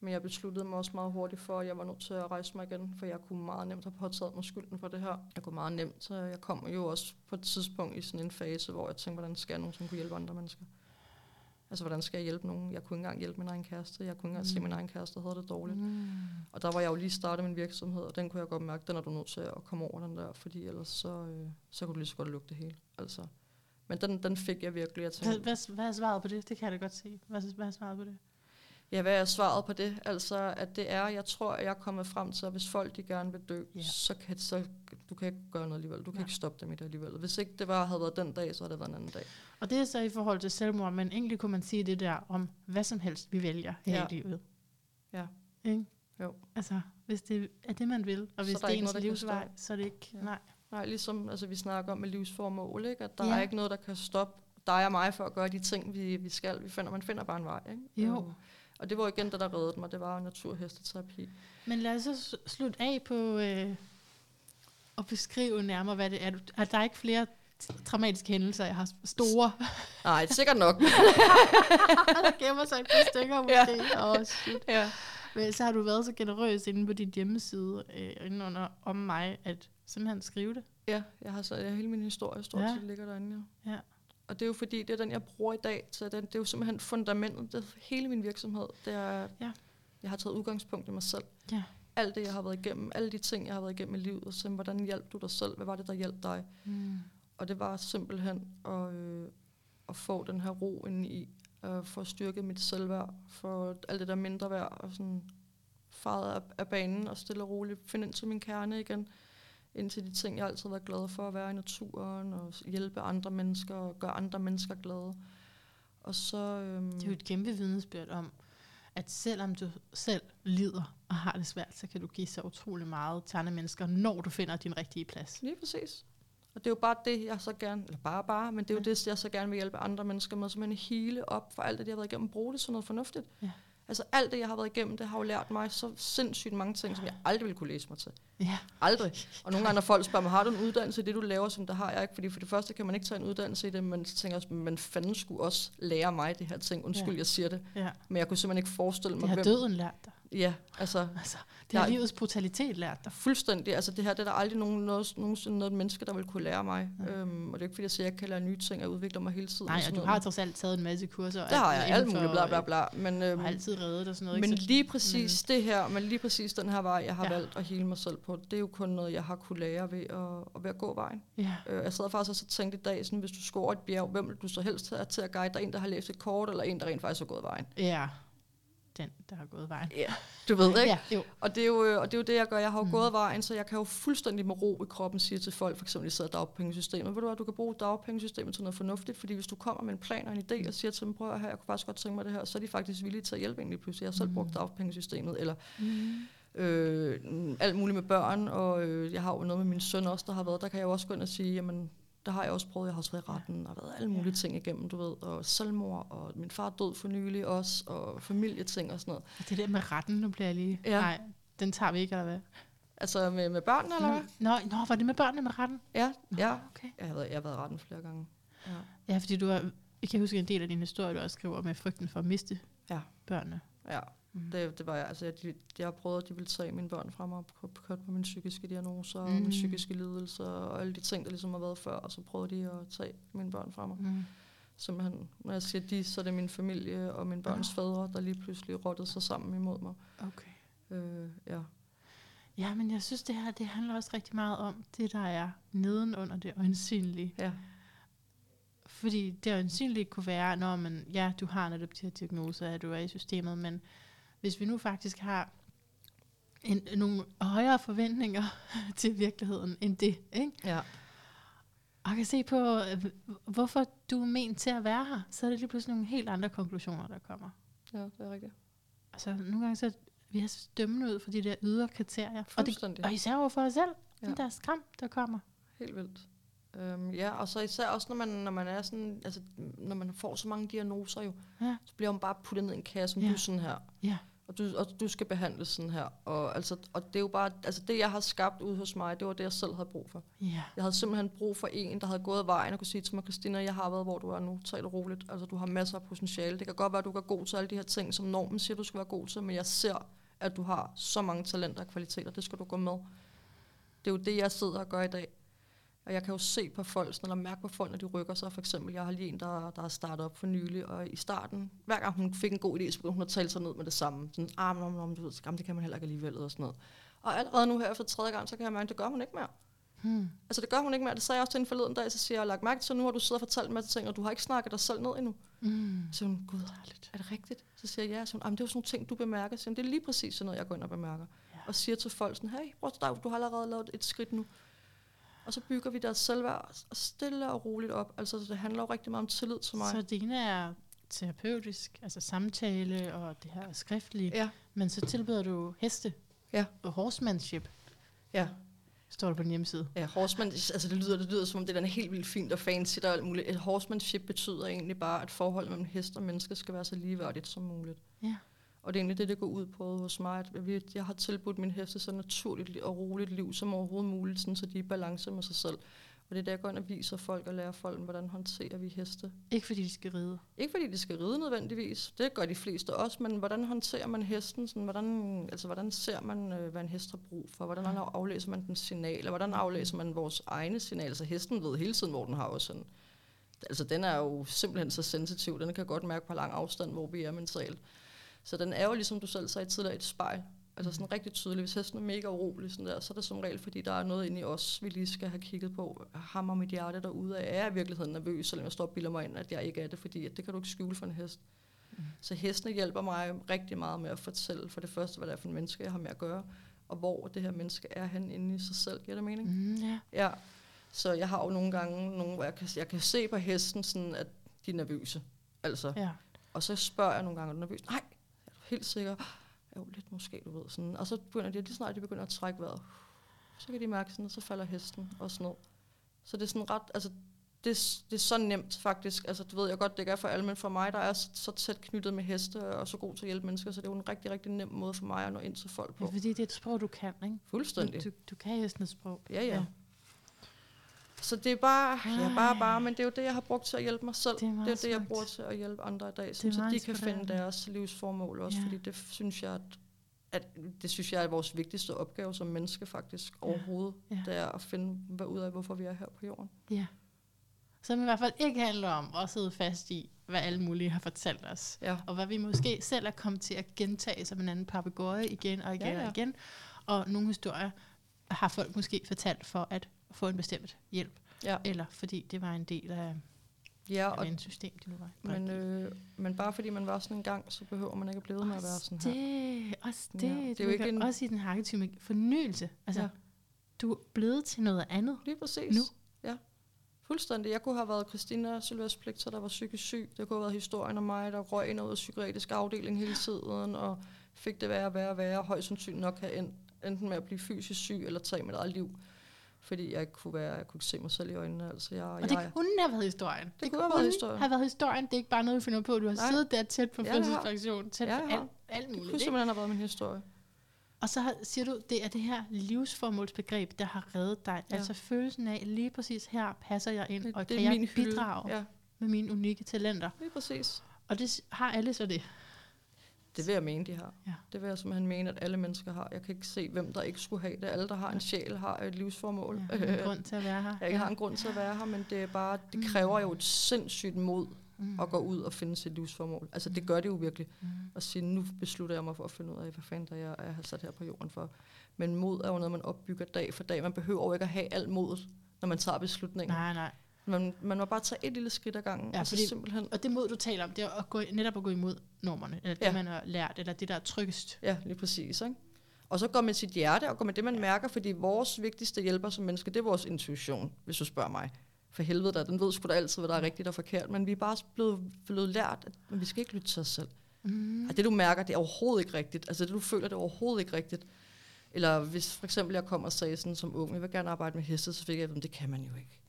men jeg besluttede mig også meget hurtigt for, at jeg var nødt til at rejse mig igen, for jeg kunne meget nemt have påtaget mig skylden for det her. Jeg kunne meget nemt, så jeg kom jo også på et tidspunkt i sådan en fase, hvor jeg tænkte, hvordan skal jeg nogensinde kunne hjælpe andre mennesker? Altså, hvordan skal jeg hjælpe nogen? Jeg kunne ikke engang hjælpe min egen kæreste. Jeg kunne ikke engang se, at min egen kæreste havde det dårligt.
Mm.
Og der var jeg jo lige startet min virksomhed, og den kunne jeg godt mærke, den er du nødt til at komme over den der, fordi ellers så, øh, så kunne du lige så godt lukke det hele. Altså. Men den, den fik jeg virkelig. Jeg
Hvad,
tænkte,
hvad, hvad er svaret på det? Det kan jeg da godt se. Hvad, hvad er svaret på det?
Ja, hvad er svaret på det? Altså, at det er, jeg tror, at jeg er kommet frem til, at hvis folk de gerne vil dø,
Ja.
så kan så, du kan ikke gøre noget alligevel. Du kan
Nej.
ikke stoppe dem i det alligevel. Hvis ikke det var, havde været den dag, så havde det været en anden dag.
Og det er så i forhold til selvmord, men egentlig kunne man sige det der om hvad som helst, vi vælger her
Ja.
i livet.
Ja.
Ikke?
Jo.
Altså, hvis det er det, man vil, og hvis det er
ikke
ens
noget,
livsvej, så er det ikke...
Ja.
Nej.
Nej, ligesom altså, vi snakker om med livsformål, ikke? at der
Ja.
ja. er ikke noget, der kan stoppe dig og mig for at gøre de ting, vi, vi skal. Vi finder, man finder bare en vej. Ikke?
Jo.
Øhm, og det var igen det, der reddede mig. Det var naturhesteterapi.
Men lad os så slutte af på øh, at beskrive nærmere, hvad det er. Er der ikke flere traumatiske hændelser, jeg har store?
Nej, sikkert nok.
der gemmer sig et par stykker måske. Ja. Oh, shit.
ja.
Men så har du været så generøs inde på din hjemmeside, øh, inde under om mig, at simpelthen skrive det.
ja, jeg har så jeg, hele min historie stort
ja.
set ligger derinde. Ja.
Ja.
Og det er jo fordi, det er den, jeg bruger i dag. Så den, det er jo simpelthen fundamentet. Det er hele min virksomhed. Det er,
Ja.
Jeg har taget udgangspunkt i mig selv.
Ja.
Alt det, jeg har været igennem. Alle de ting, jeg har været igennem i livet. Så hvordan hjalp du dig selv? Hvad var det, der hjalp dig?
Mm.
Og det var simpelthen at, øh, at få den her ro ind i, øh, for at styrke mit selvværd, for alt det der mindre værd, og sådan faret af, af banen og stille og roligt finde ind til min kerne igen, ind til de ting, jeg altid har været glad for, at være i naturen, og hjælpe andre mennesker, og gøre andre mennesker glade. Og så... Øhm,
Det er jo et kæmpe vidnesbyrd om, at selvom du selv lider og har det svært, så kan du give så utrolig meget til andre mennesker, når du finder din rigtige plads.
Lige præcis. Og det er jo bare det, jeg så gerne, eller bare bare, men det er jo
Ja.
det, jeg så gerne vil hjælpe andre mennesker med, simpelthen hele op for alt det, de har været igennem, bruge det som noget fornuftigt.
Ja.
Altså alt det, jeg har været igennem, det har jo lært mig så sindssygt mange ting, som jeg aldrig ville kunne læse mig til.
Ja.
Aldrig. Og nogle andre folk spørger mig, har du en uddannelse i det, du laver, som det har jeg ikke? Fordi for det første kan man ikke tage en uddannelse i det, men så tænker også, men fanden skulle også lære mig det her ting. Undskyld,
Ja.
jeg siger det.
ja.
Men jeg kunne simpelthen ikke forestille mig,
Det har
hvem...
døden lært dig.
Ja, altså
Altså, det har livets brutalitet lært dig.
Fuldstændig. Altså det her, det er der aldrig nogen, noget, nogensinde noget menneske, der vil kunne lære mig.
Ja.
Øhm, og det er ikke fordi, jeg siger, at jeg kan lære nye ting og udvikle mig hele tiden.
Nej, og
sådan
du
noget.
har trods alt taget en masse kurser. og
Det har jeg, alt muligt, bla bla bla. Men,
øh,
øhm,
Og altid reddet og sådan noget.
men
ikke?
Lige præcis det her, men lige præcis den her vej, jeg har
Ja.
valgt at hele mig selv på, det er jo kun noget, jeg har kunne lære ved at, at, ved at gå vejen.
Ja.
Øh, jeg sad faktisk også og tænkte i dag, sådan, hvis du over et bjerg, hvem vil du så helst have til at guide dig? En, der har læst et kort, eller en, der rent faktisk har gået vejen?
ja. Den, der har gået vejen.
Ja, du ved ikke?
Ja, jo.
Og det, er jo, øh, og det er jo det, jeg gør. Jeg har jo
Mm.
gået vejen, så jeg kan jo fuldstændig med ro i kroppen sige til folk, for eksempel, de sidder i dagpengesystemet, ved du hvad, du kan bruge dagpengesystemet til noget fornuftigt, fordi hvis du kommer med en plan og en idé og siger til dem, prøv at høre, jeg kunne faktisk godt tænke mig det her, så er de faktisk villige til at hjælpe egentlig pludselig. Jeg har selv
Mm.
brugt dagpengesystemet, eller
Mm.
øh, alt muligt med børn, og øh, jeg har jo noget med min søn også, der har været, der kan jeg jo også gå ind og sige, jamen, der har jeg også prøvet, jeg har også været i retten, og været alle mulige
Ja.
ting igennem, du ved, og selvmord, og min far død for nylig også, og familieting og sådan noget.
Og Det der med retten, nu bliver jeg lige...
Ja.
Nej, den tager vi ikke, eller hvad?
Altså med, med børnene, eller hvad?
Nå, nå, var det med børnene med retten?
Ja, ja.
Okay.
Jeg har været, jeg har været i retten flere gange. Ja.
Ja, fordi du har... Jeg kan huske en del af din historie, du også skriver med frygten for at miste
Ja.
børnene.
ja.
Mm.
Det, det var jeg. Altså, jeg, jeg prøvet, at de ville tage mine børn fra mig og kørt på mine psykiske diagnoser og
Mm.
mine psykiske lidelser og alle de ting, der ligesom har været før. Og så prøvede de at tage mine børn fra mig.
Mm.
Simpelthen, når jeg siger de, så er det min familie og mine børns
Ja.
fædre, der lige pludselig rottede sig sammen imod mig.
Okay.
Øh, ja.
Ja, men jeg synes, det her det handler også rigtig meget om det, der er nedenunder det øjensynlige.
Ja.
Fordi det øjensynlige kunne være, når man, ja, du har netop de her diagnoser, at du er i systemet, men hvis vi nu faktisk har en, nogle højere forventninger til virkeligheden end det, ikke?
Ja.
og kan se på, øh, hvorfor du er ment til at være her, så er det lige pludselig nogle helt andre konklusioner, der kommer.
ja, det er rigtigt.
Altså, nogle gange så vi har stømmende ud for de der ydre kriterier. Og, det, og især over for os selv. Ja. Den der skam, der kommer.
Helt vildt. Øhm, ja, og så især også, når man, når man er sådan, altså, når man får så mange diagnoser jo,
Ja.
så bliver man bare puttet ned i en kasse,
Ja.
du sådan her,
Ja.
og du, og du skal behandles sådan her. Og, altså, og det er jo bare, altså det jeg har skabt ude hos mig, det var det, jeg selv havde brug for.
Ja.
Jeg havde simpelthen brug for en, der havde gået vejen og kunne sige til mig, Christina, jeg har været, hvor du er nu. Tag det roligt. Altså, du har masser af potentiale. Det kan godt være, at du er god til alle de her ting, som normen siger, du skal være god til, men jeg ser, at du har så mange talenter og kvaliteter. Det skal du gå med. Det er jo det, jeg sidder og gør i dag. Og jeg kan jo se på folk, sådan, eller mærke på folk, når de rykker sig. For eksempel, jeg har lige en, der, der har startet op for nylig, og i starten, hver gang hun fik en god idé, så begyndte hun at tale sig ned med det samme. Sådan, ah, men, men, ved, skam, det kan man heller ikke alligevel, og sådan noget. Og allerede nu her efter tredje gang, så kan jeg mærke, at det gør hun ikke mere.
Hmm.
Altså det gør hun ikke mere. Det sagde jeg også til en forleden dag, så siger jeg, lagt mærke til, nu har du siddet og fortalt masse ting, og du har ikke snakket dig selv ned endnu.
Mm.
Så siger hun, gud, er det rigtigt? Så siger jeg, ja. Så hun, "Jamen, det er jo sådan nogle ting, du bemærker. Så siger det er lige præcis sådan noget, jeg går ind og bemærker.
Ja.
Og siger til folk sådan, hey, at du har allerede lavet et skridt nu. Og så bygger vi deres selvværd og stille og roligt op. Altså det handler jo rigtig meget om tillid til mig.
Så det ene er terapeutisk, altså samtale og det her skriftlige,
Ja,
men så tilbyder du heste
Ja.
og horsemanship,
ja.
står der på din hjemmeside.
Ja, horseman, altså det lyder, det lyder som om det er helt vildt fint og fancy og alt muligt. Et horsemanship betyder egentlig bare, at forholdet mellem hest og menneske skal være så ligeværdigt som muligt.
Ja.
Og det er egentlig det, det går ud på hos mig, at jeg har tilbudt min heste så naturligt og roligt liv som overhovedet muligt, sådan, så de er i balance med sig selv. Og det er der, jeg går ind og viser folk og lærer folk, hvordan håndterer vi heste.
Ikke fordi de skal ride.
Ikke fordi de skal ride nødvendigvis, det gør de fleste også, men hvordan håndterer man hesten? Sådan, hvordan, altså, hvordan ser man, øh, hvad en hest har brug for? Hvordan aflæser man den signaler? Hvordan aflæser man vores egne signaler? Altså hesten ved hele tiden, hvor den har også. Altså den er jo simpelthen så sensitiv, den kan godt mærke på lang afstand, hvor vi er mentalt. Så den er jo, ligesom du selv sagde tidligere, et spejl. Altså sådan rigtig tydeligt. Hvis hesten er mega urolig, sådan der, så er det som regel, fordi der er noget inde i os, vi lige skal have kigget på. Hammer mit hjerte derude af. Er jeg i virkeligheden nervøs, selvom jeg står og bilder mig ind, at jeg ikke er det? Fordi at det kan du ikke skjule for en hest. Mm. Så hestene hjælper mig rigtig meget med at fortælle for det første, hvad det er for en menneske, jeg har med at gøre, og hvor det her menneske er hen inde i sig selv. Giver det mening?
Mm, ja.
Ja. Så jeg har jo nogle gange, nogle, hvor jeg kan, jeg kan se på hesten, sådan, at de er nervøse. Altså.
ja.
Og så spørger jeg nogle gange, er du nervøs? Nej, helt sikker? Jo, lidt måske, du ved. Sådan. Og så begynder de, lige snart de begynder at trække vejret, så kan de mærke sådan, at så falder hesten også ned. Så det er sådan ret, altså det, er- det er så nemt faktisk. Altså det ved jeg godt, det ikke er for alle, men for mig, der er så, så tæt knyttet med heste og så god til at hjælpe mennesker, så det er jo en rigtig, rigtig nem måde for mig at nå ind til folk
ja.
på.
Fordi det er et sprog, du kan, ikke?
Fuldstændig.
Du, du, kan hestenes sprog.
Ja, ja. Så det er bare, ja, bare, bare, men det er jo det, jeg har brugt til at hjælpe mig selv.
Det er
Det er, det, jeg bruger til at hjælpe andre i dag, så, så de kan finde deres livsformål også,
ja.
fordi det synes jeg, at, at det synes jeg er vores vigtigste opgave som menneske faktisk
Ja.
overhovedet.
Ja.
Det er at finde hvad ud af, hvorfor vi er her på jorden.
Ja. Som i hvert fald ikke handler om at sidde fast i, hvad alle mulige har fortalt os.
Ja,
Og hvad vi måske selv er kommet til at gentage som en anden papegøje igen og igen
Ja, ja.
og igen. Og nogle historier har folk måske fortalt for at få en bestemt hjælp.
ja,
Eller fordi det var en del af,
ja
af
og,
en system, de nu var.
men, øh, men bare fordi man var sådan en gang, så behøver man ikke at blive med at være sådan her.
det, også det,
Ja, det er
det
jo ikke en-
også i den arketype fornyelse. Altså,
Ja.
du er blevet til noget andet.
Lige præcis.
Nu.
Ja. Fuldstændig. Jeg kunne have været Christina Sylvester Pligter, der var psykisk syg. Det kunne have været historien om mig, der røg ind og ud af psykiatrisk afdeling hele tiden, og fik det værre og værre og værre, og højst sandsynligt nok have endt, enten med at blive fysisk syg, eller tage mit eget liv. Fordi jeg ikke kunne, være, jeg kunne ikke se mig selv i øjnene. Altså, jeg,
Og
jeg,
det kunne have været historien. Det,
kunne have været historien.
have været historien. Det er ikke bare noget, vi finder på. Du har
Nej.
siddet der tæt på
Ja, jeg
fødselspension, tæt
Ja,
på
jeg
alt, alt
det
muligt.
kunne
ikke?
simpelthen have været min historie.
Og så har- siger du, det er det her livsformålsbegreb, der har reddet dig.
Ja.
Altså følelsen af, lige præcis her passer jeg ind, og
det
kan jeg
hylde.
bidrage
Ja,
med mine unikke talenter.
lige præcis.
Og det har alle så det.
Det vil jeg mene, de har.
Ja.
Det vil jeg simpelthen mene, at alle mennesker har. Jeg kan ikke se, hvem der ikke skulle have det. Alle, der har en sjæl, har et livsformål.
Ja, en grund til at være her.
Jeg ikke har en grund til at være her, men det er bare, det
Mm.
kræver jo et sindssygt mod mm. og går ud og finder sit livsformål. Altså det gør det jo virkelig. Mm. At sige, nu beslutter jeg mig for at finde ud af, hvad fanden der jeg er, har sat her på jorden for. Men mod er jo noget, man opbygger dag for dag. Man behøver jo ikke at have alt modet, når man tager beslutningen.
Nej, nej.
Man, man må bare tage et lille skridt ad gangen.
Ja,
altså
fordi,
simpelthen.
Og det mod, du taler om, det er at gå, netop at gå imod normerne, eller det,
Ja.
man har lært, eller det, der er tryggest.
Ja, lige præcis. Ikke? Og så går med sit hjerte, og går med det, man ja. mærker, fordi vores vigtigste hjælper som mennesker, det er vores intuition, hvis du spørger mig. For helvede da, den ved sgu da altid, hvad der er rigtigt og forkert, men vi er bare blevet, blevet lært, at vi skal ikke lytte til os selv.
Mm.
Og det du mærker, det er overhovedet ikke rigtigt. Altså det du føler, det er overhovedet ikke rigtigt. Eller hvis for eksempel jeg kom og sagde sådan som ung, jeg vil gerne arbejde med heste, så fik jeg at det kan man jo ikke.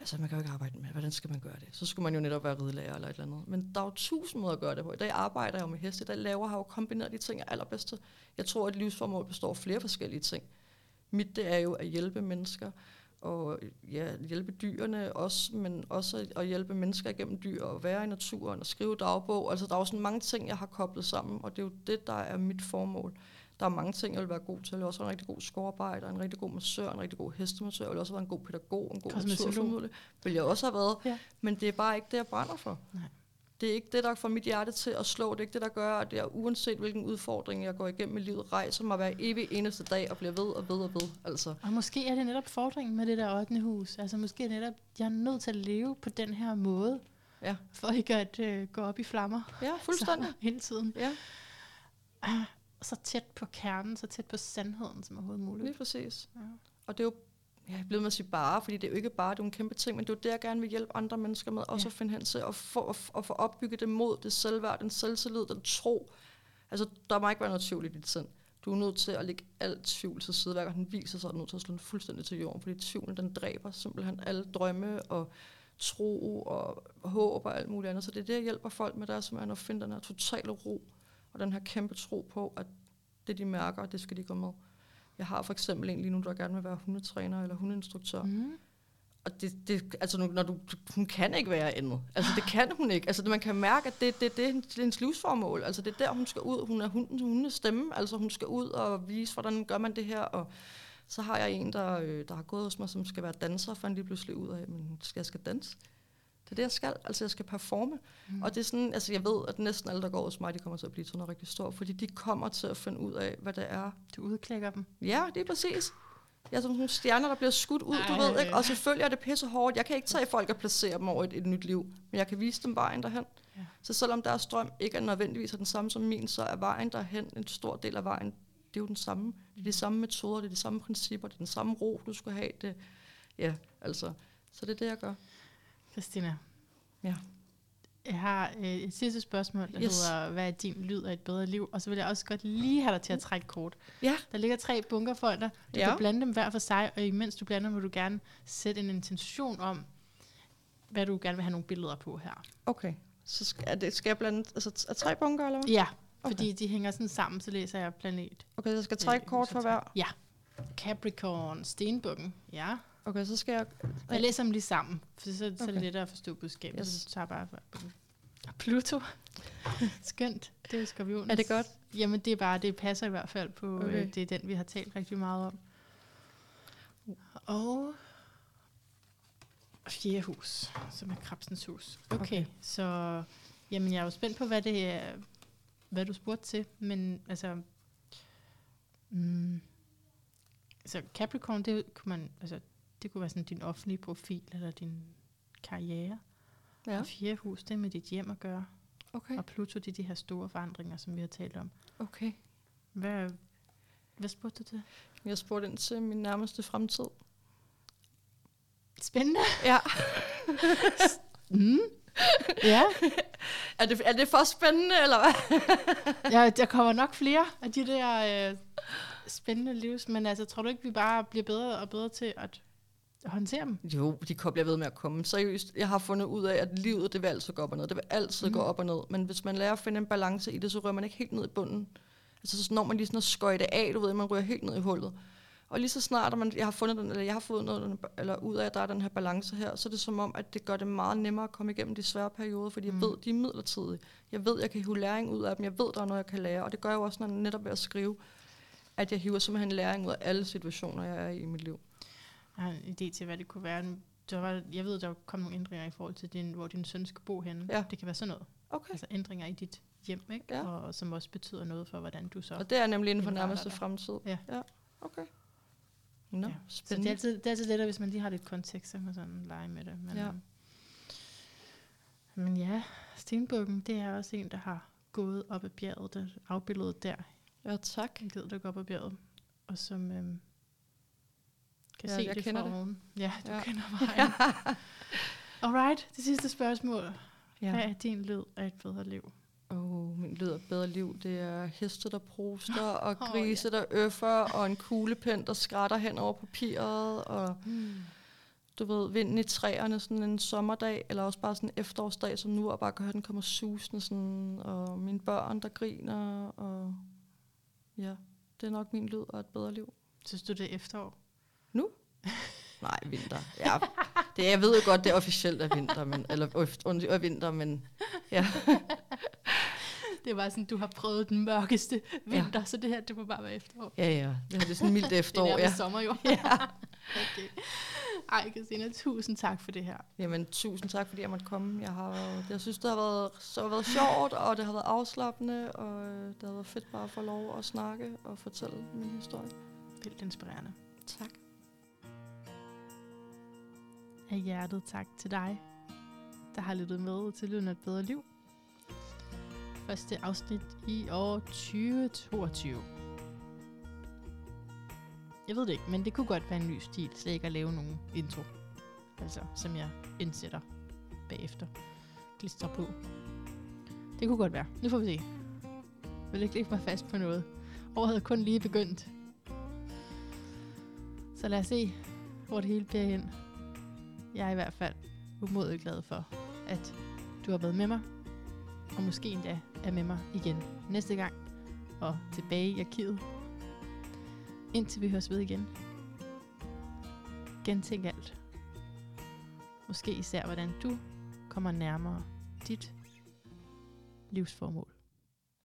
Altså man kan jo ikke arbejde med, hvordan skal man gøre det? Så skulle man jo netop være ridelærer eller et eller andet. Men der er jo tusind måder at gøre det på. I dag arbejder jeg jo med heste, der laver har jo kombineret de ting, jeg allerbedst. Jeg tror, at et livsformål består af flere forskellige ting. Mit det er jo at hjælpe mennesker, og ja, hjælpe dyrene også, men også at hjælpe mennesker igennem dyr, og være i naturen og skrive dagbog. Altså der er jo sådan mange ting, jeg har koblet sammen, og det er jo det, der er mit formål. Der er mange ting, jeg vil være god til. Jeg vil også være en rigtig god skovarbejder, en rigtig god massør, en rigtig god hestemassør. Jeg vil også være en god pædagog, en god naturformidler. Vil jeg også have været.
Ja.
Men det er bare ikke det, jeg brænder for.
Nej.
Det er ikke det, der får mit hjerte til at slå. Det er ikke det, der gør, at jeg uanset hvilken udfordring, jeg går igennem i livet, rejser mig hver evig eneste dag og bliver ved og ved og ved. Altså,
Og måske er det netop fordringen med det der 8. hus. Altså måske er det netop, jeg er nødt til at leve på den her måde,
ja.
for ikke at øh, gå op i flammer.
Ja, fuldstændig.
Så, hele tiden.
Ja,
Ah, så tæt på kernen, så tæt på sandheden som overhovedet muligt.
lige præcis.
Ja.
Og det er jo, jeg er blevet med at sige bare, fordi det er jo ikke bare, det er en kæmpe ting, men det er jo det, jeg gerne vil hjælpe andre mennesker med, også
Ja.
at finde hen til, at få, at, få opbygget det mod, det selvværd, den selvtillid, den tro. Altså, der må ikke være noget tvivl i dit sind. Du er nødt til at lægge alt tvivl til side. Hver gang den viser sig, er du nødt til at slå den fuldstændig til jorden, fordi tvivlen, den dræber simpelthen alle drømme og tro og håb og alt muligt andet. Så det er det, jeg hjælper folk med, det er simpelthen at finde den her totale ro, og den her kæmpe tro på, at det, de mærker, det skal de gå med. Jeg har for eksempel en lige nu, der gerne vil være hundetræner eller hundeinstruktør. Mm. Og det, det, altså, når du, hun kan ikke være andet. Altså, det kan hun ikke. Altså, det, man kan mærke, at det, det, det, er det er hendes livsformål. Altså, det er der, hun skal ud. Hun er hunden, hundenes stemme. Altså, hun skal ud og vise, hvordan gør man det her. Og så har jeg en, der, øh, der har gået hos mig, som skal være danser, for han lige pludselig ud af, men skal jeg skal danse? Det er det, jeg skal. Altså, jeg skal performe. Mm. Og det er sådan, altså, jeg ved, at næsten alle, der går hos mig, de kommer til at blive sådan noget rigtig stort, fordi de kommer til at finde ud af, hvad det er,
Du udklækker dem.
Ja, det er præcis. Jeg er som nogle stjerner, der bliver skudt ud, du
Ej.
ved ikke? Og selvfølgelig er det pisse hårdt. Jeg kan ikke tage folk og placere dem over et, et nyt liv, men jeg kan vise dem vejen derhen.
Ja.
Så selvom deres drøm ikke er nødvendigvis er den samme som min, så er vejen derhen, en stor del af vejen, det er jo den samme. Det er de samme metoder, det er de samme principper, det er den samme ro, du skal have. Det, ja, altså. Så det er det, jeg gør.
Christina.
Ja.
Jeg har øh, et sidste spørgsmål, der
Yes.
hedder, hvad er din lyd af et bedre liv? Og så vil jeg også godt lige have dig til at trække kort.
Ja.
Der ligger tre bunker for dig. Du
Ja.
kan blande dem hver for sig, og imens du blander, vil du gerne sætte en intention om, hvad du gerne vil have nogle billeder på her.
Okay. Så skal, er det, skal jeg blande altså, er tre bunker, eller hvad?
Ja,
Okay.
fordi de hænger sådan sammen, så læser jeg planet.
Okay, så jeg skal trække
Øh,
kort
så
for hver.
Ja. Capricorn, stenbukken. Ja.
Okay, så skal jeg...
Jeg læser dem lige sammen, for så, så er det lettere at forstå budskabet.
Yes.
Så tager bare Pluto. Skønt. Det er skorpionen.
Er det godt?
Jamen, det er bare, det passer i hvert fald på,
Okay.
okay. øh, det er den, vi har talt rigtig meget om. Og fjerde hus, som er krabsens hus. Okay,
Okay.
okay. så jamen, jeg er jo spændt på, hvad det er, hvad du spurgte til, men altså, mm, altså Capricorn, det kunne man, altså, det kunne være sådan din offentlige profil, eller din karriere.
Ja.
Og fjerde hus, det er med dit hjem at gøre.
okay.
Og Pluto, det er de her store forandringer, som vi har talt om.
Okay.
Hvad, hvad spurgte du til?
Jeg spurgte ind til min nærmeste fremtid.
Spændende.
Ja.
Mm. Ja,
Er det, er det for spændende, eller hvad?
ja, der kommer nok flere af de der øh, spændende livs, men altså, tror du ikke, vi bare bliver bedre og bedre til at håndtere dem?
Jo, de bliver ved med at komme. Seriøst, jeg har fundet ud af, at livet, det vil altid gå op og ned. Det vil altid mm. gå op og ned. Men hvis man lærer at finde en balance i det, så rører man ikke helt ned i bunden. Altså, så når man lige sådan at skøjte af, du ved, man ryger helt ned i hullet. Og lige så snart, at man, jeg har fundet den, eller jeg har fået noget, eller ud af, at der er den her balance her, så er det som om, at det gør det meget nemmere at komme igennem de svære perioder, fordi jeg
Mm.
ved, de er midlertidige. Jeg ved, jeg kan hive læring ud af dem. Jeg ved, der er noget, jeg kan lære. Og det gør jeg jo også, når jeg netop ved at skrive, at jeg hiver simpelthen læring ud af alle situationer, jeg er i i mit liv.
Jeg har en idé til, hvad det kunne være. der var, jeg ved, der kom nogle ændringer i forhold til, din, hvor din søn skal bo henne.
Ja.
Det kan være sådan noget.
Okay.
Altså ændringer i dit hjem, ikke?
Ja.
Og, og som også betyder noget for, hvordan du så...
Og det er nemlig inden for nærmeste fremtid.
Ja.
ja. Okay. Nå,
Ja.
ja.
Så det er,
spændende.
altid, det er altid lettere, hvis man lige har lidt kontekst, så kan man sådan lege med det. Men,
Ja.
men ja, stenbukken, det er også en, der har gået op ad bjerget, der afbilledet der.
Ja, tak.
En ged, der går op ad bjerget, og som øhm, kan
Ja,
se
jeg
det
kender
fra
det.
oven. Ja, du
Ja.
kender vejen. Alright, det sidste spørgsmål. Ja. Hvad
Ja.
er din lyd af et bedre liv?
Oh, min lyd af bedre liv, det er heste, der proster, og
Åh,
grise, der øffer, og en kuglepen, der skrætter hen over papiret, og du ved, vinden i træerne sådan en sommerdag, eller også bare sådan en efterårsdag som nu, og bare kan høre, den kommer susende sådan, og mine børn, der griner, og ja, det er nok min lyd og et bedre liv.
Synes du, det er efterår?
Nej, vinter. Ja, det, jeg ved jo godt, det er officielt er vinter, men, eller øh, undskyld, er vinter, men ja.
Det var sådan, du har prøvet den mørkeste vinter, ja. så det her, det må bare være efterår.
Ja, ja, det er det er sådan mildt efterår,
det er
ja.
sommer jo.
ja.
okay. Ej, Christina, tusind tak for det her.
Jamen, tusind tak, fordi jeg måtte komme. Jeg, har jeg synes, det har været, så har været sjovt, og det har været afslappende, og øh, det har været fedt bare at få lov at snakke og fortælle min historie.
Vildt inspirerende.
Tak.
Af hjertet tak til dig, der har lyttet med til Lyden af et bedre liv. Første afsnit i år 2022. Jeg ved det ikke, men det kunne godt være en ny stil, slet ikke at lave nogen intro. Altså, som jeg indsætter bagefter. Glister på. Det kunne godt være. Nu får vi se. Jeg vil ikke lægge mig fast på noget. Året havde kun lige begyndt. Så lad os se, hvor det hele bliver hen. Jeg er i hvert fald umodigt glad for, at du har været med mig, og måske endda er med mig igen næste gang, og tilbage i arkivet. Indtil vi høres ved igen. Gentænk alt. Måske især, hvordan du kommer nærmere dit livsformål.